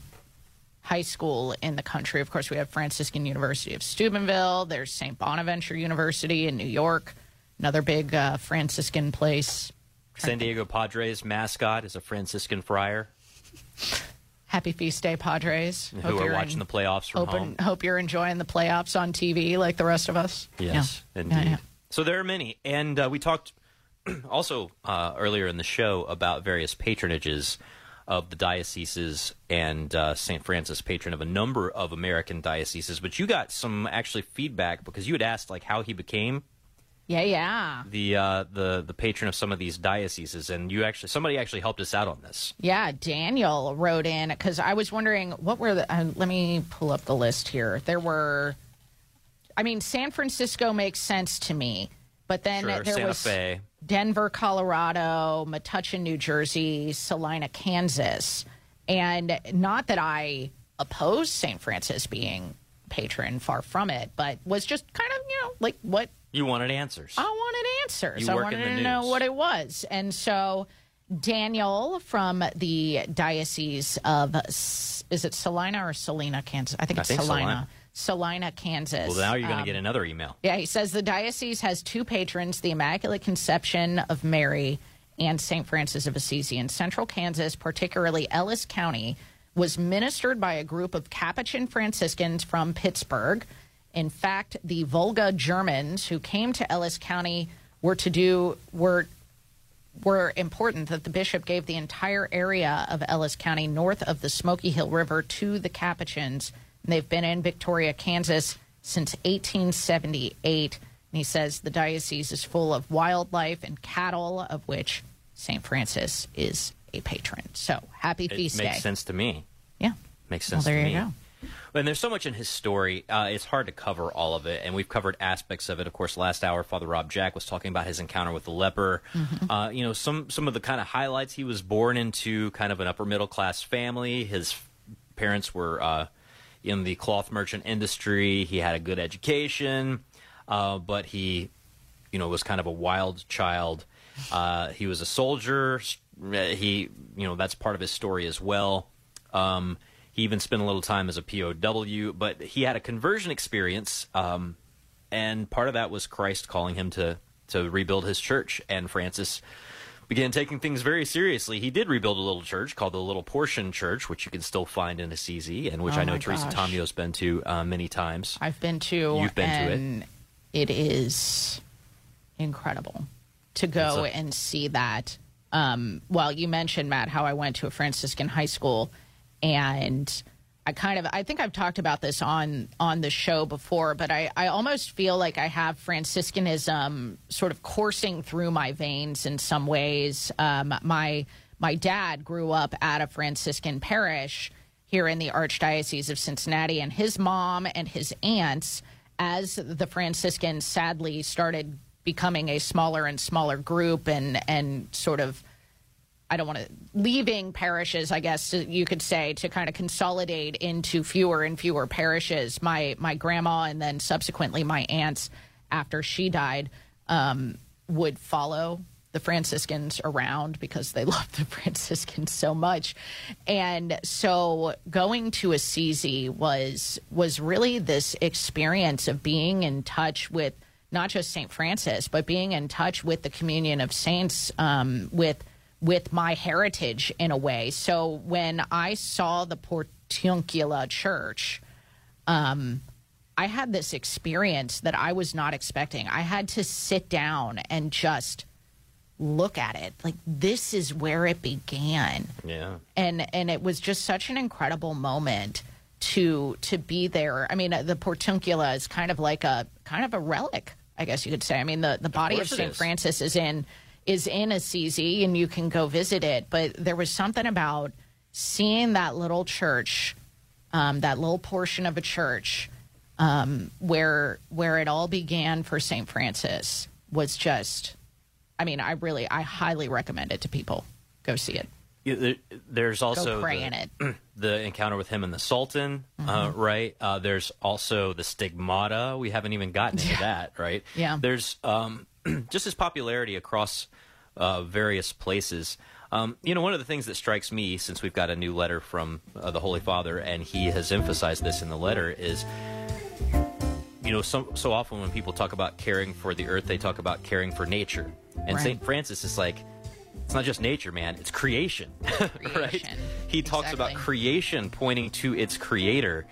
high school in the country. Of course, we have Franciscan University of Steubenville. There's St. Bonaventure University in New York, another big uh, Franciscan place. San Diego Padres mascot is a Franciscan friar. Happy Feast Day, Padres. who Hope are you're watching in- the playoffs from hope, home. hope you're enjoying the playoffs on TV like the rest of us. Yes, Yeah. indeed. Yeah, yeah. So there are many, and uh, we talked also uh, earlier in the show about various patronages of the dioceses and uh, St. Francis, patron of a number of American dioceses. But you got some actually feedback because you had asked like how he became Yeah, yeah. the uh, the the patron of some of these dioceses, and you actually somebody actually helped us out on this. Yeah, Daniel wrote in because I was wondering what were the. Uh, let me pull up the list here. There were, I mean, San Francisco makes sense to me, but then Sure, there Santa was Fe. Denver, Colorado, Metuchen, New Jersey, Salina, Kansas, and not that I oppose St. Francis being patron, far from it, but was just kind of you know like what You wanted answers. I wanted answers. I wanted to know what it was. And so Daniel from the Diocese of, is it Salina or Salina, Kansas? I think I it's think Salina. Salina. Salina, Kansas. Well, now you're going to Um, get another email. yeah, he says the diocese has two patrons the Immaculate Conception of Mary and St. Francis of Assisi. In central Kansas, particularly Ellis County, was ministered by a group of Capuchin Franciscans from Pittsburgh. In fact, the Volga Germans who came to Ellis County were to do were were important that the bishop gave the entire area of Ellis County north of the Smoky Hill River to the Capuchins. And they've been in Victoria, Kansas since 1878. And he says the diocese is full of wildlife and cattle, of which St. Francis is a patron. So happy It feast day. makes sense to me. Yeah. Makes Well, sense there to you me. go. And there's so much in his story. Uh, it's hard to cover all of it, and we've covered aspects of it. Of course, last hour, Father Rob Jack was talking about his encounter with the leper. Mm-hmm. Uh, you know, some some of the kind of highlights. He was born into kind of an upper middle class family. His parents were uh, in the cloth merchant industry. He had a good education, uh, but he, you know, was kind of a wild child. Uh, he was a soldier. He, you know, that's part of his story as well. Um, he even spent a little time as a POW, but he had a conversion experience, um, and part of that was Christ calling him to to rebuild his church, and Francis began taking things very seriously. He did rebuild a little church called the Little Portion Church, which you can still find in Assisi, and which Oh I know Teresa gosh. Tomeo's been to uh, many times. I've been to. You've been to it. it is incredible to go a- and see that. Um, well, you mentioned Matt how I went to a Franciscan high school, and I kind of I think I've talked about this on on the show before, but I I almost feel like I have Franciscanism sort of coursing through my veins in some ways. Um, my my dad grew up at a Franciscan parish here in the Archdiocese of Cincinnati, and his mom and his aunts, as the Franciscans sadly started becoming a smaller and smaller group and and sort of I don't want to leaving parishes, I guess you could say, to kind of consolidate into fewer and fewer parishes. My my grandma and then subsequently my aunts, after she died, um, would follow the Franciscans around because they loved the Franciscans so much, and so going to Assisi was was really this experience of being in touch with not just Saint Francis, but being in touch with the communion of saints, um, with with my heritage in a way. So when I saw the Portiuncula Church, um, I had this experience that I was not expecting. I had to sit down and just look at it. Like this is where it began Yeah. and and it was just such an incredible moment to to be there. I mean, uh, the Portiuncula is kind of like a kind of a relic, I guess you could say. I mean, the the body of, Saint is. Francis is in is in Assisi, and you can go visit it. But there was something about seeing that little church, um, that little portion of a church, um, where where it all began for Saint Francis was just. I mean, I really, I highly recommend it to people. Go see it. Yeah, there, there's also the, the encounter with him and the Sultan, uh, Mm-hmm. right? Uh, there's also the stigmata. We haven't even gotten into that, right? Yeah. There's um, just his popularity across uh, various places. Um, you know, one of the things that strikes me since we've got a new letter from uh, the Holy Father, and he has emphasized this in the letter, is you know, so, so often when people talk about caring for the earth, they talk about caring for nature. And Right. St. Francis is like, it's not just nature, man, it's creation. right? He talks about creation pointing to its creator.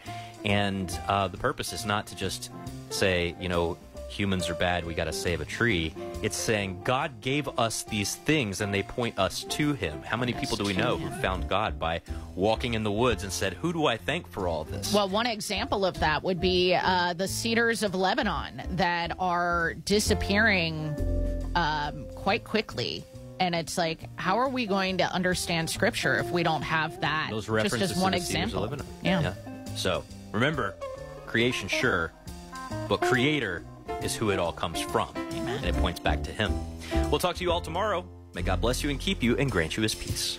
And uh, the purpose is not to just say, you know, humans are bad, we got to save a tree. It's saying God gave us these things and they point us to Him. How many people do we know Him. who found God by walking in the woods and said, Who do I thank for all this? Well, one example of that would be uh, the cedars of Lebanon that are disappearing um, quite quickly. And it's like, how are we going to understand Scripture if we don't have that? Those Just references as one to the Cedars example. Lebanon. Yeah. So remember, creation, sure, but Creator is who it all comes from, and it points back to Him. We'll talk to you all tomorrow. May God bless you and keep you, and grant you His peace.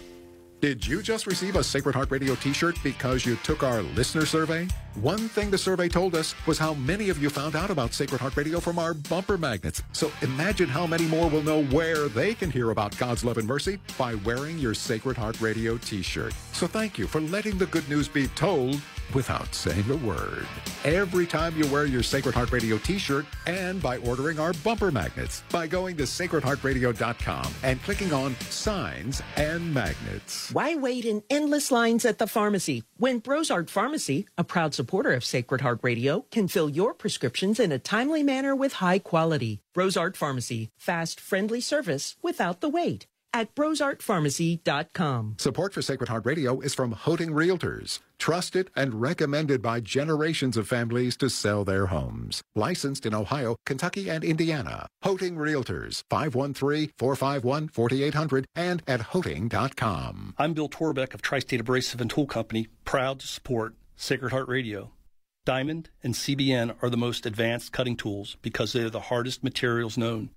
Did you just receive a Sacred Heart Radio t shirt because you took our listener survey? One thing the survey told us was how many of you found out about Sacred Heart Radio from our bumper magnets. So imagine how many more will know where they can hear about God's love and mercy by wearing your Sacred Heart Radio t shirt. So thank you for letting the good news be told without saying a word. Every time you wear your Sacred Heart Radio t shirt and by ordering our bumper magnets by going to sacredheartradio.com and clicking on signs and magnets. Why wait in endless lines at the pharmacy when Brosart Pharmacy, a proud supporter of Sacred Heart Radio, can fill your prescriptions in a timely manner with high quality? Brosart Pharmacy, fast, friendly service without the wait at brosartpharmacy.com. Support for Sacred Heart Radio is from Hoeting Realtors, trusted and recommended by generations of families to sell their homes. Licensed in Ohio, Kentucky, and Indiana. Hoeting Realtors, 513-451-4800 and at hoeting.com. I'm Bill Torbeck of Tri-State Abrasive and Tool Company, proud to support Sacred Heart Radio. Diamond and CBN are the most advanced cutting tools because they are the hardest materials known.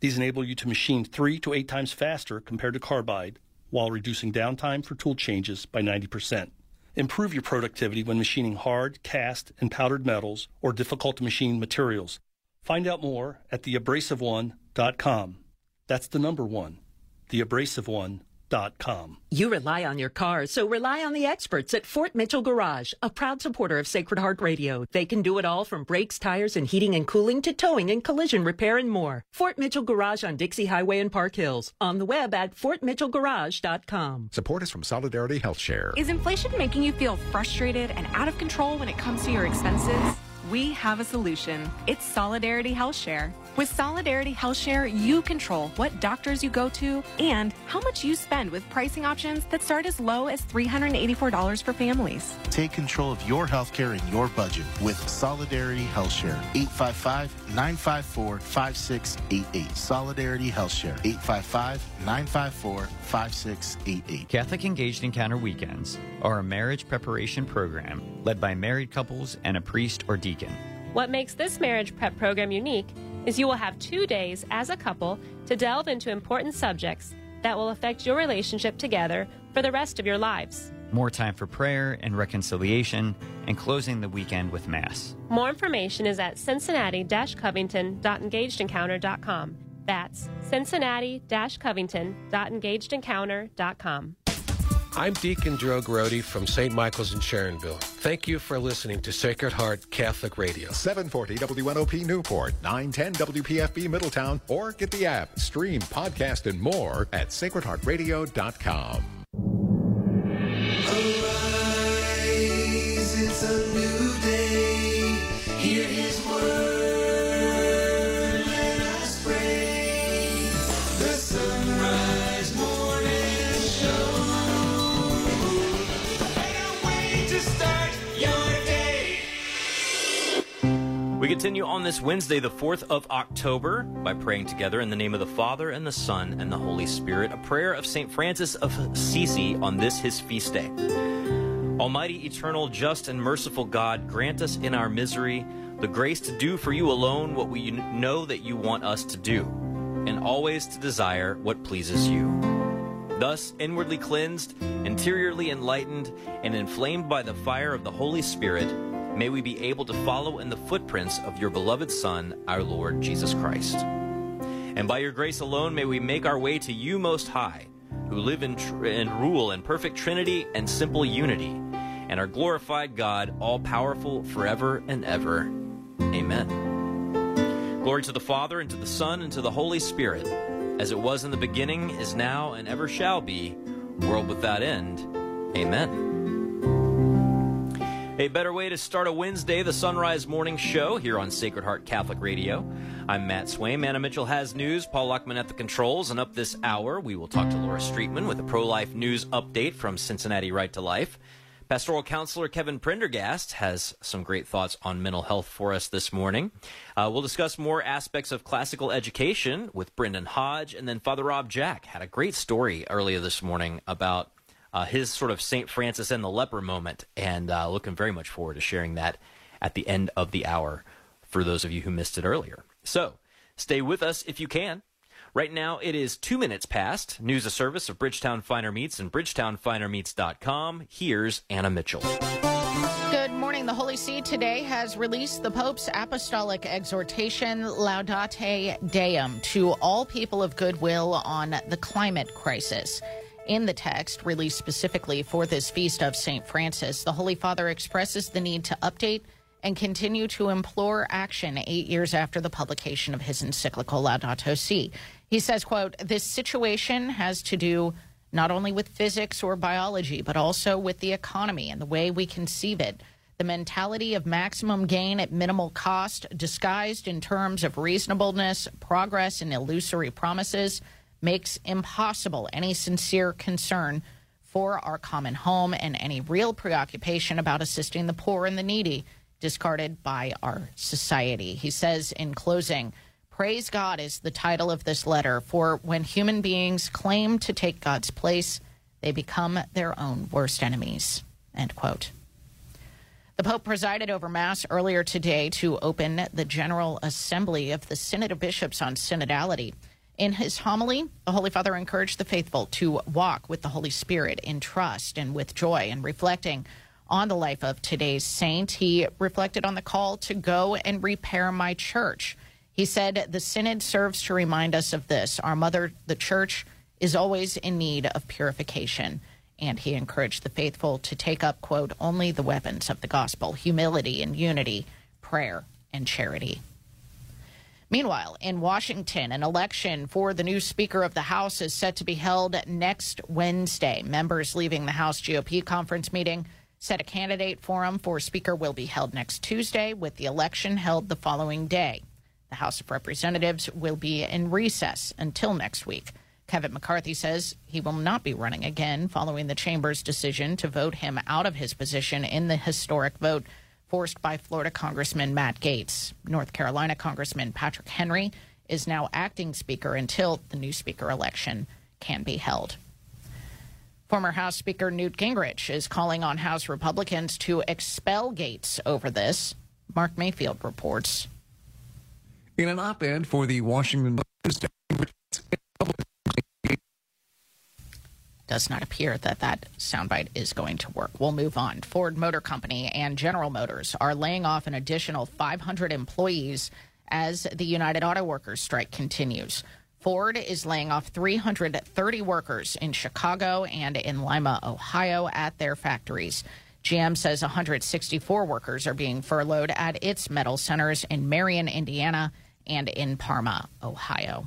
These enable you to machine three to eight times faster compared to carbide while reducing downtime for tool changes by 90%. Improve your productivity when machining hard, cast, and powdered metals or difficult to machine materials. Find out more at theabrasiveone.com. That's the number one, theabrasiveone.com. You rely on your car, so rely on the experts at Fort Mitchell Garage, a proud supporter of Sacred Heart Radio. They can do it all from brakes, tires, and heating and cooling to towing and collision repair and more. Fort Mitchell Garage on Dixie Highway in Park Hills. On the web at fortmitchellgarage.com. Support is from Solidarity Health Share. Is inflation making you feel frustrated and out of control when it comes to your expenses? We have a solution. It's Solidarity Health Share. With Solidarity HealthShare, you control what doctors you go to and how much you spend with pricing options that start as low as $384 for families. Take control of your healthcare and your budget with Solidarity HealthShare. 855-954-5688. Solidarity HealthShare. 855-954-5688. Catholic Engaged Encounter Weekends are a marriage preparation program led by married couples and a priest or deacon. What makes this marriage prep program unique is you will have two days as a couple to delve into important subjects that will affect your relationship together for the rest of your lives. More time for prayer and reconciliation, and closing the weekend with Mass. More information is at cincinnati-covington.engagedencounter.com. That's cincinnati-covington.engagedencounter.com. I'm Deacon Joe Grody from St. Michael's in Sharonville. Thank you for listening to Sacred Heart Catholic Radio. 740 WNOP Newport, 910 WPFB Middletown, or get the app, stream, podcast, and more at sacredheartradio.com. We continue on this Wednesday, the 4th of October, by praying together in the name of the Father, and the Son, and the Holy Spirit, a prayer of St. Francis of Assisi on this his feast day. Almighty, eternal, just, and merciful God, grant us in our misery the grace to do for you alone what we know that you want us to do, and always to desire what pleases you. Thus, inwardly cleansed, interiorly enlightened, and inflamed by the fire of the Holy Spirit, may we be able to follow in the footprints of your beloved Son, our Lord Jesus Christ. And by your grace alone, may we make our way to you, Most High, who live tr- and rule in perfect Trinity and simple unity, and our glorified God, all powerful forever and ever. Amen. Glory to the Father, and to the Son, and to the Holy Spirit, as it was in the beginning, is now, and ever shall be, world without end. Amen. A better way to start a Wednesday, the Son Rise Morning Show here on Sacred Heart Catholic Radio. I'm Matt Swaim. Anna Mitchell has news. Paul Luckman at the controls. And up this hour, we will talk to Laura Streetman with a pro life news update from Cincinnati Right to Life. Pastoral counselor Kevin Prendergast has some great thoughts on mental health for us this morning. Uh, we'll discuss more aspects of classical education with Brendan Hodge. And then Father Rob Jack had a great story earlier this morning about uh, his sort of St. Francis and the leper moment, and uh, looking very much forward to sharing that at the end of the hour for those of you who missed it earlier. So stay with us if you can. Right now, it is two minutes past. News a service of Bridgetown Finer Meats and BridgetownFinerMeats.com. Here's Anna Mitchell. Good morning. The Holy See today has released the Pope's apostolic exhortation, Laudate Deum, to all people of goodwill on the climate crisis. In the text, released specifically for this feast of St. Francis, the Holy Father expresses the need to update and continue to implore action eight years after the publication of his encyclical Laudato Si. He says, quote, this situation has to do not only with physics or biology, but also with the economy and the way we conceive it. The mentality of maximum gain at minimal cost, disguised in terms of reasonableness, progress, and illusory promises, makes impossible any sincere concern for our common home and any real preoccupation about assisting the poor and the needy discarded by our society. He says in closing, Praise God is the title of this letter, for when human beings claim to take God's place, they become their own worst enemies. End quote. The Pope presided over Mass earlier today to open the General Assembly of the Synod of Bishops on Synodality. In his homily, the Holy Father encouraged the faithful to walk with the Holy Spirit in trust and with joy and reflecting on the life of today's saint. He reflected on the call to go and repair my church. He said the synod serves to remind us of this. Our mother, the church, is always in need of purification. And he encouraged the faithful to take up, quote, only the weapons of the gospel humility and unity, prayer and charity. Meanwhile, in Washington, an election for the new Speaker of the House is set to be held next Wednesday. Members leaving the House GOP conference meeting said a candidate forum for Speaker will be held next Tuesday, with the election held the following day. The House of Representatives will be in recess until next week. Kevin McCarthy says he will not be running again following the chamber's decision to vote him out of his position in the historic vote forced by Florida Congressman Matt Gaetz. North Carolina Congressman Patrick McHenry is now acting Speaker until the new Speaker election can be held. Former House Speaker Newt Gingrich is calling on House Republicans to expel Gaetz over this. Mark Mayfield reports. In an op ed for the Washington Post, does not appear that that soundbite is going to work. We'll move on. Ford Motor Company and General Motors are laying off an additional 500 employees as the United Auto Workers strike continues. Ford is laying off 330 workers in Chicago and in Lima, Ohio at their factories. GM says 164 workers are being furloughed at its metal centers in Marion, Indiana, and in Parma, Ohio.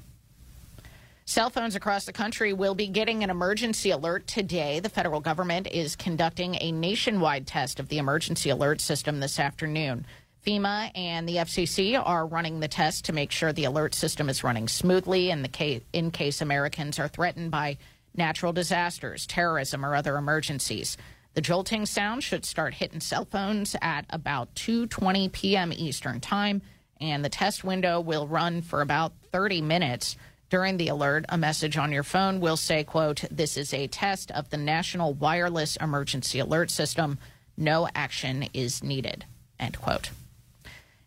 Cell phones across the country will be getting an emergency alert today. The federal government is conducting a nationwide test of the emergency alert system this afternoon. FEMA and the FCC are running the test to make sure the alert system is running smoothly in, the case, in case Americans are threatened by natural disasters, terrorism, or other emergencies. The jolting sound should start hitting cell phones at about 2:20 p.m. Eastern Time, and the test window will run for about 30 minutes. During the alert, a message on your phone will say, quote, this is a test of the National Wireless Emergency Alert System. No action is needed, end quote.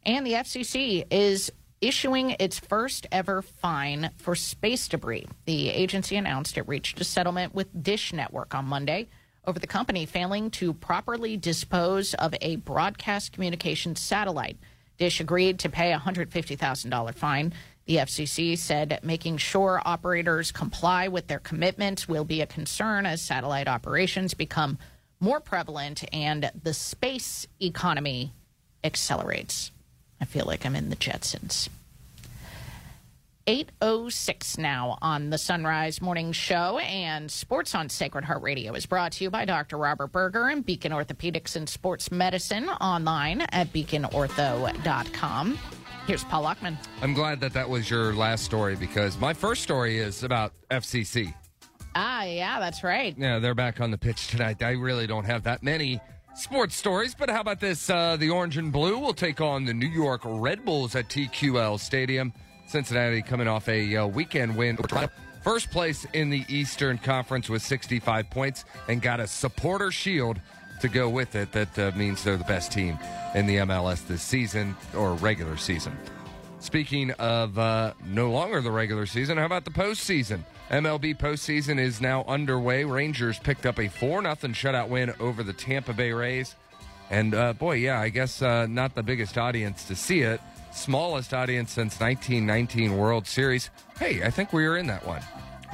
And the FCC is issuing its first ever fine for space debris. The agency announced it reached a settlement with Dish Network on Monday over the company failing to properly dispose of a broadcast communications satellite. Dish agreed to pay a $150,000 fine. The FCC said making sure operators comply with their commitments will be a concern as satellite operations become more prevalent and the space economy accelerates. I feel like I'm in the Jetsons. 806 now on the Son Rise Morning Show and Sports on Sacred Heart Radio is brought to you by Dr. Robert Berger and Beacon Orthopedics and Sports Medicine online at beaconortho.com. Here's Paul Lockman. I'm glad that that was your last story because my first story is about FCC. Ah, yeah, that's right. Yeah, they're back on the pitch tonight. I really don't have that many sports stories, but how about this? Uh, the Orange and Blue will take on the New York Red Bulls at TQL Stadium. Cincinnati coming off a uh, weekend win. First place in the Eastern Conference with 65 points and got a supporter shield to go with it. That uh, means they're the best team in the MLS this season or regular season. Speaking of uh, no longer the regular season, how about the postseason? MLB postseason is now underway. Rangers picked up a 4 0 shutout win over the Tampa Bay Rays. And uh, boy, yeah, I guess uh, not the biggest audience to see it. Smallest audience since 1919 World Series. Hey, I think we were in that one.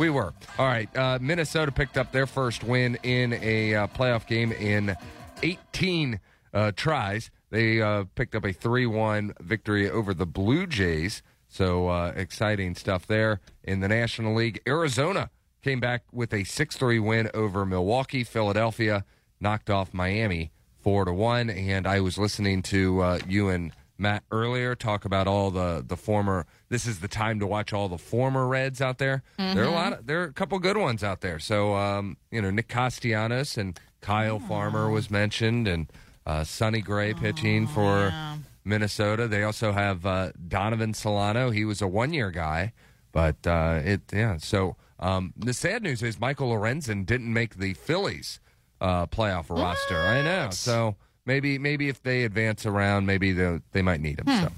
We were. All right. Uh, Minnesota picked up their first win in a uh, playoff game in 18 uh, tries. They uh, picked up a 3 1 victory over the Blue Jays. So uh, exciting stuff there in the National League. Arizona came back with a 6 3 win over Milwaukee. Philadelphia knocked off Miami 4 to 1. And I was listening to uh, you and Matt earlier talk about all the the former. This is the time to watch all the former Reds out there. Mm-hmm. There are a lot. Of, there are a couple good ones out there. So um, you know, Nick Castellanos and Kyle. Farmer was mentioned, and uh, Sonny Gray pitching oh, for yeah. Minnesota. They also have uh, Donovan Solano. He was a one year guy, but uh, it yeah. So um, the sad news is Michael Lorenzen didn't make the Phillies uh, playoff what? roster. I know. So maybe maybe if they advance around, maybe they they might need him. Hmm. So.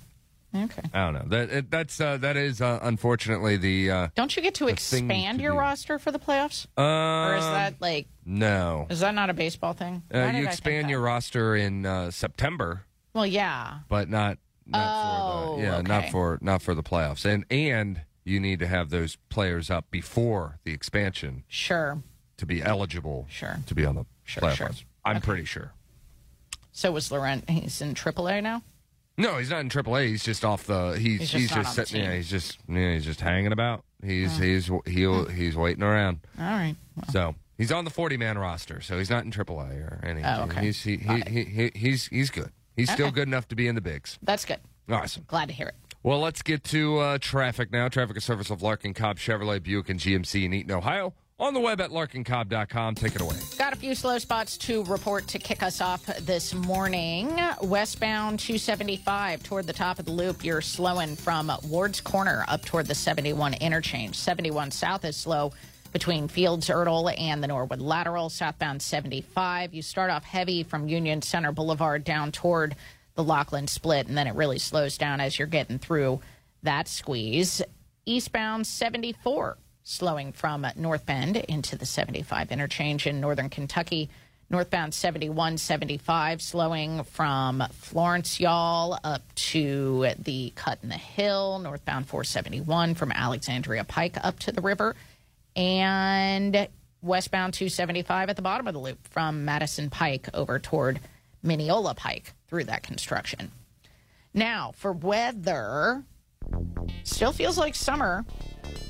Okay. I don't know. That that's uh, that is uh, unfortunately the. Uh, don't you get to expand to your do. roster for the playoffs? or is that like no? Is that not a baseball thing? Uh, you expand your roster in uh, September. Well, yeah, but not. not oh, for the, yeah, okay. not for not for the playoffs, and and you need to have those players up before the expansion Sure. to be eligible Sure. to be on the Sure, playoff sure. I'm pretty sure. So was Laurent. He's in AAA now. No, he's not in AAA. He's just off the. He's He's he's just just, on the sitting. Yeah, he's just yeah, he's just hanging about. He's Oh. he's he'll, he's waiting around. All right. So he's on the 40 man roster. So he's not in AAA or anything. Oh, okay. He's he, he, he, he, he's he's good. He's still good enough to be in the bigs. That's good. Awesome. Glad to hear it. Well, let's get to uh, traffic now. Traffic is service of Larkin Cobb Chevrolet Buick and GMC in Eaton, Ohio. On the web at larkincobb.com. Take it away. Got a few slow spots to report to kick us off this morning. Westbound 275 toward the top of the loop. You're slowing from Ward's Corner up toward the 71 interchange. 71 south is slow between Fields Ertel and the Norwood Lateral. Southbound 75. You start off heavy from Union Center Boulevard down toward the Lockland split, and then it really slows down as you're getting through that squeeze. Eastbound 74 slowing from North Bend into the 75 interchange in northern Kentucky. Northbound 71 75 slowing from Florence, y'all, up to the Cut in the Hill. Northbound 471 from Alexandria Pike up to the river. And westbound 275 at the bottom of the loop from Madison Pike over toward Mineola Pike through that construction. Now, for weather, still feels like summer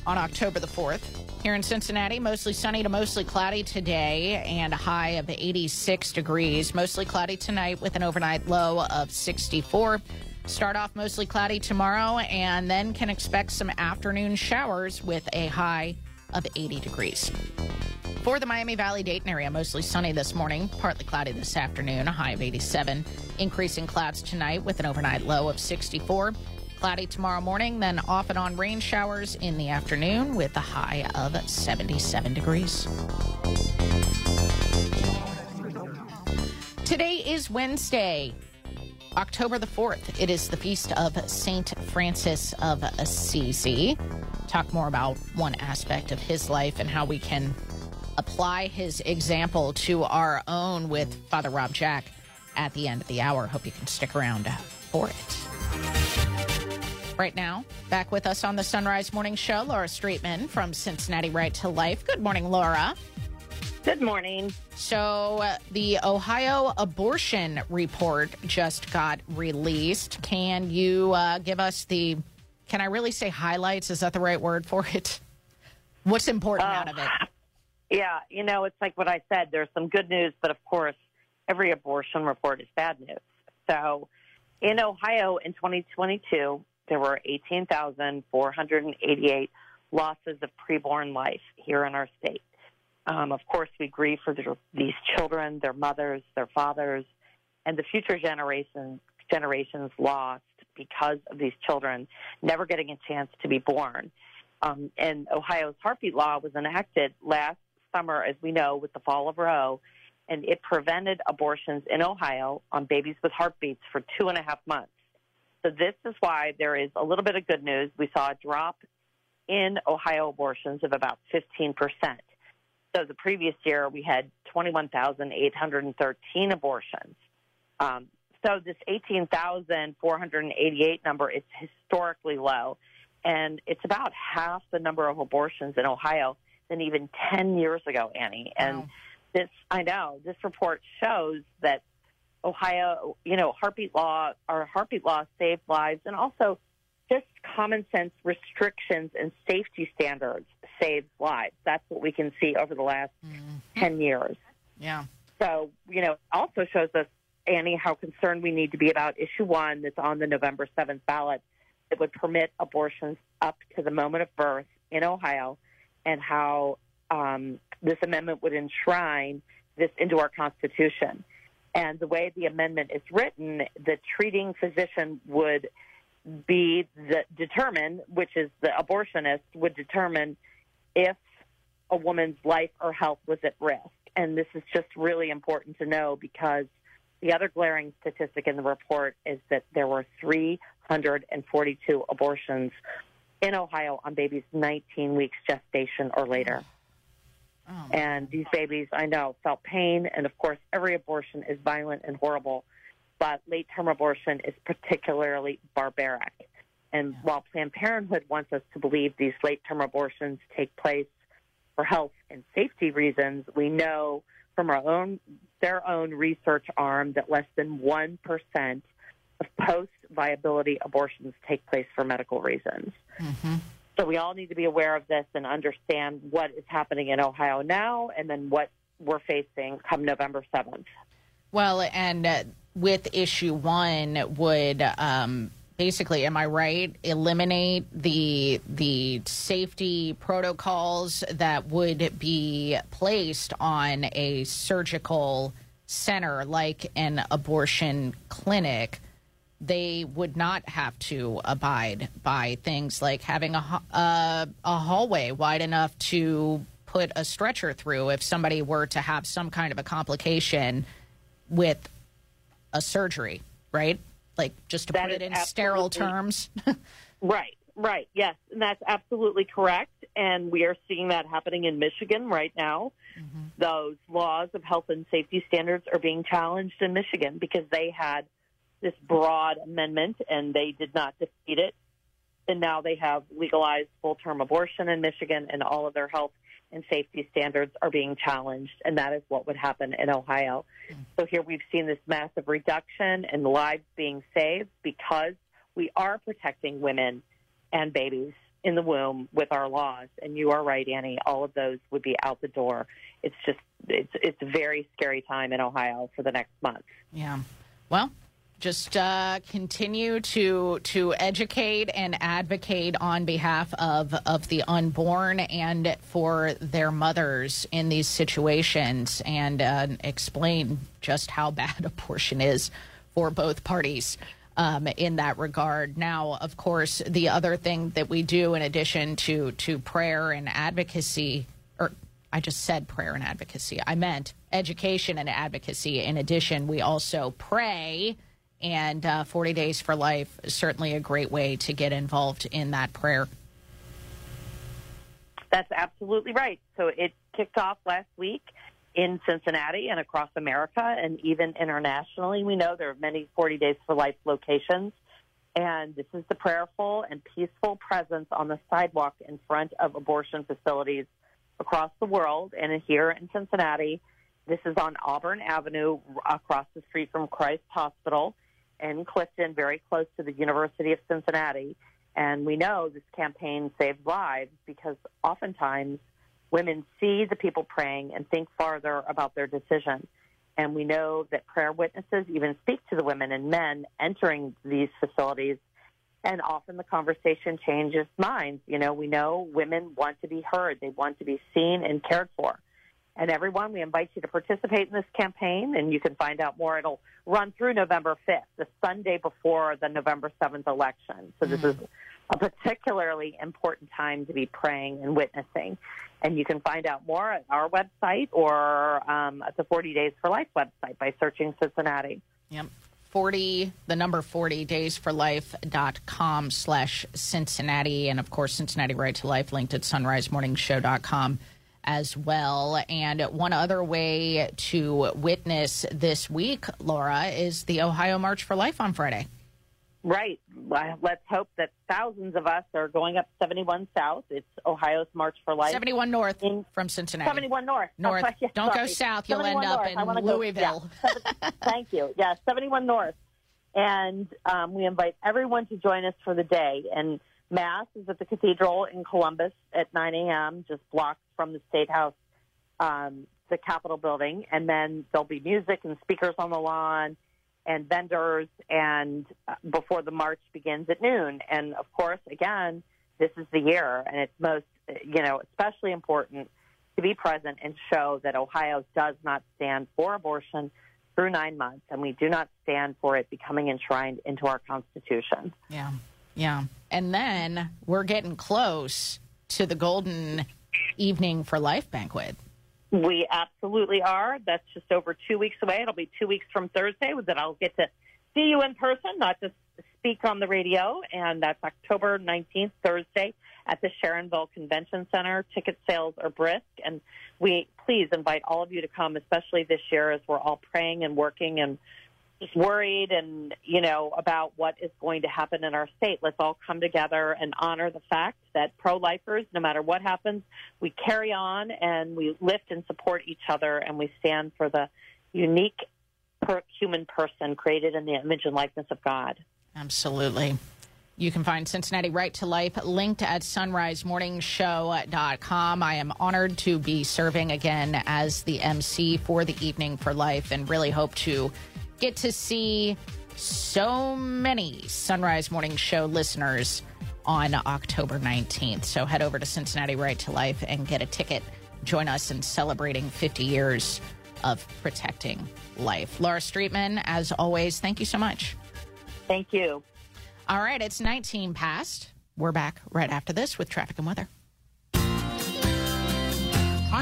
on October the 4th. Here in Cincinnati, mostly sunny to mostly cloudy today and a high of 86 degrees. Mostly cloudy tonight with an overnight low of 64. Start off mostly cloudy tomorrow and then can expect some afternoon showers with a high of 80 degrees. For the Miami Valley Dayton area, mostly sunny this morning, partly cloudy this afternoon, a high of 87. Increasing clouds tonight with an overnight low of 64. Cloudy tomorrow morning, then off and on rain showers in the afternoon with a high of 77 degrees. Today is Wednesday, October the 4th. It is the feast of Saint Francis of Assisi. Talk more about one aspect of his life and how we can apply his example to our own with Father Rob Jack at the end of the hour. Hope you can stick around for it. Right now, back with us on the Son Rise Morning Show, Laura Streetman from Cincinnati Right to Life. Good morning, Laura. Good morning. So, uh, the Ohio abortion report just got released. Can you uh, give us the, can I really say highlights? Is that the right word for it? What's important out of it? Yeah, you know, it's like what I said. There's some good news, but of course, every abortion report is bad news. So, in Ohio in 2022, there were 18,488 losses of preborn life here in our state. Um, of course, we grieve for the, these children, their mothers, their fathers, and the future generations generations lost because of these children never getting a chance to be born. Um, and Ohio's heartbeat law was enacted last summer, as we know, with the fall of Roe, and it prevented abortions in Ohio on babies with heartbeats for two and a half months. So this is why there is a little bit of good news. We saw a drop in Ohio abortions of about 15 percent. So the previous year we had 21,813 abortions. Um, so this 18,488 number is historically low, and it's about half the number of abortions in Ohio than even 10 years ago, Annie. And this, I know, this report shows that Ohio, you know, heartbeat law, our heartbeat law saved lives, and also just common sense restrictions and safety standards saves lives. That's what we can see over the last 10 years. Yeah. So, you know, also shows us, Annie, how concerned we need to be about issue one that's on the November 7th ballot that would permit abortions up to the moment of birth in Ohio and how um, this amendment would enshrine this into our Constitution. And the way the amendment is written, the treating physician would be the, determine, which is the abortionist, would determine if a woman's life or health was at risk. And this is just really important to know because the other glaring statistic in the report is that there were 342 abortions in Ohio on babies 19 weeks gestation or later. And these babies, I know, felt pain. And of course, every abortion is violent and horrible, but late term abortion is particularly barbaric. And while Planned Parenthood wants us to believe these late term abortions take place for health and safety reasons, we know from our own their own research arm that less than 1% of post viability abortions take place for medical reasons. Mm-hmm. So we all need to be aware of this and understand what is happening in Ohio now and then what we're facing come November 7th. Well, and uh, with issue one would um, basically, am I right? Eliminate the the safety protocols that would be placed on a surgical center like an abortion clinic. They would not have to abide by things like having a uh, a hallway wide enough to put a stretcher through if somebody were to have some kind of a complication with a surgery, right? Like just to That put it in sterile terms. Right, right. Yes, and that's absolutely correct. And we are seeing that happening in Michigan right now. Those laws of health and safety standards are being challenged in Michigan because they had this broad amendment and they did not defeat it. And now they have legalized full term abortion in Michigan, and all of their health and safety standards are being challenged. And that is what would happen in Ohio. So here we've seen this massive reduction in lives being saved because we are protecting women and babies in the womb with our laws. And you are right, Annie. All of those would be out the door. It's just it's it's a very scary time in Ohio for the next month. Yeah. Well, just uh, continue to to educate and advocate on behalf of of the unborn and for their mothers in these situations, and uh, explain just how bad abortion is for both parties. Um, in that regard. Now, of course, the other thing that we do in addition to to prayer and advocacy, or I just said prayer and advocacy. I meant education and advocacy. In addition, we also pray, and uh, 40 Days for Life certainly a great way to get involved in that prayer. That's absolutely right. So it kicked off last week in Cincinnati and across America and even internationally. We know there are many 40 Days for Life locations. And this is the prayerful and peaceful presence on the sidewalk in front of abortion facilities across the world. And here in Cincinnati, this is on Auburn Avenue across the street from Christ Hospital in Clifton, very close to the University of Cincinnati. And we know this campaign saved lives because oftentimes women see the people praying and think farther about their decision. And we know that prayer witnesses even speak to the women and men entering these facilities. And often the conversation changes minds. You know, we know women want to be heard, they want to be seen and cared for. And everyone, we invite you to participate in this campaign, and you can find out more. It'll run through November 5th, the Sunday before the November 7th election. So this is a particularly important time to be praying and witnessing. And you can find out more at our website or um, at the 40 Days for Life website by searching Cincinnati. Yep. 40, the number 40, daysforlife.com slash Cincinnati. And of course, Cincinnati Right to Life linked at sonrisemorningshow.com as well. And one other way to witness this week, Laura, is the Ohio March for Life on Friday. Right. Well, Let's hope that thousands of us are going up 71 South. It's Ohio's March for Life. 71 North from Cincinnati. 71 North. North. Oh, yeah, Don't go south. You'll end up North. Wanna in go- Louisville. yeah. Thank you. Yeah, 71 North. And um, we invite everyone to join us for the day. And Mass is at the Cathedral in Columbus at 9 a.m., just blocks from the State House, um, the Capitol building. And then there'll be music and speakers on the lawn and vendors and uh, before the march begins at noon. And of course, again, this is the year and it's most, you know, especially important to be present and show that Ohio does not stand for abortion through nine months and we do not stand for it becoming enshrined into our Constitution. Yeah. Yeah. And then we're getting close to the Golden Evening for Life banquet. We absolutely are. That's just over two weeks away. It'll be two weeks from Thursday that I'll get to see you in person, not just speak on the radio. And that's October 19th, Thursday, at the Sharonville Convention Center. Ticket sales are brisk, and we please invite all of you to come, especially this year as we're all praying and working and just worried and, you know, about what is going to happen in our state. Let's all come together and honor the fact that pro lifers, no matter what happens, we carry on and we lift and support each other and we stand for the unique per- human person created in the image and likeness of God. Absolutely. You can find Cincinnati Right to Life linked at sonrisemorningshow.com. I am honored to be serving again as the MC for the Evening for Life and really hope to get to see so many Son Rise Morning Show listeners on October 19th. So head over to Cincinnati Right to Life and get a ticket. Join us in celebrating 50 years of protecting life. Laura Streetman, as always, thank you so much. Thank you. All right, it's 19 past. We're back right after this with traffic and weather.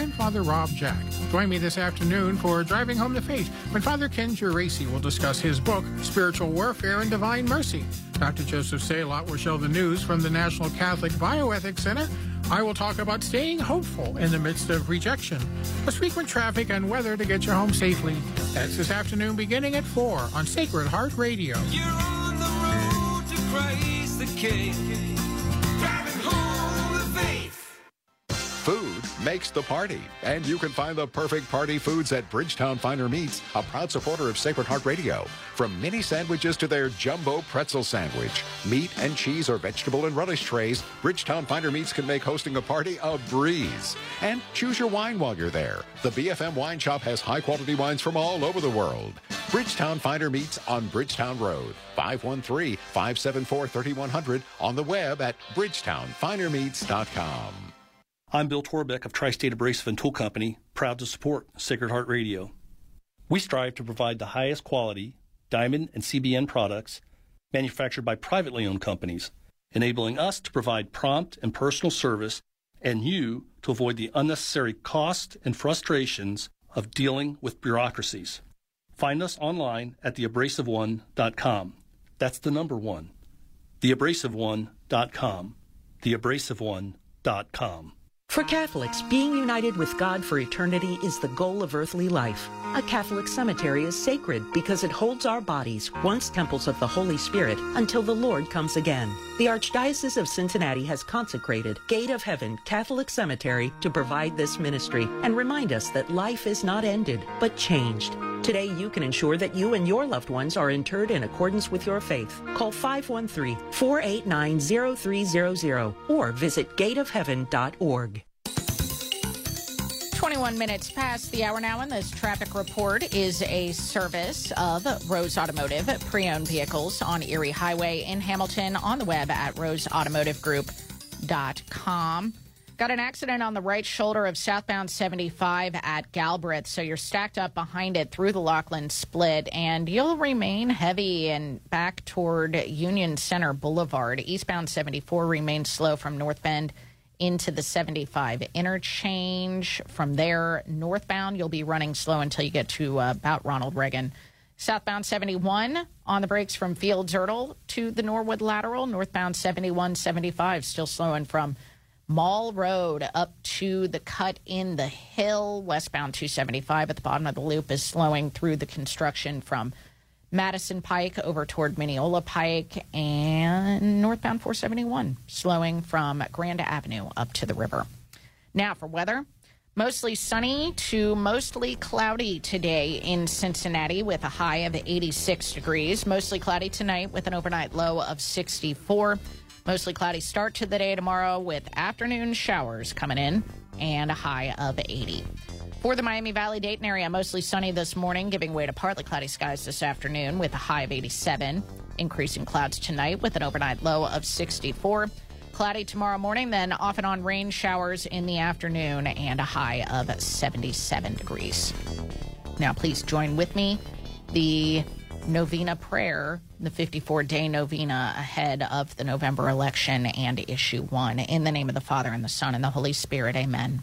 I'm Father Rob Jack. Join me this afternoon for Driving Home the Faith when Father Ken Geraci will discuss his book, Spiritual Warfare and Divine Mercy. Dr. Joseph Zalot will show the news from the National Catholic Bioethics Center. I will talk about staying hopeful in the midst of rejection, plus frequent traffic and weather to get you home safely. That's this afternoon beginning at 4 on Sacred Heart Radio. You're on the road to Christ the King. Food makes the party, and you can find the perfect party foods at Bridgetown Finer Meats, a proud supporter of Sacred Heart Radio. From mini sandwiches to their jumbo pretzel sandwich, meat and cheese or vegetable and relish trays, Bridgetown Finer Meats can make hosting a party a breeze. And choose your wine while you're there. The BFM Wine Shop has high quality wines from all over the world. Bridgetown Finer Meats on Bridgetown Road, 513 574 3100, on the web at bridgetownfinermeats.com. I'm Bill Torbeck of Tri-State Abrasive and Tool Company, proud to support Sacred Heart Radio. We strive to provide the highest quality diamond and CBN products manufactured by privately owned companies, enabling us to provide prompt and personal service and you to avoid the unnecessary cost and frustrations of dealing with bureaucracies. Find us online at theabrasiveone.com. That's the number one. Theabrasiveone.com. Theabrasiveone.com. For Catholics, being united with God for eternity is the goal of earthly life. A Catholic cemetery is sacred because it holds our bodies, once temples of the Holy Spirit, until the Lord comes again. The Archdiocese of Cincinnati has consecrated Gate of Heaven Catholic Cemetery to provide this ministry and remind us that life is not ended, but changed. Today, you can ensure that you and your loved ones are interred in accordance with your faith. Call 513 489 0300 or visit gateofheaven.org. 21 minutes past the hour now, and this traffic report is a service of Rose Automotive pre owned vehicles on Erie Highway in Hamilton on the web at roseautomotivegroup.com. Got an accident on the right shoulder of southbound 75 at Galbraith, so you're stacked up behind it through the Lockland split, and you'll remain heavy and back toward Union Center Boulevard. Eastbound 74 remains slow from North Bend into the 75 interchange. From there, northbound, you'll be running slow until you get to uh, about Ronald Reagan. Southbound 71 on the brakes from Fields Ertel to the Norwood Lateral. Northbound 71 75 still slowing from Mall Road up to the cut in the hill. Westbound 275 at the bottom of the loop is slowing through the construction from Madison Pike over toward Mineola Pike and northbound 471 slowing from Grand Avenue up to the river. Now for weather. Mostly sunny to mostly cloudy today in Cincinnati with a high of 86 degrees. Mostly cloudy tonight with an overnight low of 64. Mostly cloudy start to the day tomorrow with afternoon showers coming in and a high of 80. For the Miami Valley Dayton area, mostly sunny this morning, giving way to partly cloudy skies this afternoon with a high of 87. Increasing clouds tonight with an overnight low of 64. Cloudy tomorrow morning, then off and on rain showers in the afternoon and a high of 77 degrees. Now, please join with me. The novena prayer, the 54 day novena ahead of the November election and issue one. In the name of the Father, and the Son, and the Holy Spirit, amen.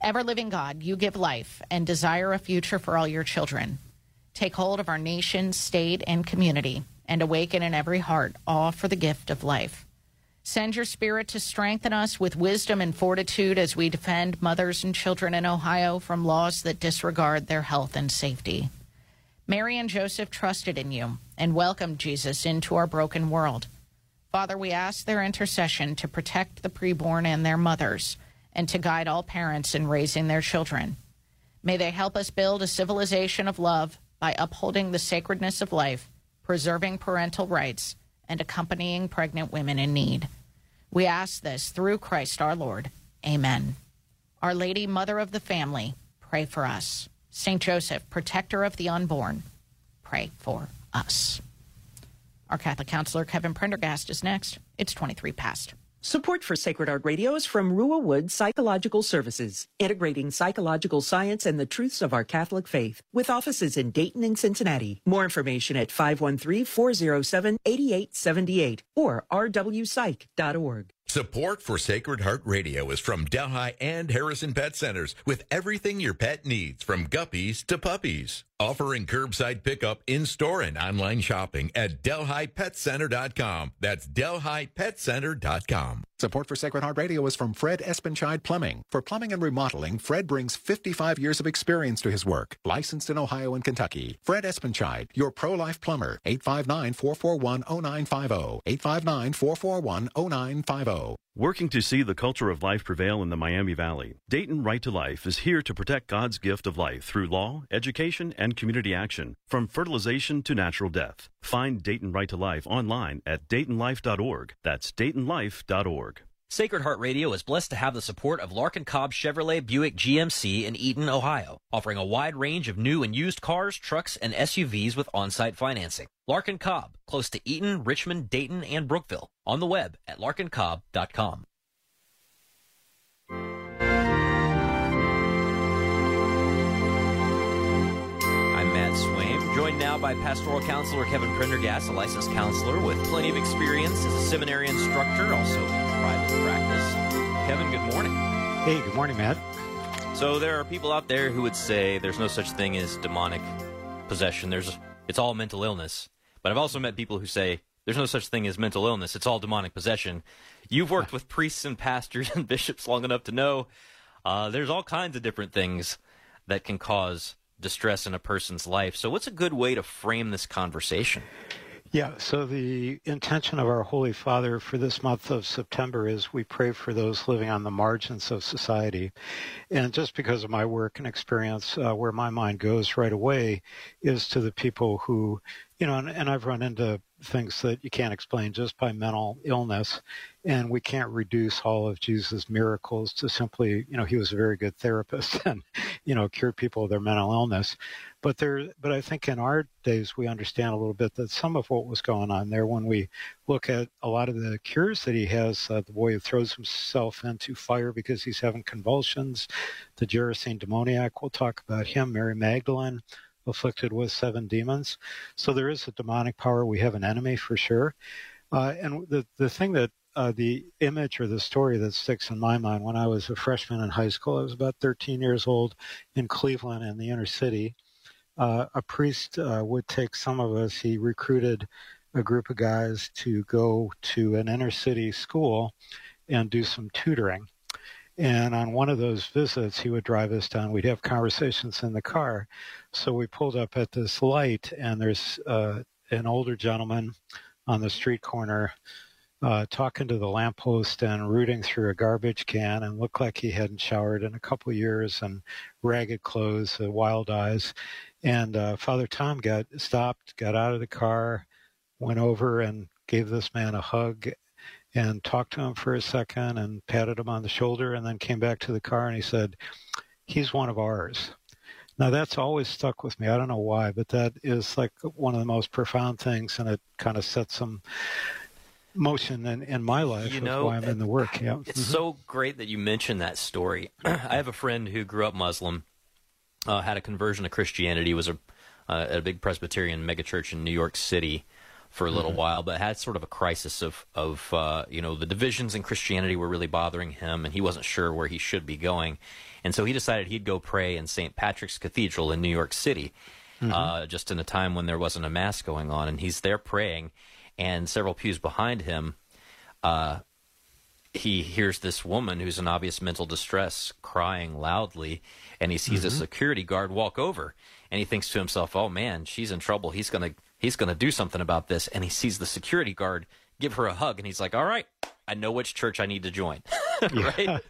Ever living God, you give life and desire a future for all your children. Take hold of our nation, state, and community and awaken in every heart awe for the gift of life. Send your spirit to strengthen us with wisdom and fortitude as we defend mothers and children in Ohio from laws that disregard their health and safety. Mary and Joseph trusted in you and welcomed Jesus into our broken world. Father, we ask their intercession to protect the preborn and their mothers and to guide all parents in raising their children. May they help us build a civilization of love by upholding the sacredness of life, preserving parental rights, and accompanying pregnant women in need. We ask this through Christ our Lord. Amen. Our Lady, Mother of the Family, pray for us. St. Joseph, protector of the unborn, pray for us. Our Catholic counselor, Kevin Prendergast, is next. It's 23 past. Support for Sacred Heart Radio is from Ruah Wood Psychological Services, integrating psychological science and the truths of our Catholic faith, with offices in Dayton and Cincinnati. More information at 513-407-8878 or rwpsych.org. Support for Sacred Heart Radio is from Delhi and Harrison Pet Centers with everything your pet needs from guppies to puppies. Offering curbside pickup in store and online shopping at DelhiPetCenter.com. That's DelhiPetCenter.com. Support for Sacred Heart Radio is from Fred Espenscheid Plumbing. For plumbing and remodeling, Fred brings 55 years of experience to his work. Licensed in Ohio and Kentucky. Fred Espenscheid, your pro-life plumber. 859-441-0950. 859-441-0950. Working to see the culture of life prevail in the Miami Valley, Dayton Right to Life is here to protect God's gift of life through law, education, and community action, from fertilization to natural death. Find Dayton Right to Life online at DaytonLife.org. That's DaytonLife.org. Sacred Heart Radio is blessed to have the support of Larkin Cobb Chevrolet Buick GMC in Eaton, Ohio, offering a wide range of new and used cars, trucks, and SUVs with on-site financing. Larkin Cobb, close to Eaton, Richmond, Dayton, and Brookville. On the web at larkincobb.com. joined now by pastoral counselor Kevin Prendergast, a licensed counselor with plenty of experience as a seminary instructor, also in private practice. Kevin, good morning. Hey, good morning, Matt. So there are people out there who would say there's no such thing as demonic possession. There's it's all mental illness. But I've also met people who say there's no such thing as mental illness. It's all demonic possession. You've worked with priests and pastors and bishops long enough to know uh, there's all kinds of different things that can cause distress in a person's life. So, what's a good way to frame this conversation? Yeah, so the intention of our Holy Father for this month of September is we pray for those living on the margins of society. And just because of my work and experience, uh, where my mind goes right away is to the people who, you know, and, and I've run into things that you can't explain just by mental illness. And we can't reduce all of Jesus' miracles to simply, you know, he was a very good therapist and, you know, cured people of their mental illness. But there, but I think in our days we understand a little bit that some of what was going on there when we look at a lot of the cures that he has, uh, the boy who throws himself into fire because he's having convulsions, the Gerasene demoniac, we'll talk about him, Mary Magdalene, afflicted with seven demons. So there is a demonic power. We have an enemy for sure. Uh, and the, the thing that uh, the image or the story that sticks in my mind when I was a freshman in high school, I was about 13 years old in Cleveland in the inner city. Uh, a priest uh, would take some of us, he recruited a group of guys to go to an inner city school and do some tutoring. And on one of those visits, he would drive us down. We'd have conversations in the car. So we pulled up at this light, and there's uh, an older gentleman on the street corner uh, talking to the lamppost and rooting through a garbage can and looked like he hadn't showered in a couple years and ragged clothes, uh, wild eyes. And uh, Father Tom got stopped, got out of the car, went over and gave this man a hug and talked to him for a second and patted him on the shoulder and then came back to the car and he said, He's one of ours. Now that's always stuck with me. I don't know why, but that is like one of the most profound things and it kind of sets some motion in, in my life You know, why I'm in the work. Yeah. It's Mhm. so great that you mentioned that story. I have a friend who grew up Muslim, uh, had a conversion to Christianity, was a uh, at a big Presbyterian megachurch in New York City for a little Mhm. while, but had sort of a crisis of of uh, you know the divisions in Christianity were really bothering him, and he wasn't sure where he should be going, and so he decided he'd go pray in St. Patrick's Cathedral in New York City, Mhm. uh, just in a time when there wasn't a mass going on, and he's there praying, and several pews behind him. Uh, he hears this woman who's in obvious mental distress crying loudly, and he sees a Mm-hmm. security guard walk over, and he thinks to himself, "Oh man, she's in trouble. He's gonna he's gonna do something about this." And he sees the security guard give her a hug, and he's like, "All right, I know which church I need to join." right?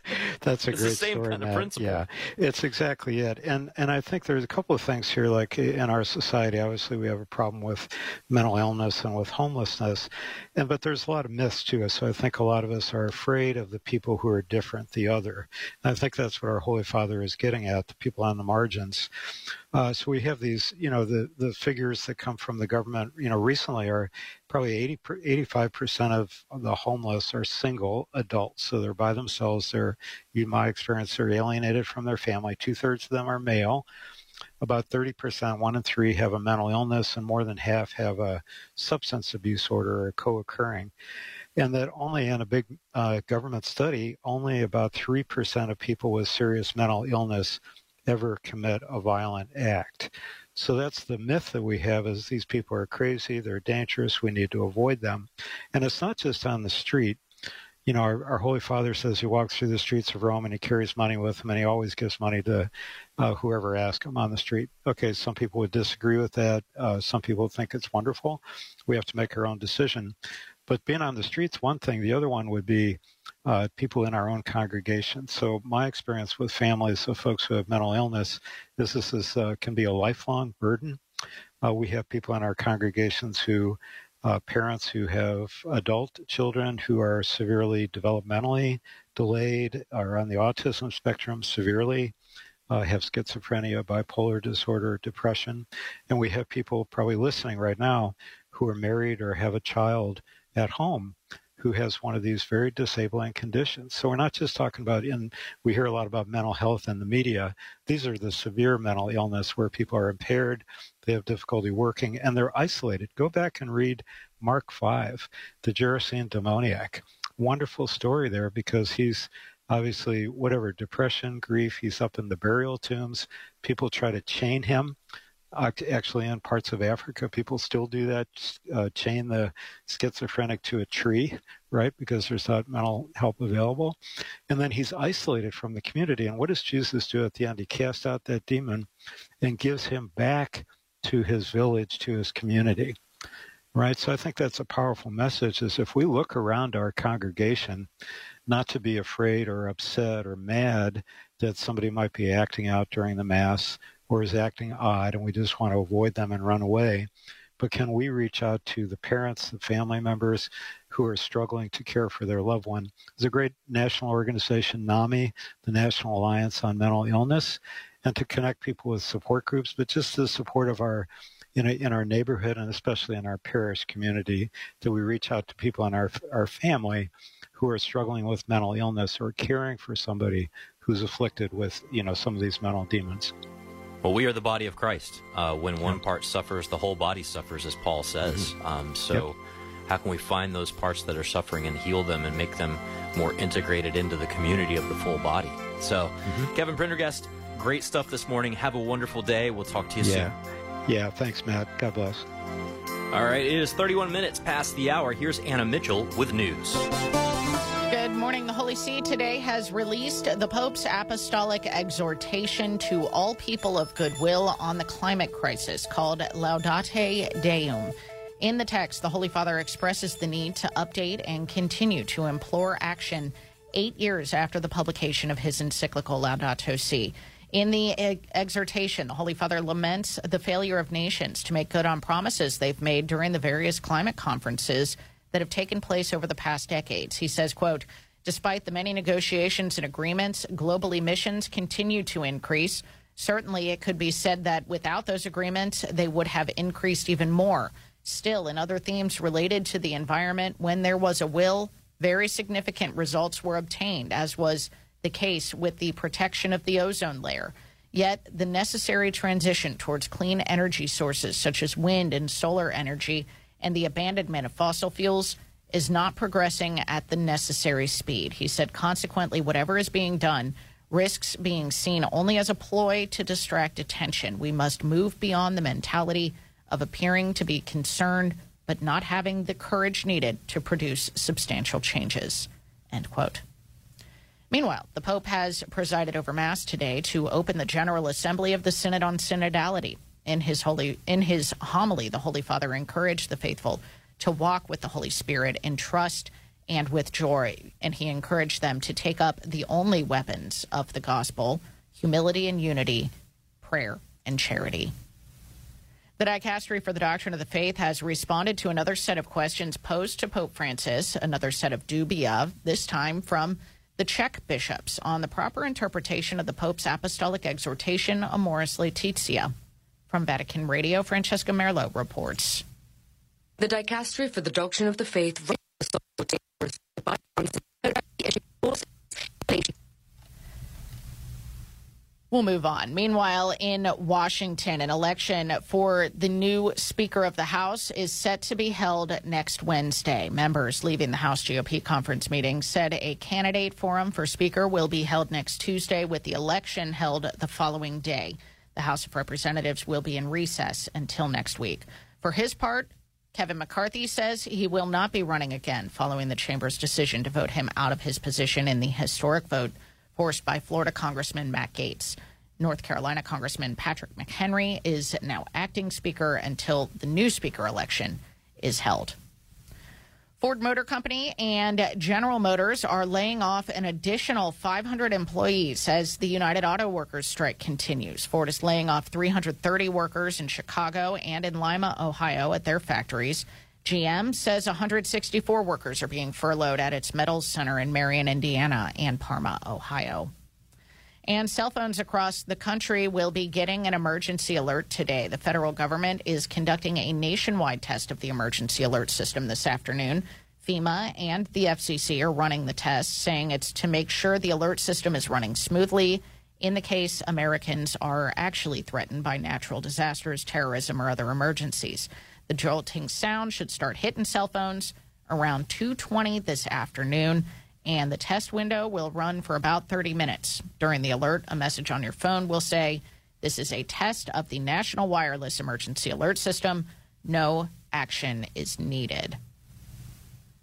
That's a It's great the same story, kind of principle. Yeah, it's exactly it. And and I think there's a couple of things here. Like in our society, obviously we have a problem with mental illness and with homelessness, and but there's a lot of myths to it. So I think a lot of us are afraid of the people who are different, the other. And I think that's what our Holy Father is getting at: the people on the margins. Uh, so we have these, you know, the the figures that come from the government. You know, recently are probably 80 85 percent of the homeless are single adults, so they're by themselves. They're, in my experience, they're alienated from their family. Two thirds of them are male. About 30 percent, one in three, have a mental illness, and more than half have a substance abuse order or co-occurring. And that only in a big uh, government study, only about three percent of people with serious mental illness ever commit a violent act. So that's the myth that we have is these people are crazy, they're dangerous, we need to avoid them. And it's not just on the street. You know, our, our Holy Father says he walks through the streets of Rome and he carries money with him and he always gives money to uh, whoever asks him on the street. Okay, some people would disagree with that. Uh, some people think it's wonderful. We have to make our own decision. But being on the streets, one thing. The other one would be uh, people in our own congregation. So my experience with families of folks who have mental illness is this is, uh, can be a lifelong burden. Uh, we have people in our congregations who, uh, parents who have adult children who are severely developmentally delayed, are on the autism spectrum severely, uh, have schizophrenia, bipolar disorder, depression. And we have people probably listening right now who are married or have a child at home who has one of these very disabling conditions. So we're not just talking about in we hear a lot about mental health in the media. These are the severe mental illness where people are impaired, they have difficulty working, and they're isolated. Go back and read Mark 5, the Gerasene demoniac. Wonderful story there because he's obviously whatever depression, grief, he's up in the burial tombs. People try to chain him Actually, in parts of Africa, people still do that, uh, chain the schizophrenic to a tree, right? Because there's not mental help available. And then he's isolated from the community. And what does Jesus do at the end? He casts out that demon and gives him back to his village, to his community. Right. So I think that's a powerful message is if we look around our congregation, not to be afraid or upset or mad that somebody might be acting out during the Mass or is acting odd and we just want to avoid them and run away. But can we reach out to the parents, the family members who are struggling to care for their loved one? There's a great national organization, NAMI, the National Alliance on Mental Illness, and to connect people with support groups, but just the support of our in, a, in our neighborhood and especially in our parish community, that we reach out to people in our our family who are struggling with mental illness or caring for somebody who's afflicted with you know some of these mental demons. Well, we are the body of Christ. Uh, when one part suffers, the whole body suffers, as Paul says. Um, so, how can we find those parts that are suffering and heal them and make them more integrated into the community of the full body? So, Kevin Prendergast, great stuff this morning. Have a wonderful day. We'll talk to you soon. Yeah. Yeah, thanks, Matt. God bless. All right, it is 31 minutes past the hour. Here's Anna Mitchell with news. See today has released the Pope's apostolic exhortation to all people of goodwill on the climate crisis called Laudate Deum. In the text, the Holy Father expresses the need to update and continue to implore action eight years after the publication of his encyclical Laudato Si. In the e- exhortation, the Holy Father laments the failure of nations to make good on promises they've made during the various climate conferences that have taken place over the past decades. He says, quote, Despite the many negotiations and agreements, global emissions continue to increase. Certainly, it could be said that without those agreements, they would have increased even more. Still, in other themes related to the environment, when there was a will, very significant results were obtained, as was the case with the protection of the ozone layer. Yet, the necessary transition towards clean energy sources such as wind and solar energy and the abandonment of fossil fuels is not progressing at the necessary speed. He said, consequently, whatever is being done risks being seen only as a ploy to distract attention. We must move beyond the mentality of appearing to be concerned but not having the courage needed to produce substantial changes. End quote. Meanwhile, the Pope has presided over Mass today to open the General Assembly of the Synod on Synodality. In his holy in his homily, the Holy Father encouraged the faithful to walk with the Holy Spirit in trust and with joy, and he encouraged them to take up the only weapons of the gospel: humility and unity, prayer and charity. The Dicastery for the Doctrine of the Faith has responded to another set of questions posed to Pope Francis, another set of dubia, this time from the Czech bishops on the proper interpretation of the Pope's apostolic exhortation, Amoris Laetitia. From Vatican Radio, Francesca Merlo reports. The Dicastery for the Doctrine of the Faith We'll move on. Meanwhile, in Washington, an election for the new Speaker of the House is set to be held next Wednesday. Members leaving the House GOP conference meeting said a candidate forum for Speaker will be held next Tuesday, with the election held the following day. The House of Representatives will be in recess until next week. For his part, Kevin McCarthy says he will not be running again following the chamber's decision to vote him out of his position in the historic vote forced by Florida Congressman Matt Gaetz. North Carolina Congressman Patrick McHenry is now acting Speaker until the new Speaker election is held. Ford Motor Company and General Motors are laying off an additional 500 employees as the United Auto Workers strike continues. Ford is laying off 330 workers in Chicago and in Lima, Ohio at their factories. GM says 164 workers are being furloughed at its metals center in Marion, Indiana and Parma, Ohio. And cell phones across the country will be getting an emergency alert today. The federal government is conducting a nationwide test of the emergency alert system this afternoon. FEMA and the FCC are running the test, saying it's to make sure the alert system is running smoothly in the case Americans are actually threatened by natural disasters, terrorism, or other emergencies. The jolting sound should start hitting cell phones around 2:20 this afternoon and the test window will run for about 30 minutes. During the alert, a message on your phone will say, This is a test of the National Wireless Emergency Alert System. No action is needed.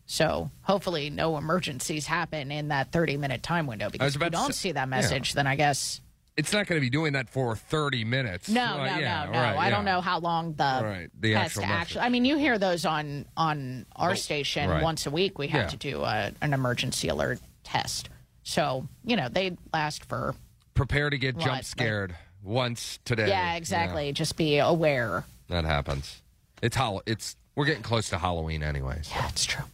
So hopefully, no emergencies happen in that 30 minute time window because if you don't see that message, then I guess. It's not going to be doing that for 30 minutes. No, Uh, no, yeah, no, no. right, I yeah. don't know how long the, Right, the test actual actually. I mean, you hear those on on our station right. once a week. We have Yeah. to do a, an emergency alert test. So you know they last for Prepare to get What, jump like- scared once today. yeah, exactly. Just be aware. that happens. It's hol- It's we're getting close to Halloween, anyways. Yeah, it's true.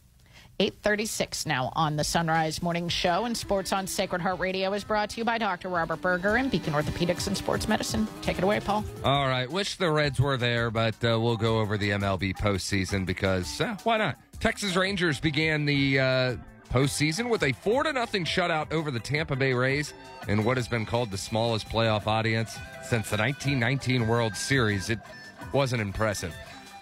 836 now on the Son Rise Morning Show and Sports on Sacred Heart Radio is brought to you by Dr. Robert Berger and Beacon Orthopedics and Sports Medicine. Take it away, Paul. All right. Wish the Reds were there, but uh, we'll go over the MLB postseason because uh, why not? Texas Rangers began the uh, postseason with a four to nothing shutout over the Tampa Bay Rays in what has been called the smallest playoff audience since the 1919 World Series. It wasn't impressive.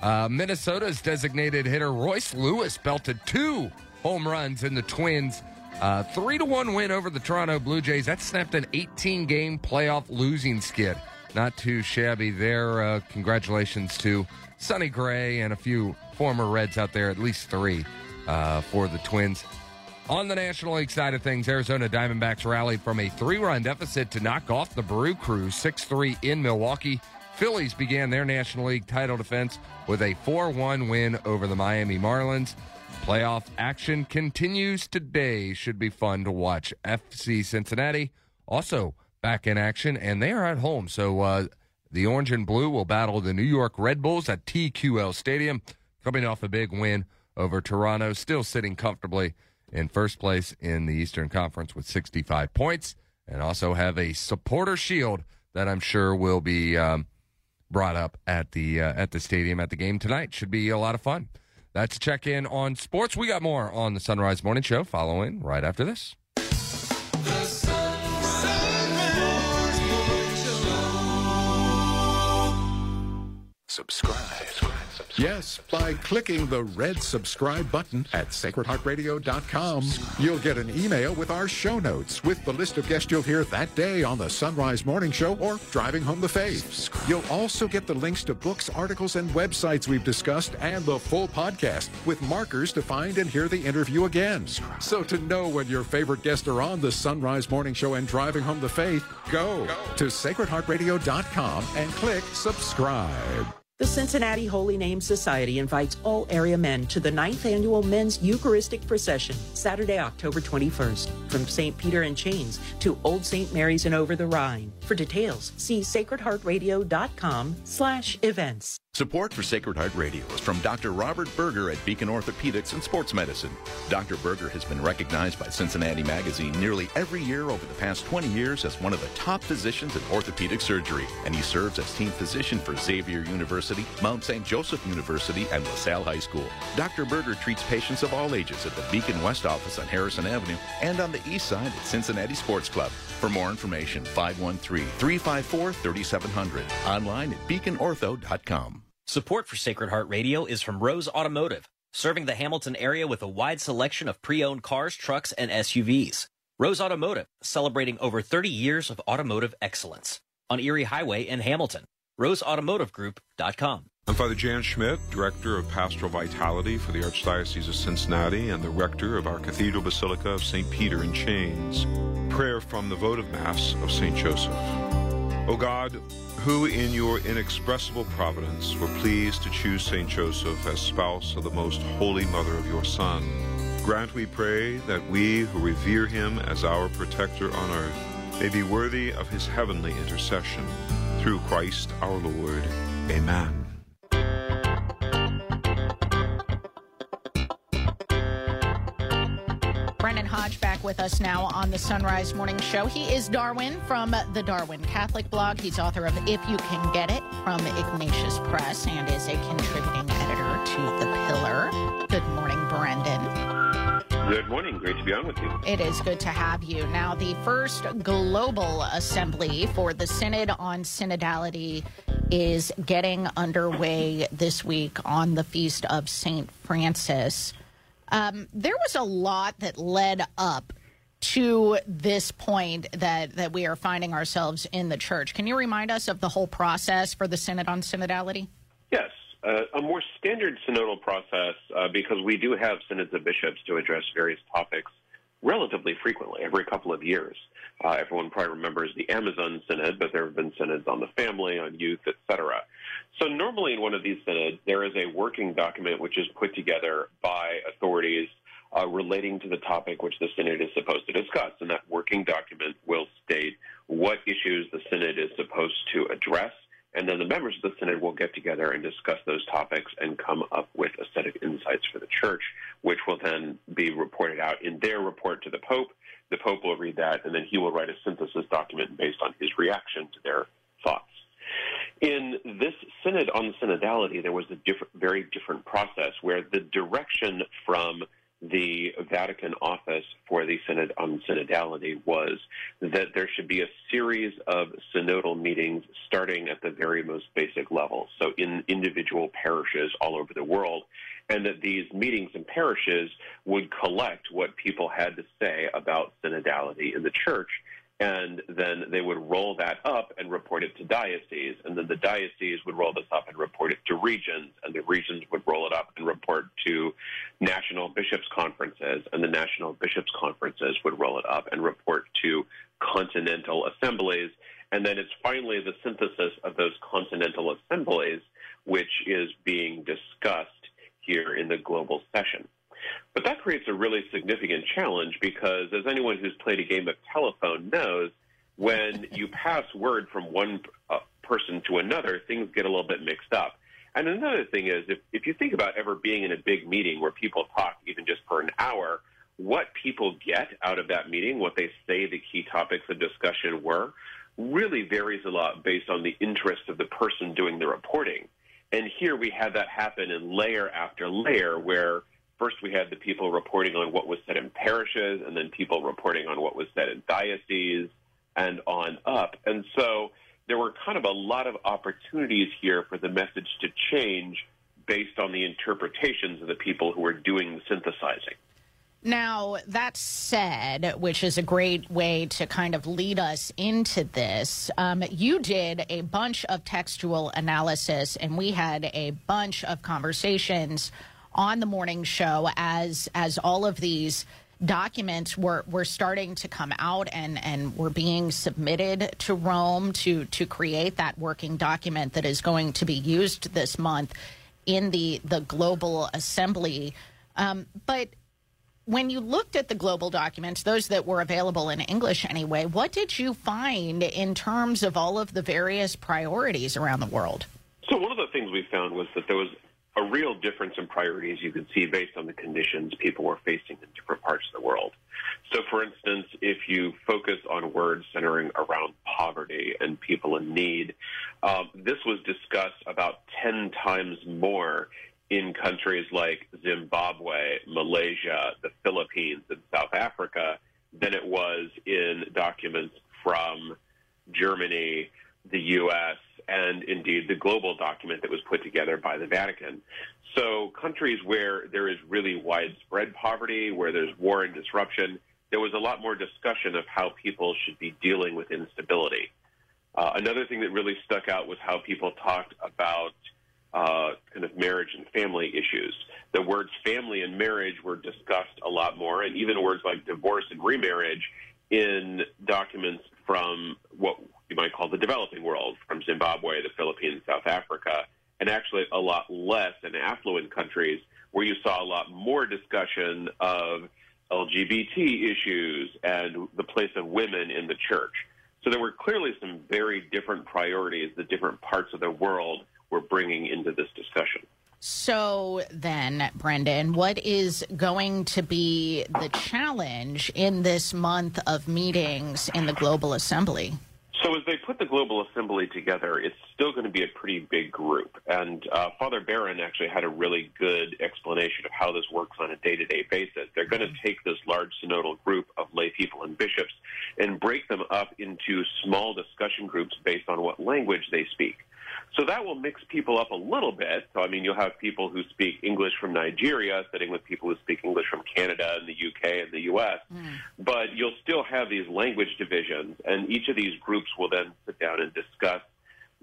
Uh, Minnesota's designated hitter Royce Lewis belted two home runs in the Twins. Uh, three to one win over the Toronto Blue Jays. That snapped an 18 game playoff losing skid. Not too shabby there. Uh, congratulations to Sonny Gray and a few former Reds out there, at least three uh, for the Twins. On the National League side of things, Arizona Diamondbacks rallied from a three run deficit to knock off the Brew Crew 6 3 in Milwaukee. Phillies began their National League title defense with a 4 1 win over the Miami Marlins. Playoff action continues today. Should be fun to watch. FC Cincinnati also back in action, and they are at home. So uh, the Orange and Blue will battle the New York Red Bulls at TQL Stadium, coming off a big win over Toronto, still sitting comfortably in first place in the Eastern Conference with 65 points, and also have a supporter shield that I'm sure will be um, brought up at the uh, at the stadium at the game tonight. Should be a lot of fun. That's a check in on sports. We got more on the Son Rise Morning Show following right after this. Subscribe. Yes, by clicking the red subscribe button at sacredheartradio.com. You'll get an email with our show notes with the list of guests you'll hear that day on the Son Rise Morning Show or Driving Home the Faith. You'll also get the links to books, articles, and websites we've discussed and the full podcast with markers to find and hear the interview again. So to know when your favorite guests are on the Son Rise Morning Show and Driving Home the Faith, go to sacredheartradio.com and click subscribe. The Cincinnati Holy Name Society invites all area men to the ninth annual Men's Eucharistic Procession, Saturday, October 21st, from St. Peter in Chains to Old St. Mary's and over the Rhine. For details, see sacredheartradio.com slash events. Support for Sacred Heart Radio is from Dr. Robert Berger at Beacon Orthopedics and Sports Medicine. Dr. Berger has been recognized by Cincinnati Magazine nearly every year over the past 20 years as one of the top physicians in orthopedic surgery, and he serves as team physician for Xavier University, Mount St. Joseph University, and LaSalle High School. Dr. Berger treats patients of all ages at the Beacon West office on Harrison Avenue and on the east side at Cincinnati Sports Club. For more information, 513 354 3700. Online at beaconortho.com. Support for Sacred Heart Radio is from Rose Automotive, serving the Hamilton area with a wide selection of pre-owned cars, trucks, and SUVs. Rose Automotive, celebrating over 30 years of automotive excellence on Erie Highway in Hamilton. RoseAutomotiveGroup.com. I'm Father Jan Schmitz, Director of Pastoral Vitality for the Archdiocese of Cincinnati and the Rector of our Cathedral Basilica of St. Peter in Chains. Prayer from the votive Mass of St. Joseph. O God, who in your inexpressible providence were pleased to choose St. Joseph as spouse of the most holy mother of your Son, grant, we pray, that we who revere him as our protector on earth may be worthy of his heavenly intercession. Through Christ our Lord. Amen. Brendan Hodge back with us now on the Son Rise Morning Show. He is Darwin from the Darwin Catholic blog. He's author of If You Can Get It from Ignatius Press and is a contributing editor to The Pillar. Good morning, Brendan. Good morning. Great to be on with you. It is good to have you. Now, the first global assembly for the Synod on Synodality is getting underway this week on the Feast of St. Francis. Um, there was a lot that led up to this point that, that we are finding ourselves in the church. Can you remind us of the whole process for the Synod on Synodality? Yes, uh, a more standard synodal process uh, because we do have synods of bishops to address various topics relatively frequently, every couple of years. Uh, everyone probably remembers the Amazon Synod, but there have been synods on the family, on youth, etc. So normally in one of these synods, there is a working document which is put together by authorities uh, relating to the topic which the synod is supposed to discuss, and that working document will state what issues the synod is supposed to address, and then the members of the synod will get together and discuss those topics and come up with a set of insights for the church, which will then be reported out in their report to the Pope. The Pope will read that, and then he will write a synthesis document based on his reaction to their thoughts. In this synod on synodality, there was a very different process where the direction from the Vatican office for the Synod on Synodality was that there should be a series of synodal meetings starting at the very most basic level, so in individual parishes all over the world, and that these meetings in parishes would collect what people had to say about synodality in the church and then they would roll that up and report it to dioceses, and then the dioceses would roll this up and report it to regions, and the regions would roll it up and report to national bishops' conferences, and the national bishops' conferences would roll it up and report to continental assemblies, and then it's finally the synthesis of those continental assemblies which is being discussed here in the global session. But that creates a really significant challenge because, as anyone who's played a game of telephone knows, when you pass word from one uh, person to another, things get a little bit mixed up. And another thing is, if, if you think about ever being in a big meeting where people talk even just for an hour, what people get out of that meeting, what they say the key topics of discussion were, really varies a lot based on the interest of the person doing the reporting. And here we had that happen in layer after layer where first we had the people reporting on what was said in parishes and then people reporting on what was said in dioceses and on up. And so there were kind of a lot of opportunities here for the message to change based on the interpretations of the people who were doing the synthesizing. Now, that said, which is a great way to kind of lead us into this, um, you did a bunch of textual analysis, and we had a bunch of conversations on the morning show as as all of these documents were were starting to come out and and were being submitted to Rome to to create that working document that is going to be used this month in the the global assembly. Um, but when you looked at the global documents, those that were available in English anyway, what did you find in terms of all of the various priorities around the world? So one of the things we found was that there was a real difference in priorities you could see based on the conditions people were facing in different parts of the world. So, for instance, if you focus on words centering around poverty and people in need, um, this was discussed about 10 times more in countries like Zimbabwe, Malaysia, the Philippines, and South Africa than it was in documents from Germany, the U.S., and indeed the global document that was put together by the Vatican. So, countries where there is really widespread poverty, where there's war and disruption, there was a lot more discussion of how people should be dealing with instability. Uh, another thing that really stuck out was how people talked about uh, kind of marriage and family issues. The words family and marriage were discussed a lot more, and even words like divorce and remarriage in documents from what you might call the developing world, from Zimbabwe, the Philippines, South Africa, and actually a lot less in affluent countries where you saw a lot more discussion of LGBT issues and the place of women in the church. So there were clearly some very different priorities that different parts of the world were bringing into this discussion. So then, Brendan, what is going to be the challenge in this month of meetings in the Global Assembly? So, as they put the Global Assembly together, it's still going to be a pretty big group. And uh, Father Barron actually had a really good explanation of how this works on a day to day basis. They're going to take this large synodal group of lay people and bishops and break them up into small discussion groups based on what language they speak. So that will mix people up a little bit. So, I mean, you'll have people who speak English from Nigeria sitting with people who speak English from Canada and the UK and the US. Mm. But you'll still have these language divisions, and each of these groups will then sit down and discuss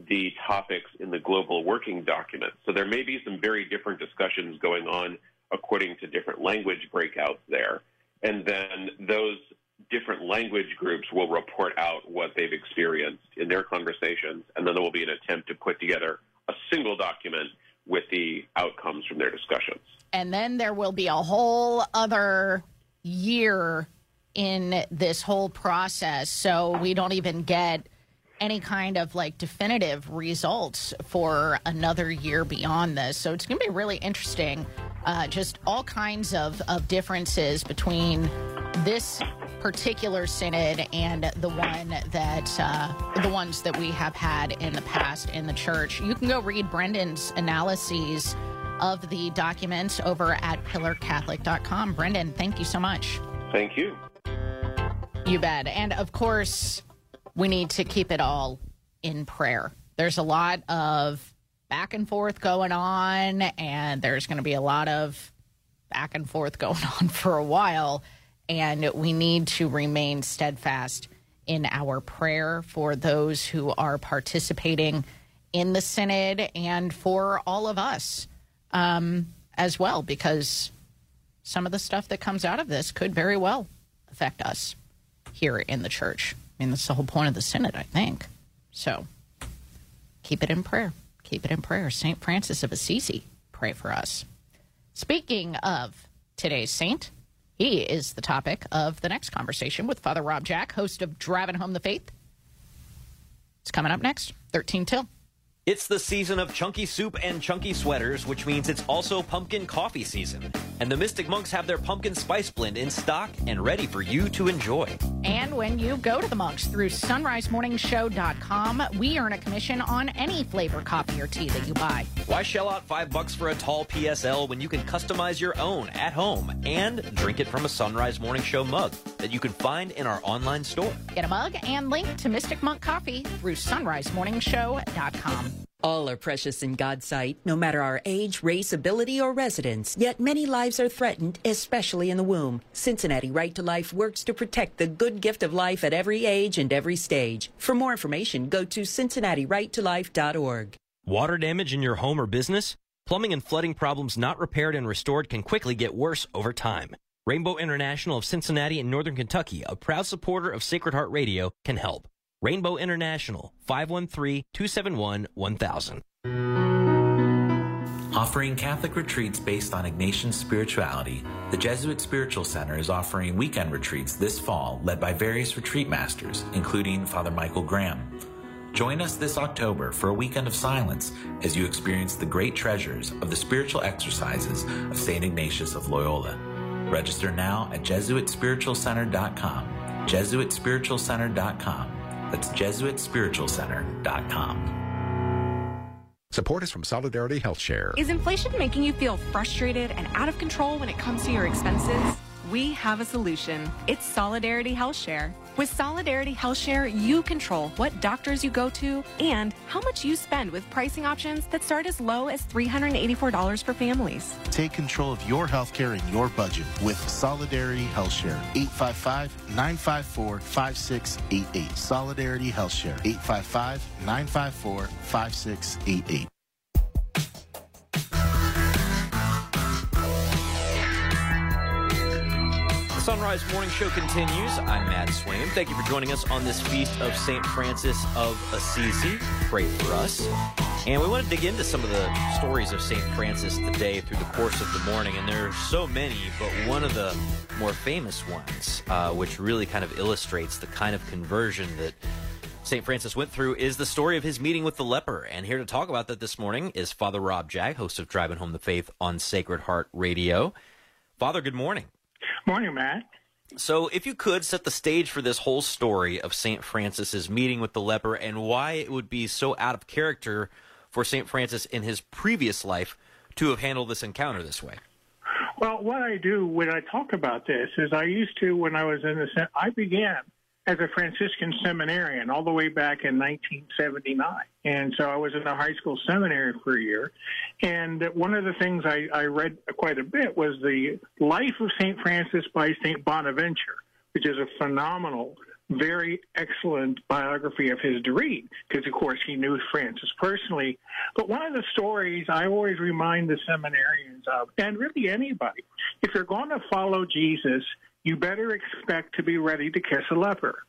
the topics in the global working document. So there may be some very different discussions going on according to different language breakouts there. And then those different language groups will report out what they've experienced in their conversations, and then there will be an attempt to put together a single document with the outcomes from their discussions. And then there will be a whole other year in this whole process, so we don't even get any kind of like definitive results for another year beyond this. So it's going to be really interesting. Uh, just all kinds of, of differences between this particular synod and the one that uh, the ones that we have had in the past in the church. You can go read Brendan's analyses of the documents over at pillarcatholic.com. Brendan, thank you so much. Thank you. You bet. And of course, we need to keep it all in prayer. There's a lot of back and forth going on, and there's going to be a lot of back and forth going on for a while and we need to remain steadfast in our prayer for those who are participating in the synod and for all of us um, as well, because some of the stuff that comes out of this could very well affect us here in the church. I mean, that's the whole point of the synod, I think. So keep it in prayer. Keep it in prayer. St. Francis of Assisi, pray for us. Speaking of today's saint, he is the topic of the next conversation with Father Rob Jack, host of Driving Home the Faith. It's coming up next, 13 till. It's the season of chunky soup and chunky sweaters, which means it's also pumpkin coffee season. And the Mystic Monks have their pumpkin spice blend in stock and ready for you to enjoy. And when you go to the Monks through sonrisemorningshow.com, we earn a commission on any flavor coffee or tea that you buy. Why shell out five bucks for a tall PSL when you can customize your own at home and drink it from a Son Rise Morning Show mug that you can find in our online store? Get a mug and link to Mystic Monk Coffee through sonrisemorningshow.com. All are precious in God's sight, no matter our age, race, ability, or residence. Yet many lives are threatened, especially in the womb. Cincinnati Right to Life works to protect the good gift of life at every age and every stage. For more information, go to cincinnatirighttolife.org. Water damage in your home or business? Plumbing and flooding problems not repaired and restored can quickly get worse over time. Rainbow International of Cincinnati and Northern Kentucky, a proud supporter of Sacred Heart Radio, can help. Rainbow International, 513-271-1000. Offering Catholic retreats based on Ignatian spirituality, the Jesuit Spiritual Center is offering weekend retreats this fall led by various retreat masters, including Father Michael Graham. Join us this October for a weekend of silence as you experience the great treasures of the spiritual exercises of St. Ignatius of Loyola. Register now at JesuitSpiritualCenter.com. JesuitSpiritualCenter.com. That's JesuitSpiritualCenter.com. Support is from Solidarity Health Share. Is inflation making you feel frustrated and out of control when it comes to your expenses? We have a solution. It's Solidarity Health Share. With Solidarity HealthShare, you control what doctors you go to and how much you spend with pricing options that start as low as $384 for families. Take control of your healthcare and your budget with Solidarity HealthShare. 855-954-5688. Solidarity HealthShare. 855-954-5688. Son Rise Morning Show continues. I'm Matt Swaim. Thank you for joining us on this feast of St. Francis of Assisi. Pray for us. And we want to dig into some of the stories of St. Francis today through the course of the morning. And there are so many, but one of the more famous ones, uh, which really kind of illustrates the kind of conversion that St. Francis went through, is the story of his meeting with the leper. And here to talk about that this morning is Father Rob Jack, host of Driving Home the Faith on Sacred Heart Radio. Father, good morning. Morning, Matt. So, if you could set the stage for this whole story of St. Francis's meeting with the leper and why it would be so out of character for St. Francis in his previous life to have handled this encounter this way. Well, what I do when I talk about this is I used to, when I was in the, I began as a Franciscan seminarian all the way back in 1979. And so I was in a high school seminary for a year. And one of the things I, I read quite a bit was the Life of St. Francis by St. Bonaventure, which is a phenomenal, very excellent biography of his to read, because of course he knew Francis personally. But one of the stories I always remind the seminarians of, and really anybody, if you're going to follow Jesus, you better expect to be ready to kiss a leper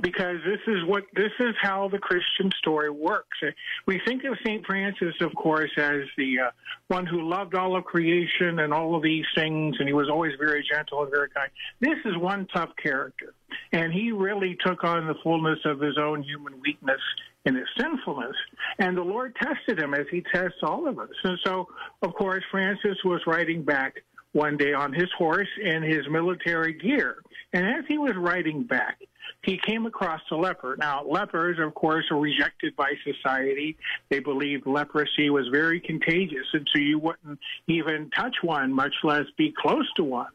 because this is what this is how the Christian story works. We think of Saint Francis, of course, as the uh, one who loved all of creation and all of these things, and he was always very gentle and very kind. This is one tough character, and he really took on the fullness of his own human weakness and his sinfulness. And the Lord tested him as he tests all of us. And so, of course, Francis was writing back one day on his horse in his military gear. And as he was riding back, he came across a leper. Now, lepers, of course, are rejected by society. They believed leprosy was very contagious, and so you wouldn't even touch one, much less be close to one.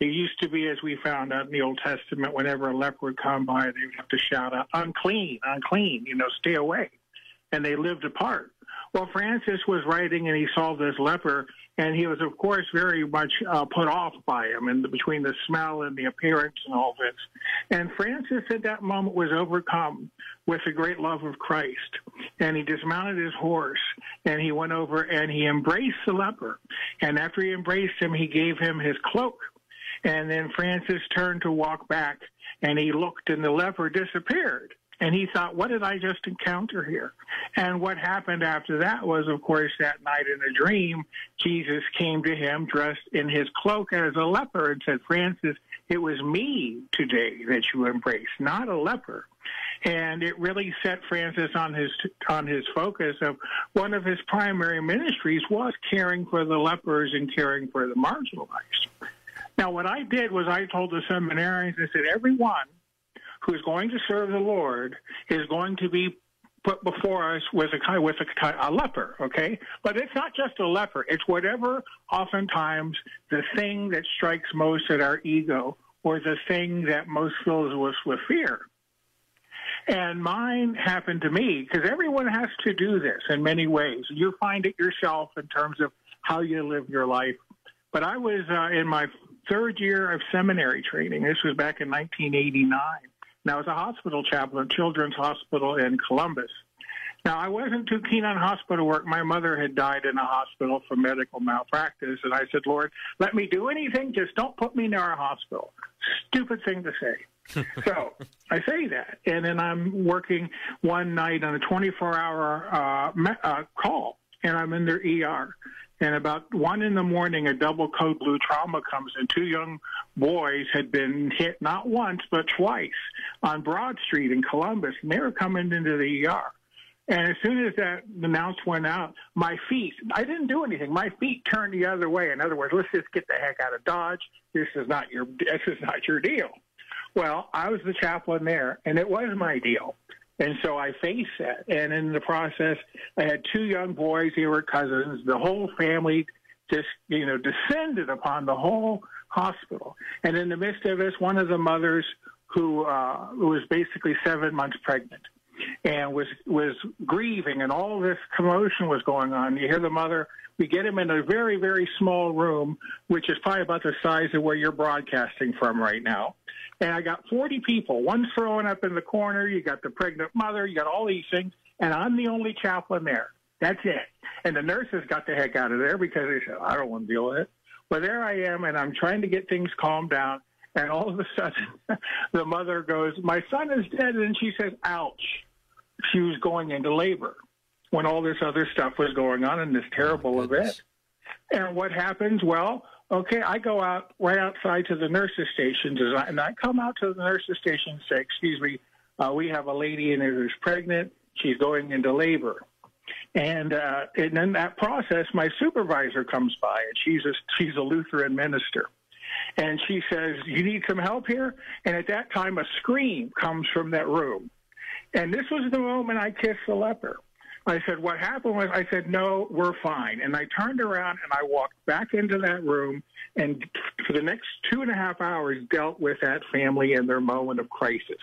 It used to be, as we found out in the Old Testament, whenever a leper would come by, they would have to shout out, unclean, unclean, you know, stay away. And they lived apart. Well, Francis was writing and he saw this leper, and he was, of course, very much uh, put off by him, and between the smell and the appearance and all this. And Francis, at that moment, was overcome with the great love of Christ, and he dismounted his horse, and he went over and he embraced the leper, and after he embraced him, he gave him his cloak, and then Francis turned to walk back, and he looked, and the leper disappeared. And he thought, what did I just encounter here? And what happened after that was, of course, that night in a dream, Jesus came to him dressed in his cloak as a leper and said, Francis, it was me today that you embraced, not a leper. And it really set Francis on his on his focus of one of his primary ministries was caring for the lepers and caring for the marginalized. Now, what I did was I told the seminarians, I said, everyone who is going to serve the Lord is going to be put before us with a with a, a leper, okay? But it's not just a leper; it's whatever. Oftentimes, the thing that strikes most at our ego, or the thing that most fills us with fear. And mine happened to me because everyone has to do this in many ways. You find it yourself in terms of how you live your life. But I was uh, in my third year of seminary training. This was back in 1989. And I was a hospital chaplain at Children's Hospital in Columbus. Now, I wasn't too keen on hospital work. My mother had died in a hospital from medical malpractice, and I said, Lord, let me do anything, just don't put me near a hospital. Stupid thing to say. so I say that, and then I'm working one night on a 24-hour uh, uh, call, and I'm in their ER. And about one in the morning, a double code blue trauma comes in. Two young boys had been hit not once but twice on Broad Street in Columbus, and they were coming into the ER. And as soon as that announce went out, my feet, I didn't do anything. My feet turned the other way. In other words, let's just get the heck out of Dodge. This is not your, this is not your deal. Well, I was the chaplain there, and it was my deal. And so I faced that. And in the process, I had two young boys. They were cousins. The whole family just, you know, descended upon the whole hospital. And in the midst of this, one of the mothers who uh, was basically seven months pregnant and was was grieving, and all this commotion was going on. You hear the mother. We get him in a very very small room, which is probably about the size of where you're broadcasting from right now. And I got 40 people. One's throwing up in the corner. You got the pregnant mother. You got all these things, and I'm the only chaplain there. That's it. And the nurses got the heck out of there because they said, I don't want to deal with it. But there I am, and I'm trying to get things calmed down. And all of a sudden, the mother goes, My son is dead. And she says, Ouch. She was going into labor when all this other stuff was going on in this terrible oh, event. And what happens? Well, okay, I go out right outside to the nurses' station, and I, come out to the nurses' station and say, Excuse me, uh, we have a lady in here who's pregnant. She's going into labor. And uh, and in that process, my supervisor comes by, and she's a she's a Lutheran minister, and she says, "You need some help here." And at that time, a scream comes from that room, and this was the moment I kissed the leper. I said, "What happened was," I said, "No, we're fine." And I turned around and I walked back into that room, and for the next two and a half hours, dealt with that family and their moment of crisis.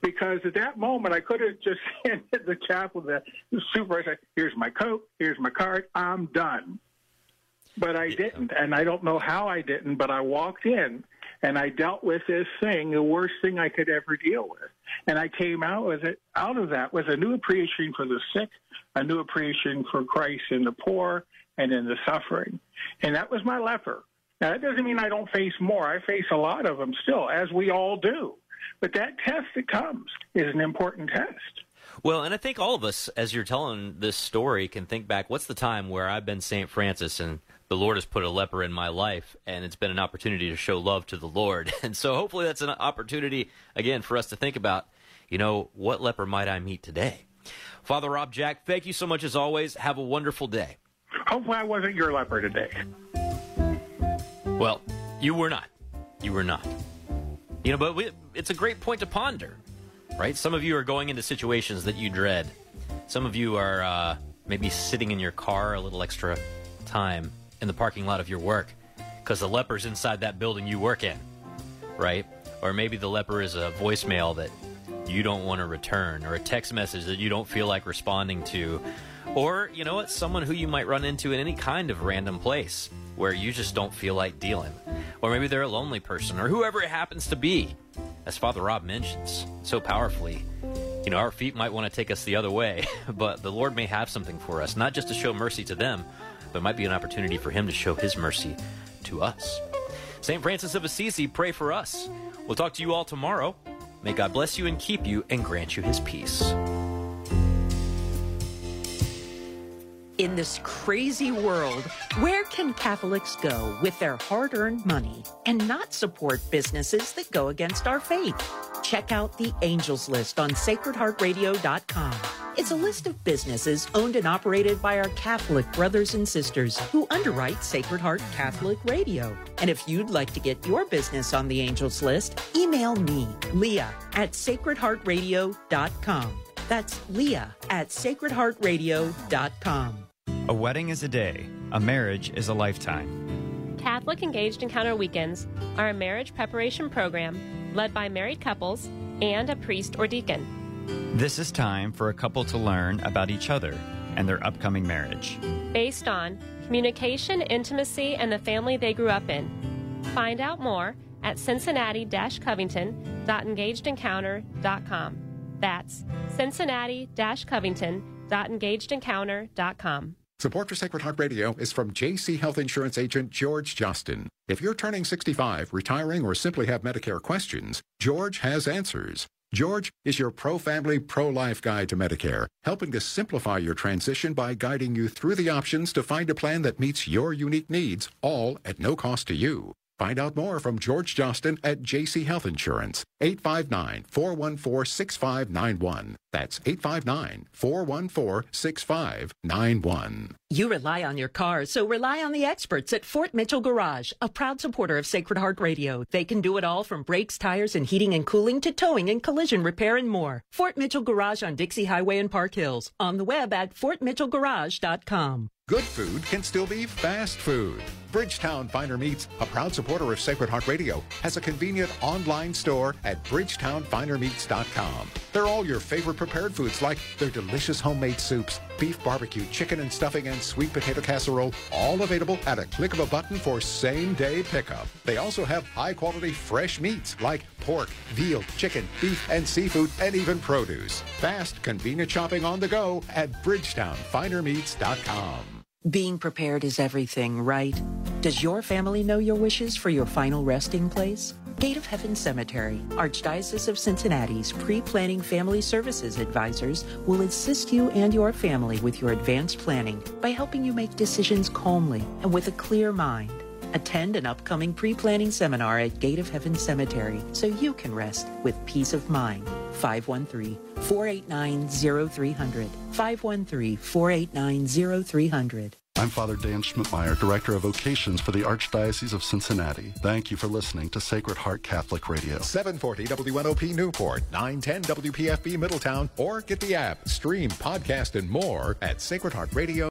Because at that moment, I could have just handed the chaplain, the, supervisor, "Here's my coat, here's my card, I'm done." But I didn't, and I don't know how I didn't. But I walked in and I dealt with this thing, the worst thing I could ever deal with. And I came out with it, out of that with a new appreciation for the sick, a new appreciation for Christ in the poor and in the suffering. And that was my leper. Now, that doesn't mean I don't face more. I face a lot of them still, as we all do. But that test that comes is an important test. Well, and I think all of us, as you're telling this story, can think back what's the time where I've been St. Francis and the Lord has put a leper in my life, and it's been an opportunity to show love to the Lord. And so hopefully that's an opportunity, again, for us to think about, you know, what leper might I meet today? Father Rob Jack, thank you so much as always. Have a wonderful day. Hopefully, I wasn't your leper today. Well, you were not. You were not. You know, but we, it's a great point to ponder, right? Some of you are going into situations that you dread. Some of you are uh, maybe sitting in your car a little extra time in the parking lot of your work because the leper's inside that building you work in, right? Or maybe the leper is a voicemail that you don't want to return, or a text message that you don't feel like responding to, or, you know what, someone who you might run into in any kind of random place where you just don't feel like dealing. Or maybe they're a lonely person, or whoever it happens to be. As Father Rob mentions so powerfully, you know, our feet might want to take us the other way, but the Lord may have something for us, not just to show mercy to them, but it might be an opportunity for Him to show His mercy to us. St. Francis of Assisi, pray for us. We'll talk to you all tomorrow. May God bless you and keep you and grant you His peace. In this crazy world, where can Catholics go with their hard earned money and not support businesses that go against our faith? Check out the Angels List on sacredheartradio.com. It's a list of businesses owned and operated by our Catholic brothers and sisters who underwrite Sacred Heart Catholic Radio. And if you'd like to get your business on the Angels List, email me, Leah, at sacredheartradio.com. That's Leah at sacredheartradio.com. A wedding is a day, a marriage is a lifetime. Catholic Engaged Encounter Weekends are a marriage preparation program led by married couples and a priest or deacon. This is time for a couple to learn about each other and their upcoming marriage. Based on communication, intimacy, and the family they grew up in. Find out more at cincinnati covington.engagedencounter.com. That's cincinnati covington.engagedencounter.com. Support for Sacred Heart Radio is from JC Health Insurance agent George Justin. If you're turning 65, retiring, or simply have Medicare questions, George has answers. George is your pro-family, pro-life guide to Medicare, helping to simplify your transition by guiding you through the options to find a plan that meets your unique needs, all at no cost to you. Find out more from George Johnston at JC Health Insurance, 859-414-6591. That's 859-414-6591. You rely on your car, so rely on the experts at Fort Mitchell Garage, a proud supporter of Sacred Heart Radio. They can do it all from brakes, tires, and heating and cooling to towing and collision repair and more. Fort Mitchell Garage on Dixie Highway in Park Hills. On the web at fortmitchellgarage.com. Good food can still be fast food. Bridgetown Finer Meats, a proud supporter of Sacred Heart Radio, has a convenient online store at bridgetownfinermeats.com. They're all your favorite prepared foods like their delicious homemade soups, beef barbecue, chicken and stuffing, and sweet potato casserole, all available at a click of a button for same day pickup. They also have high quality fresh meats like pork, veal, chicken, beef, and seafood, and even produce. Fast, convenient shopping on the go at bridgetownfinermeats.com. Being prepared is everything, right? Does your family know your wishes for your final resting place? Gate of Heaven Cemetery, Archdiocese of Cincinnati's pre-planning family services advisors will assist you and your family with your advanced planning by helping you make decisions calmly and with a clear mind. Attend an upcoming pre-planning seminar at Gate of Heaven Cemetery so you can rest with peace of mind. 513-489-0300. 513-489-0300. I'm Father Dan Schmidtmeyer, Director of Vocations for the Archdiocese of Cincinnati. Thank you for listening to Sacred Heart Catholic Radio. 740 WNOP Newport, 910 WPFB Middletown, or get the app, stream, podcast, and more at Sacred Heart Radio.